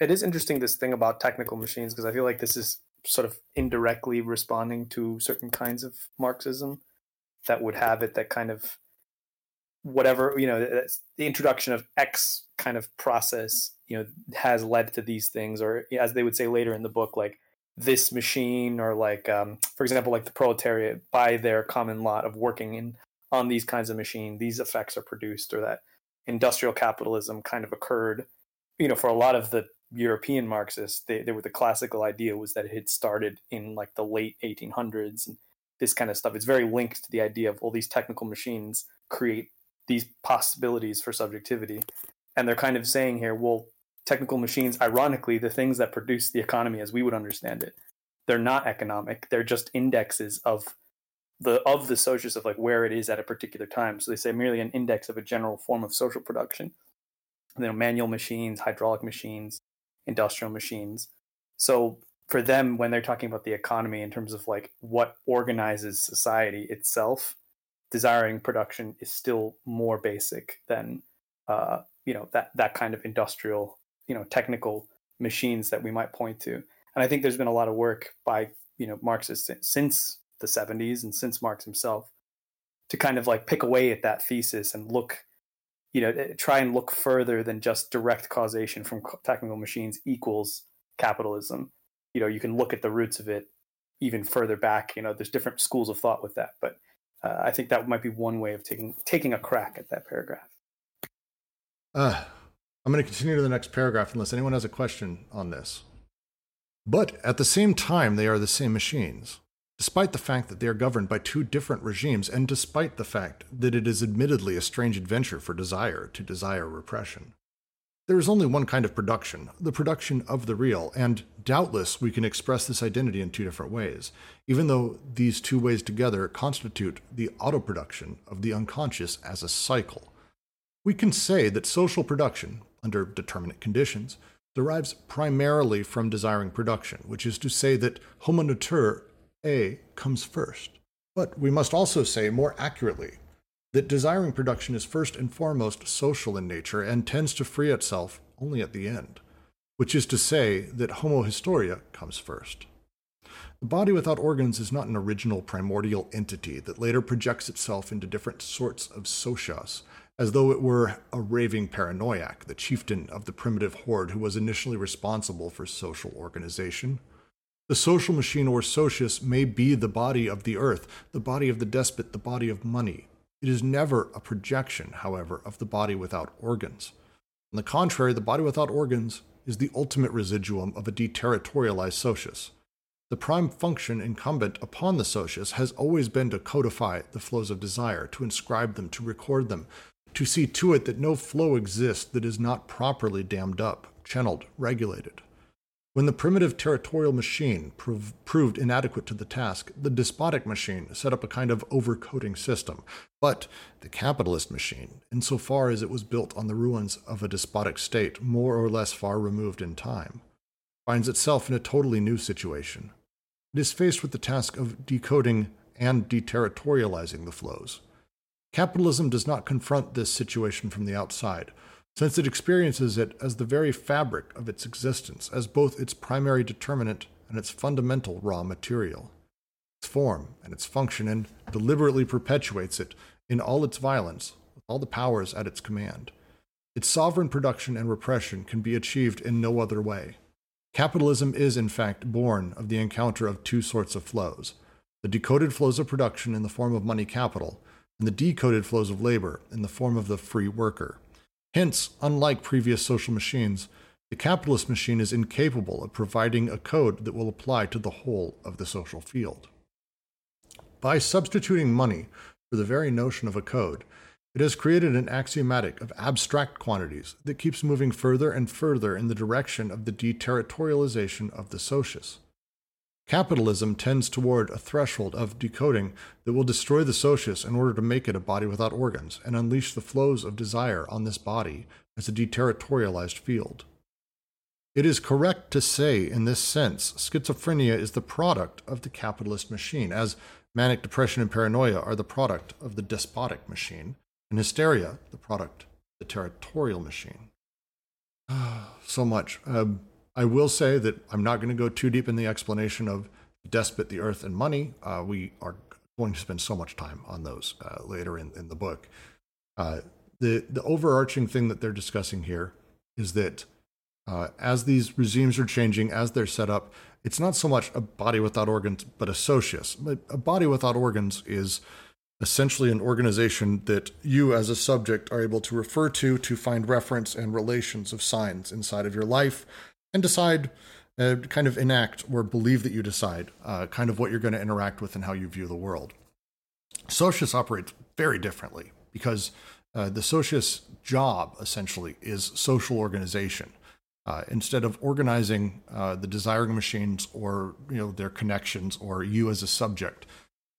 It is interesting this thing about technical machines because I feel like this is sort of indirectly responding to certain kinds of Marxism that would have it that kind of whatever you know the introduction of X kind of process you know has led to these things or as they would say later in the book like this machine or like um, for example like the proletariat by their common lot of working in on these kinds of machine these effects are produced or that industrial capitalism kind of occurred. You know for a lot of the european marxists they, they were the classical idea was that it had started in like the late 1800s and this kind of stuff it's very linked to the idea of all these technical machines create these possibilities for subjectivity and they're kind of saying here well technical machines, ironically, the things that produce the economy as we would understand it, they're not economic. They're just indexes of the of the socius of like where it is at a particular time. So they say merely an index of a general form of social production. You know, manual machines, hydraulic machines, industrial machines. So for them, when they're talking about the economy in terms of like what organizes society itself, desiring production is still more basic than uh, you know that that kind of industrial you know technical machines that we might point to. And I think there's been a lot of work by you know Marxists since the 70s and since Marx himself to kind of like pick away at that thesis and look you know eh, try and look further than just direct causation from technical machines equals capitalism you know you can look at the roots of it even further back you know there's different schools of thought with that but uh, i think that might be one way of taking taking a crack at that paragraph uh, I'm going to continue to the next paragraph unless anyone has a question on this. But at the same time, they are the same machines, despite the fact that they are governed by two different regimes, and despite the fact that it is admittedly a strange adventure for desire to desire repression. There is only one kind of production, the production of the real, and doubtless we can express this identity in two different ways, even though these two ways together constitute the autoproduction of the unconscious as a cycle. We can say that social production, under determinate conditions, derives primarily from desiring production, which is to say that homo nature A comes first. But we must also say more accurately that desiring production is first and foremost social in nature and tends to free itself only at the end, which is to say that homo historia comes first. The body without organs is not an original primordial entity that later projects itself into different sorts of socias as though it were a raving paranoiac, the chieftain of the primitive horde who was initially responsible for social organization. The social machine or socius may be the body of the earth, the body of the despot, the body of money. It is never a projection, however, of the body without organs. On the contrary, the body without organs is the ultimate residuum of a deterritorialized socius. The prime function incumbent upon the socius has always been to codify the flows of desire, to inscribe them, to record them, to see to it that no flow exists that is not properly dammed up, channeled, regulated. When the primitive territorial machine prov- proved inadequate to the task, the despotic machine set up a kind of overcoding system. But the capitalist machine, insofar as it was built on the ruins of a despotic state more or less far removed in time, finds itself in a totally new situation. It is faced with the task of decoding and deterritorializing the flows. Capitalism does not confront this situation from the outside, since it experiences it as the very fabric of its existence, as both its primary determinant and its fundamental raw material. Its form and its function, and deliberately perpetuates it in all its violence, with all the powers at its command. Its sovereign production and repression can be achieved in no other way. Capitalism is, in fact, born of the encounter of two sorts of flows the decoded flows of production in the form of money capital, and the decoded flows of labor in the form of the free worker. Hence, unlike previous social machines, the capitalist machine is incapable of providing a code that will apply to the whole of the social field. By substituting money for the very notion of a code, it has created an axiomatic of abstract quantities that keeps moving further and further in the direction of the deterritorialization of the socius. Capitalism tends toward a threshold of decoding that will destroy the socius in order to make it a body without organs and unleash the flows of desire on this body as a deterritorialized field. It is correct to say, in this sense, schizophrenia is the product of the capitalist machine, as manic depression and paranoia are the product of the despotic machine, and hysteria the product of the territorial machine. <sighs> so much. Um, I will say that I'm not going to go too deep in the explanation of despot, the earth, and money. Uh, we are going to spend so much time on those uh, later in, in the book. Uh, the, the overarching thing that they're discussing here is that uh, as these regimes are changing, as they're set up, it's not so much a body without organs, but a socius. A body without organs is essentially an organization that you as a subject are able to refer to to find reference and relations of signs inside of your life and decide, uh, kind of enact or believe that you decide, uh, kind of what you're going to interact with and how you view the world. Socius operates very differently because uh, the socius job essentially is social organization. Uh, instead of organizing uh, the desiring machines or you know their connections or you as a subject,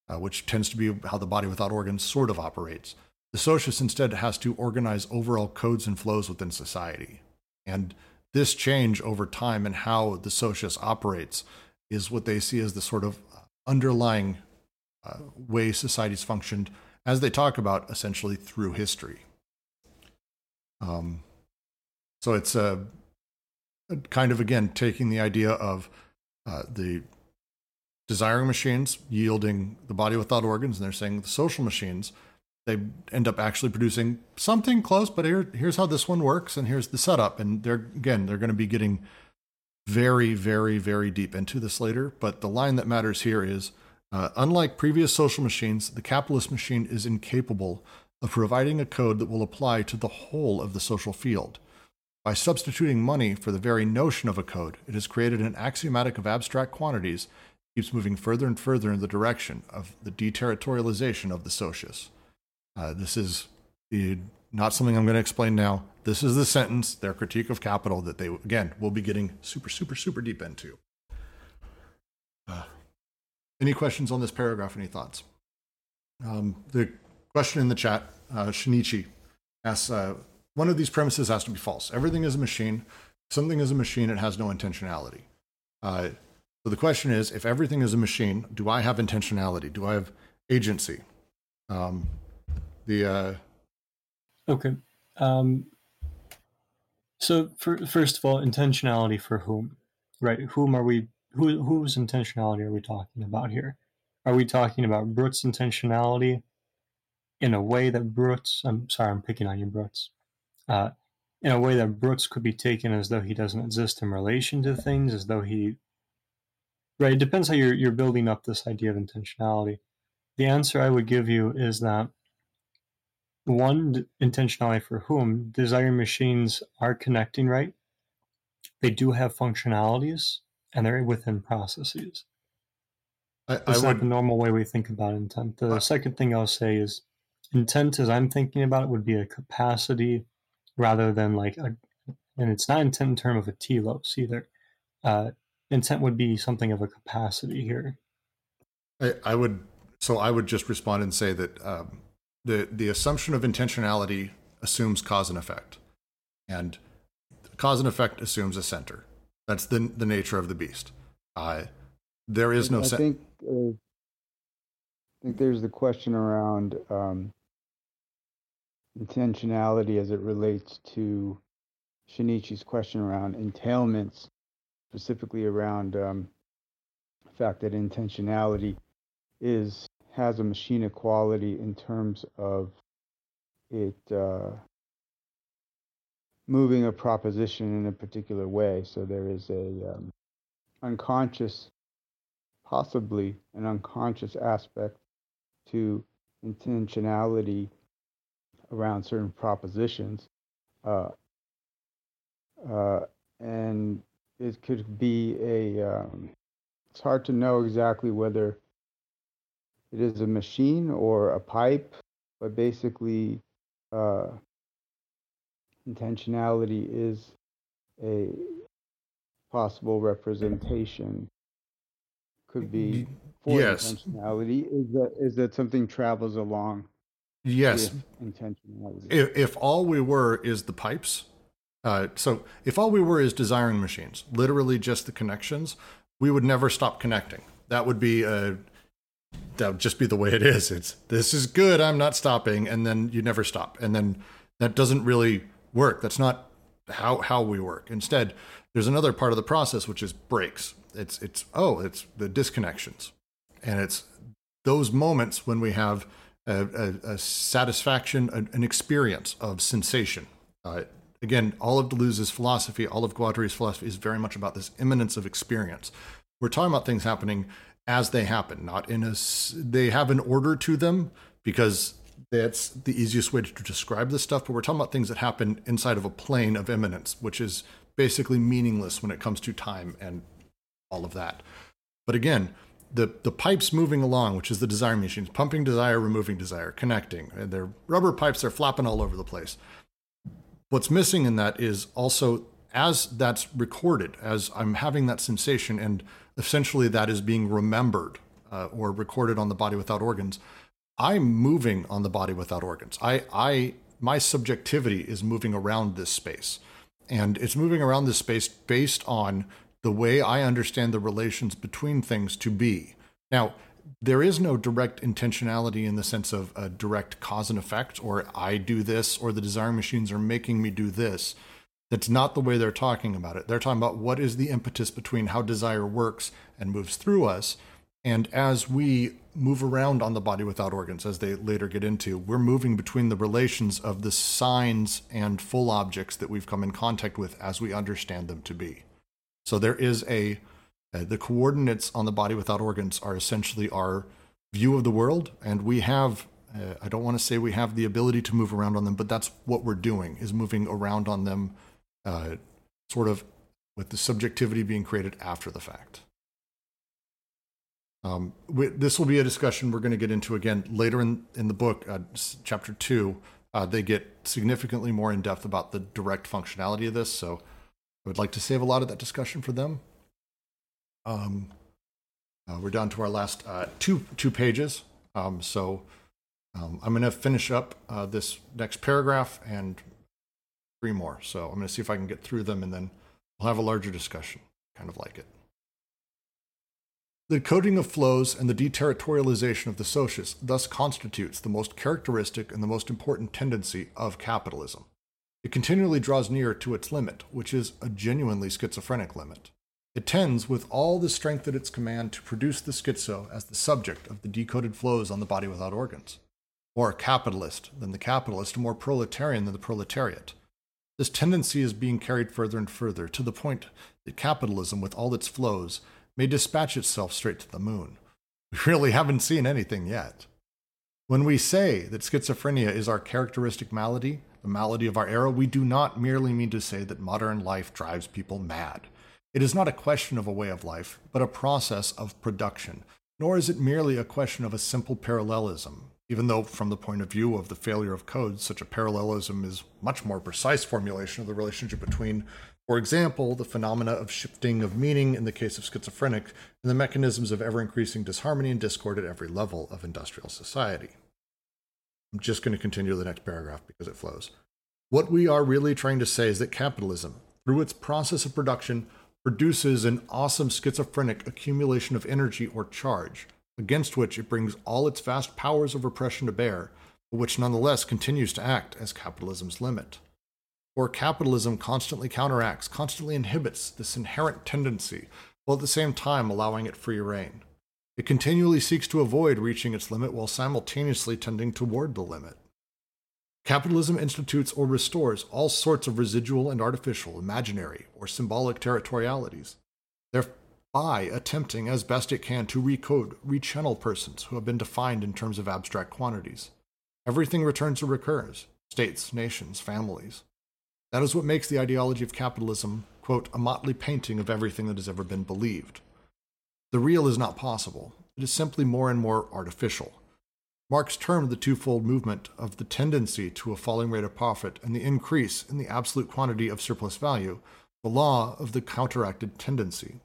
uh, which tends to be how the body without organs sort of operates, the socius instead has to organize overall codes and flows within society. And this change over time and how the socius operates is what they see as the sort of underlying uh, way societies functioned, as they talk about essentially through history. Um, so it's a, a, kind of again taking the idea of uh, the desiring machines yielding the body without organs, and they're saying the social machines they end up actually producing something close, but here, here's how this one works, and here's the setup. And they're again, they're going to be getting very, very, very deep into this later. But the line that matters here is uh, unlike previous social machines, the capitalist machine is incapable of providing a code that will apply to the whole of the social field. By substituting money for the very notion of a code, it has created an axiomatic of abstract quantities, keeps moving further and further in the direction of the deterritorialization of the socius. Uh, this is not something I'm going to explain now. This is the sentence, their critique of capital, that they, again, will be getting super, super, super deep into. Uh, any questions on this paragraph? Any thoughts? Um, the question in the chat, uh, Shinichi asks, uh, one of these premises has to be false. Everything is a machine. something is a machine, it has no intentionality. Uh, so the question is, if everything is a machine, do I have intentionality? Do I have agency? Um, the uh okay um so for, first of all intentionality for whom right whom are we who whose intentionality are we talking about here are we talking about Brut's intentionality in a way that Brut's I'm sorry I'm picking on you Brut's uh in a way that Brut's could be taken as though he doesn't exist in relation to things as though he Right. It depends how you're you're building up this idea of intentionality. The answer I would give you is that one intentionality for whom desire machines are connecting right. They do have functionalities and they're within processes. I, It's I not would the normal way we think about intent. The I- second thing I'll say is intent, as I'm thinking about it, would be a capacity rather than like a, and it's not intent in terms of a telos either. Uh, intent would be something of a capacity here. I, I would so I would just respond and say that um, the the assumption of intentionality assumes cause and effect, and cause and effect assumes a center. That's the the nature of the beast. Uh, there is no I think uh, I think there's the question around um, intentionality as it relates to Shinichi's question around entailments, specifically around um, the fact that intentionality is has a machine equality in terms of it uh, moving a proposition in a particular way. So there is a um, unconscious possibly an unconscious aspect to intentionality around certain propositions. Uh, uh, and it could be a, um, it's hard to know exactly whether it is a machine or a pipe, but basically, uh, intentionality is a possible representation could be for yes. intentionality is that is that something travels along yes. intentionality. If, if all we were is the pipes, uh, so if all we were is desiring machines, literally just the connections, we would never stop connecting. That would be a that would just be the way it is. It's this is good, I'm not stopping, and then you never stop. And then that doesn't really work. That's not how how we work. Instead, there's another part of the process which is breaks. It's it's oh, it's the disconnections. And it's those moments when we have a, a, a satisfaction, an, experience of sensation. Uh, again, all of Deleuze's philosophy, all of Guattari's philosophy is very much about this immanence of experience. We're talking about things happening as they happen, not in a. They have an order to them because that's the easiest way to describe this stuff. But we're talking about things that happen inside of a plane of immanence, which is basically meaningless when it comes to time and all of that. But again, the the pipes moving along, which is the desire machines, pumping desire, removing desire, connecting. And they're rubber pipes, they're flapping all over the place. What's missing in that is also as that's recorded, as I'm having that sensation, and essentially that is being remembered uh, or recorded on the body without organs. I'm moving on the body without organs. I, I, my subjectivity is moving around this space, and it's moving around this space based on the way I understand the relations between things to be. Now, there is no direct intentionality in the sense of a direct cause and effect, or I do this, or the desiring machines are making me do this. That's not the way they're talking about it. They're talking about what is the impetus between how desire works and moves through us. And as we move around on the body without organs, as they later get into, we're moving between the relations of the signs and full objects that we've come in contact with as we understand them to be. So there is a uh, the coordinates on the body without organs are essentially our view of the world, and we have. Uh, I don't want to say we have the ability to move around on them, but that's what we're doing: is moving around on them, uh, sort of with the subjectivity being created after the fact. Um, we, this will be a discussion we're going to get into again later in, in the book, uh, chapter two. Uh, they get significantly more in depth about the direct functionality of this, so I would like to save a lot of that discussion for them. Um, uh, we're down to our last uh, two two pages, um, so um, I'm going to finish up uh, this next paragraph and three more. So I'm going to see if I can get through them, and then we'll have a larger discussion. Kind of like it. The coding of flows and the deterritorialization of the socius thus constitutes the most characteristic and the most important tendency of capitalism. It continually draws near to its limit, which is a genuinely schizophrenic limit. It tends, with all the strength at its command, to produce the schizo as the subject of the decoded flows on the body without organs. More capitalist than the capitalist, more proletarian than the proletariat. This tendency is being carried further and further to the point that capitalism, with all its flows, may dispatch itself straight to the moon. We <laughs> really haven't seen anything yet. When we say that schizophrenia is our characteristic malady, the malady of our era, we do not merely mean to say that modern life drives people mad. It is not a question of a way of life, but a process of production, nor is it merely a question of a simple parallelism, even though, from the point of view of the failure of code, such a parallelism is much more precise formulation of the relationship between, for example, the phenomena of shifting of meaning in the case of schizophrenic and the mechanisms of ever increasing disharmony and discord at every level of industrial society. I'm just going to continue the next paragraph because it flows. What we are really trying to say is that capitalism, through its process of production, produces an awesome schizophrenic accumulation of energy or charge, against which it brings all its vast powers of repression to bear, but which nonetheless continues to act as capitalism's limit. For capitalism constantly counteracts, constantly inhibits this inherent tendency, while at the same time allowing it free rein. It continually seeks to avoid reaching its limit while simultaneously tending toward the limit. Capitalism institutes or restores all sorts of residual and artificial, imaginary, or symbolic territorialities, thereby attempting as best it can to recode, rechannel persons who have been defined in terms of abstract quantities. Everything returns or recurs states, nations, families. That is what makes the ideology of capitalism, quote, a motley painting of everything that has ever been believed. The real is not possible. It is simply more and more artificial. Marx termed the twofold movement of the tendency to a falling rate of profit and the increase in the absolute quantity of surplus value the law of the counteracted tendency.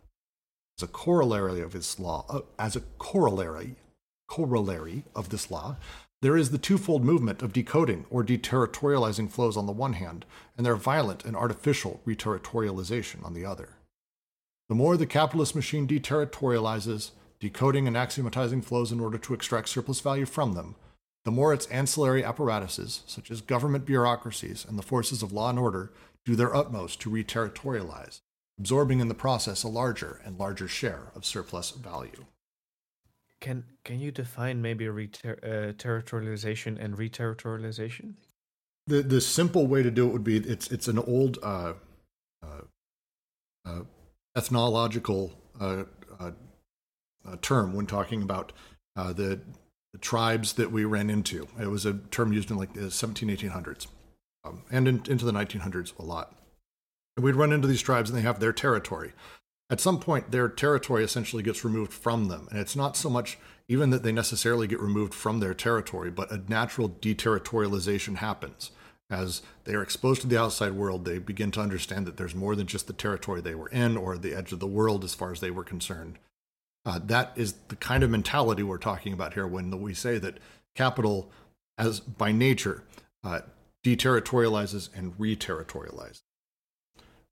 As a corollary of this law, uh, as a corollary, corollary of this law, there is the twofold movement of decoding or deterritorializing flows on the one hand, and their violent and artificial reterritorialization on the other. The more the capitalist machine deterritorializes, decoding and axiomatizing flows in order to extract surplus value from them, the more its ancillary apparatuses, such as government bureaucracies and the forces of law and order, do their utmost to reterritorialize, absorbing in the process a larger and larger share of surplus value. Can can you define maybe reter- uh, territorialization and reterritorialization? The the simple way to do it would be it's it's an old uh, uh, uh ethnological uh, uh, uh, term when talking about uh, the, the, tribes that we ran into. It was a term used in like the 17, 1800s um, and in, into the 1900s a lot. And we'd run into these tribes and they have their territory. At some point, their territory essentially gets removed from them. And it's not so much even that they necessarily get removed from their territory, but a natural deterritorialization happens as they are exposed to the outside world, they begin to understand that there's more than just the territory they were in or the edge of the world as far as they were concerned. Uh, that is the kind of mentality we're talking about here when we say that capital, as by nature, uh, deterritorializes and reterritorializes.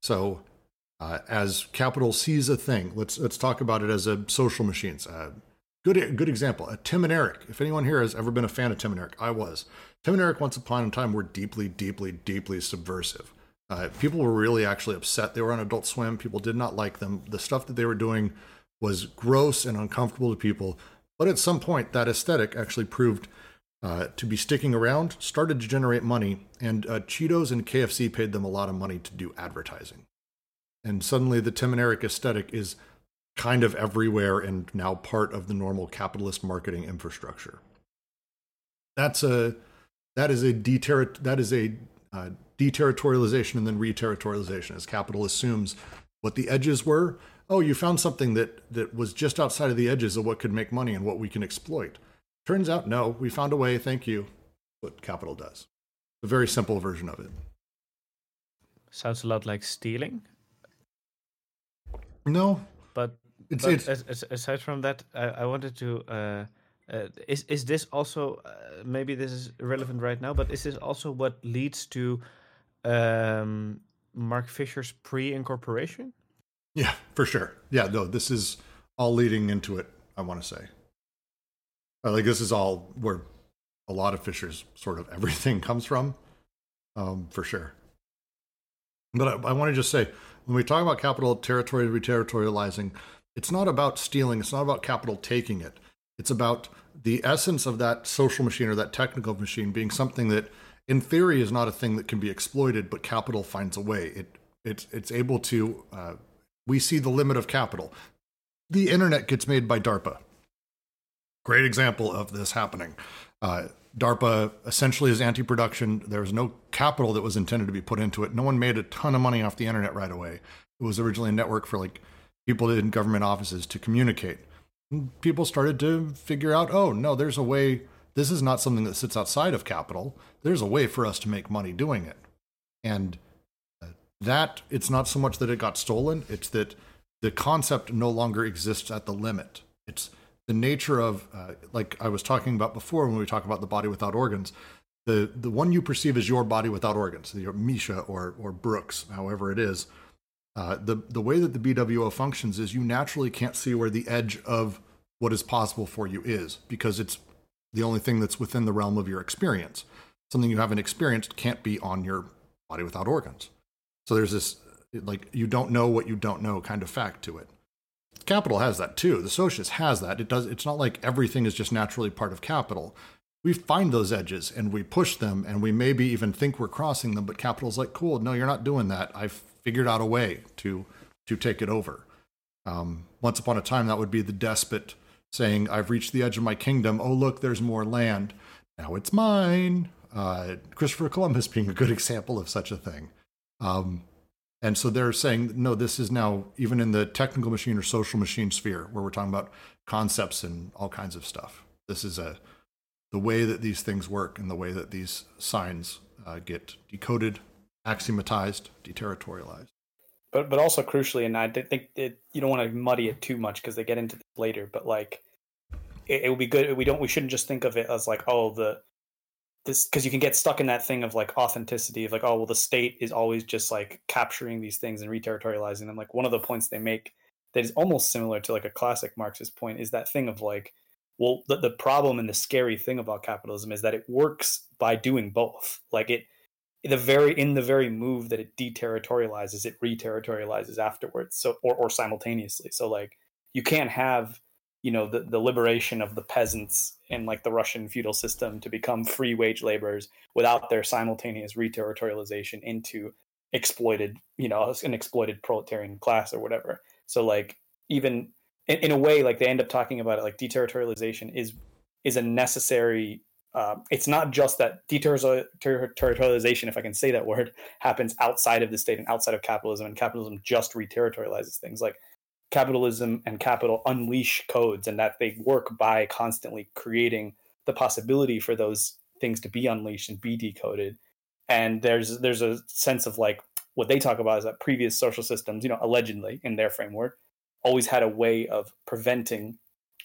So, uh, as capital sees a thing, let's let's talk about it as a social machines. Uh, good good example. Uh, Tim and Eric. If anyone here has ever been a fan of Tim and Eric, I was. Tim and Eric, once upon a time, were deeply, deeply, deeply subversive. Uh, people were really actually upset. They were on Adult Swim. People did not like them. The stuff that they were doing was gross and uncomfortable to people. But at some point, that aesthetic actually proved uh, to be sticking around, started to generate money, and uh, Cheetos and KFC paid them a lot of money to do advertising. And suddenly, the Tim and Eric aesthetic is kind of everywhere and now part of the normal capitalist marketing infrastructure. That's a that is a deterri- that is a uh, deterritorialization and then reterritorialization as capital assumes what the edges were. Oh, you found something that that was just outside of the edges of what could make money and what we can exploit. Turns out, no, we found a way. Thank you. What capital does. A very simple version of it. Sounds a lot like stealing. No, but, it's, but it's, aside from that, I, I wanted to. Uh, uh, is is this also uh, maybe this is relevant right now? But is this also what leads to um, Mark Fisher's pre-incorporation? Yeah, for sure. Yeah, no, this is all leading into it. I want to say, like this is all where a lot of Fisher's sort of <laughs> everything comes from, um, for sure. But I, I want to just say, when we talk about capital territory reterritorializing, it's not about stealing. It's not about capital taking it it's about the essence of that social machine or that technical machine being something that, in theory, is not a thing that can be exploited, but capital finds a way. It it's it's able to. Uh, we see the limit of capital. the internet gets made by DARPA. Great example of this happening. Uh, DARPA essentially is anti production. There was no capital that was intended to be put into it. No one made a ton of money off the internet right away. It was originally a network for like people in government offices to communicate. And people started to figure out oh, no, there's a way. This is not something that sits outside of capital. There's a way for us to make money doing it. And uh, that, it's not so much that it got stolen, it's that the concept no longer exists at the limit. It's the nature of, uh, like I was talking about before when we talk about the body without organs, the, the one you perceive as your body without organs, your Misha or, or Brooks, however it is, uh, the, the way that the BWO functions is you naturally can't see where the edge of what is possible for you is because it's the only thing that's within the realm of your experience. Something you haven't experienced can't be on your body without organs. So there's this, like, you don't know what you don't know kind of fact to it. Capital has that too. The socialist has that. It does. It's not like everything is just naturally part of capital. We find those edges and we push them, and we maybe even think we're crossing them. But capital's like, cool. No, you're not doing that. I've figured out a way to to take it over. Um, once upon a time, that would be the despot saying, "I've reached the edge of my kingdom. Oh, look, there's more land. Now it's mine." Uh, Christopher Columbus being a good <laughs> example of such a thing. Um, and so they're saying, no, this is now even in the technical machine or social machine sphere where we're talking about concepts and all kinds of stuff. This is a the way that these things work and the way that these signs uh, get decoded, axiomatized, deterritorialized. But but also crucially, and I think that you don't want to muddy it too much because they get into this later. But like, it, it would be good. We don't. We shouldn't just think of it as like, oh, the this because you can get stuck in that thing of like authenticity of like oh well the state is always just like capturing these things and reterritorializing them. Like one of the points they make that is almost similar to like a classic marxist point is that thing of like well the, the problem and the scary thing about capitalism is that it works by doing both. Like it the very in the very move that it deterritorializes it reterritorializes afterwards so or, or simultaneously. So like you can't have you know the, the liberation of the peasants in like the russian feudal system to become free wage laborers without their simultaneous reterritorialization into exploited you know an exploited proletarian class or whatever so like even in, in a way like they end up talking about it like deterritorialization is is a necessary uh, it's not just that deterritorialization, if I can say that word, <laughs> happens outside of the state and outside of capitalism, and capitalism just reterritorializes things. Like capitalism and capital unleash codes and that they work by constantly creating the possibility for those things to be unleashed and be decoded. And there's there's a sense of like what they talk about is that previous social systems you know allegedly in their framework always had a way of preventing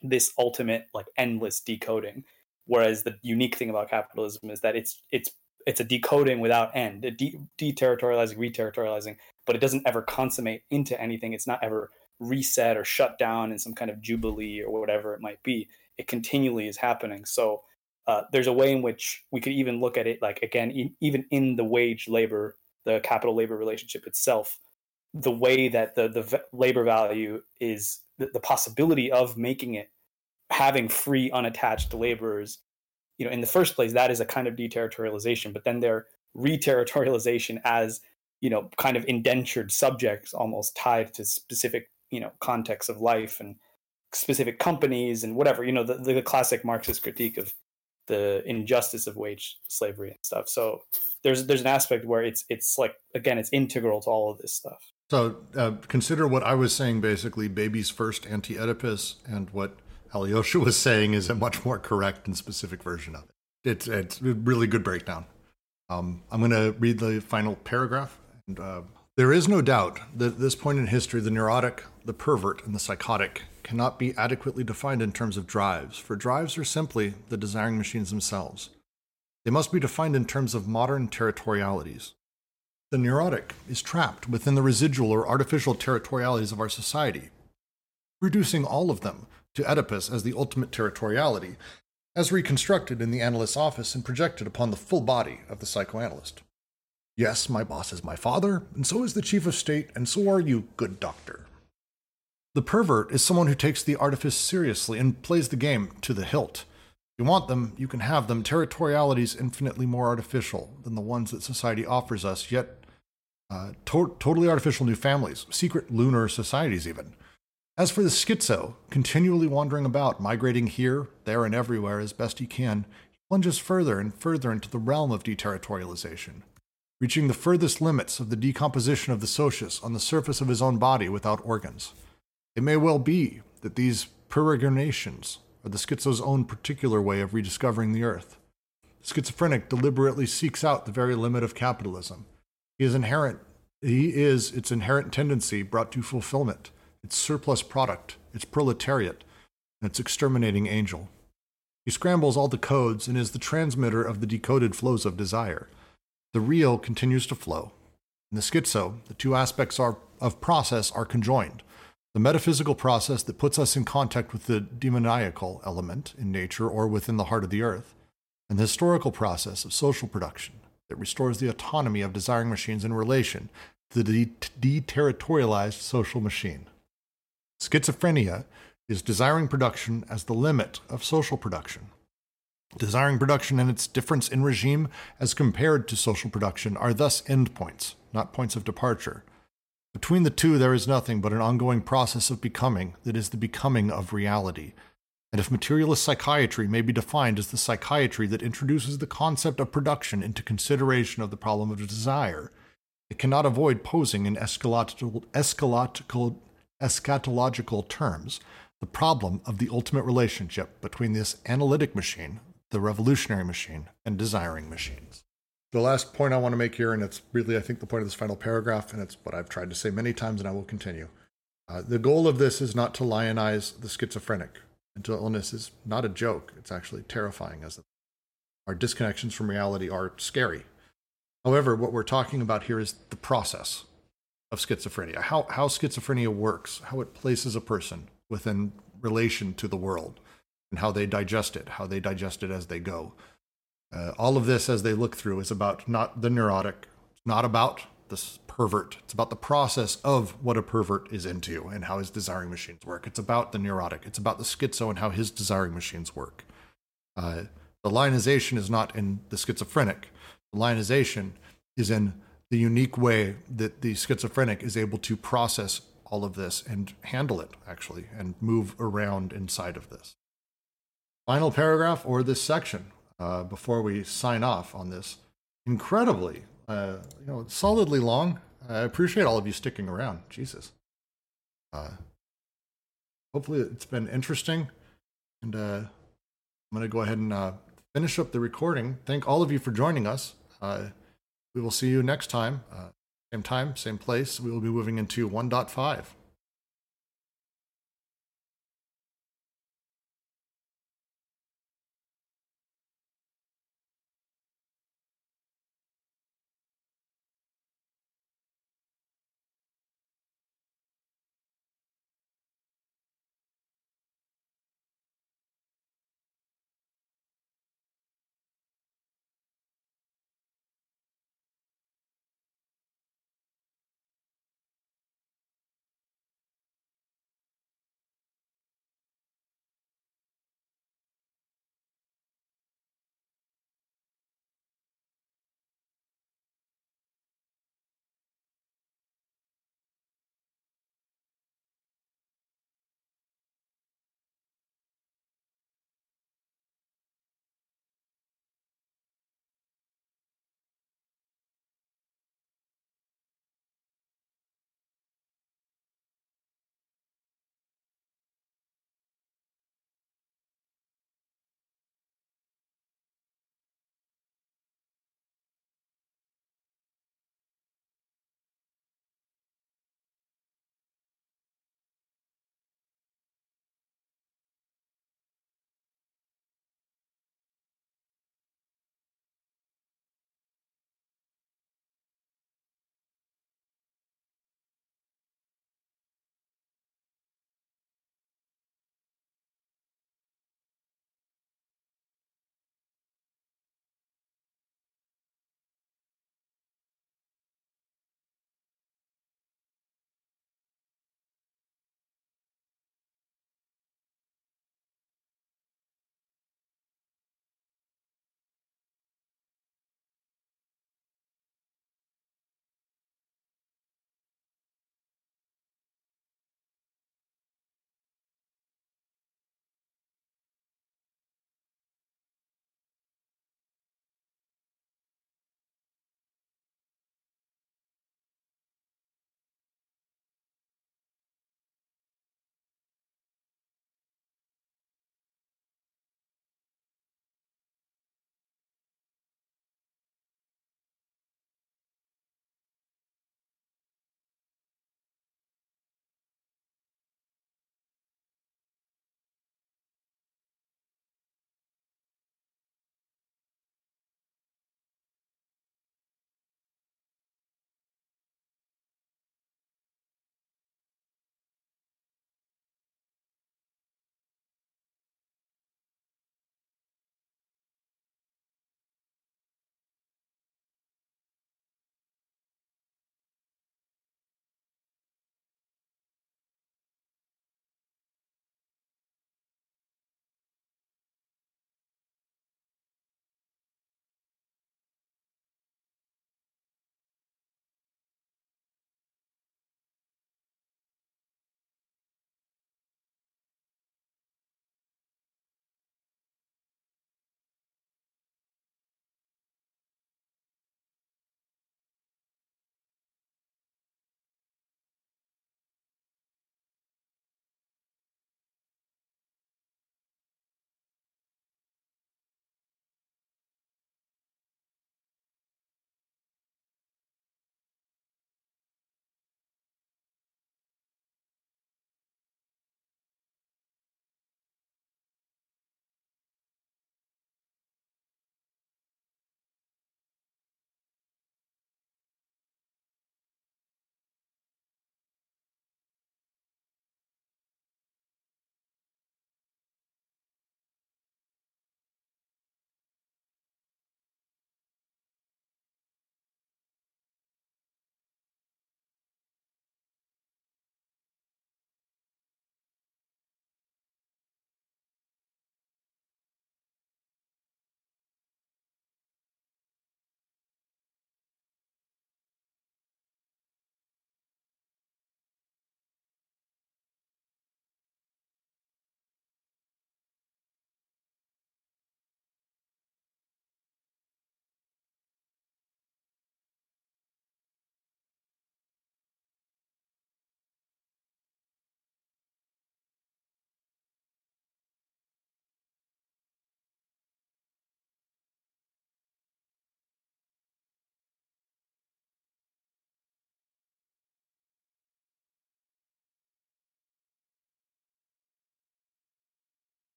this ultimate like endless decoding. Whereas the unique thing about capitalism is that it's it's it's a decoding without end a de- deterritorializing reterritorializing but it doesn't ever consummate into anything. It's not ever reset or shut down in some kind of jubilee or whatever it might be. It continually is happening. So uh, there's a way in which we could even look at it like again, e- even in the wage labor, the capital labor relationship itself, the way that the the v- labor value is the, the possibility of making it having free unattached laborers you know in the first place that is a kind of deterritorialization but then their reterritorialization as you know kind of indentured subjects almost tied to specific you know context of life and specific companies and whatever you know the, the classic marxist critique of the injustice of wage slavery and stuff. So there's there's an aspect where it's it's like again it's integral to all of this stuff. So uh, consider what i was saying basically baby's first anti-oedipus and what alyosha was saying is a much more correct and specific version of it. It's it's a really good breakdown. Um, i'm going to read the final paragraph and uh, there is no doubt that at this point in history, the neurotic, the pervert, and the psychotic cannot be adequately defined in terms of drives, for drives are simply the desiring machines themselves. They must be defined in terms of modern territorialities. The neurotic is trapped within the residual or artificial territorialities of our society, reducing all of them to Oedipus as the ultimate territoriality, as reconstructed in the analyst's office and projected upon the full body of the psychoanalyst. Yes, my boss is my father, and so is the chief of state, and so are you, good doctor. The pervert is someone who takes the artifice seriously and plays the game to the hilt. If you want them, you can have them. Territorialities infinitely more artificial than the ones that society offers us, yet uh, to- totally artificial new families, secret lunar societies, even. As for the schizo, continually wandering about, migrating here, there, and everywhere as best he can, he plunges further and further into the realm of deterritorialization, reaching the furthest limits of the decomposition of the socius on the surface of his own body without organs. It may well be that these peregrinations are the schizo's own particular way of rediscovering the earth. The schizophrenic deliberately seeks out the very limit of capitalism. He is inherent he is its inherent tendency brought to fulfillment, its surplus product, its proletariat, and its exterminating angel. He scrambles all the codes and is the transmitter of the decoded flows of desire. The real continues to flow. In the schizo, the two aspects are, of process are conjoined. The metaphysical process that puts us in contact with the demoniacal element in nature or within the heart of the earth, and the historical process of social production that restores the autonomy of desiring machines in relation to the deterritorialized social machine. Schizophrenia is desiring production as the limit of social production. Desiring production and its difference in regime as compared to social production are thus endpoints, not points of departure. Between the two, there is nothing but an ongoing process of becoming that is the becoming of reality, and if materialist psychiatry may be defined as the psychiatry that introduces the concept of production into consideration of the problem of desire, it cannot avoid posing in eschatological, eschatological terms the problem of the ultimate relationship between this analytic machine, the revolutionary machine, and desiring machines. The last point I want to make here, and it's really, I think, the point of this final paragraph, and it's what I've tried to say many times, and I will continue. Uh, the goal of this is not to lionize the schizophrenic mental illness is not a joke. It's actually terrifying as our disconnections from reality are scary. However, what we're talking about here is the process of schizophrenia, how, how schizophrenia works, how it places a person within relation to the world, and how they digest it, how they digest it as they go. Uh, all of this, as they look through, is about not the neurotic, not about this pervert. It's about the process of what a pervert is into and how his desiring machines work. It's about the neurotic. It's about the schizo and how his desiring machines work. Uh, the lionization is not in the schizophrenic. The lionization is in the unique way that the schizophrenic is able to process all of this and handle it, actually, and move around inside of this. Final paragraph or this section uh, before we sign off on this incredibly, uh, you know, solidly long I appreciate all of you sticking around. Jesus. Uh, hopefully, it's been interesting. And uh, I'm going to go ahead and uh, finish up the recording. Thank all of you for joining us. Uh, we will see you next time. Uh, same time, same place. We will be moving into 1.5.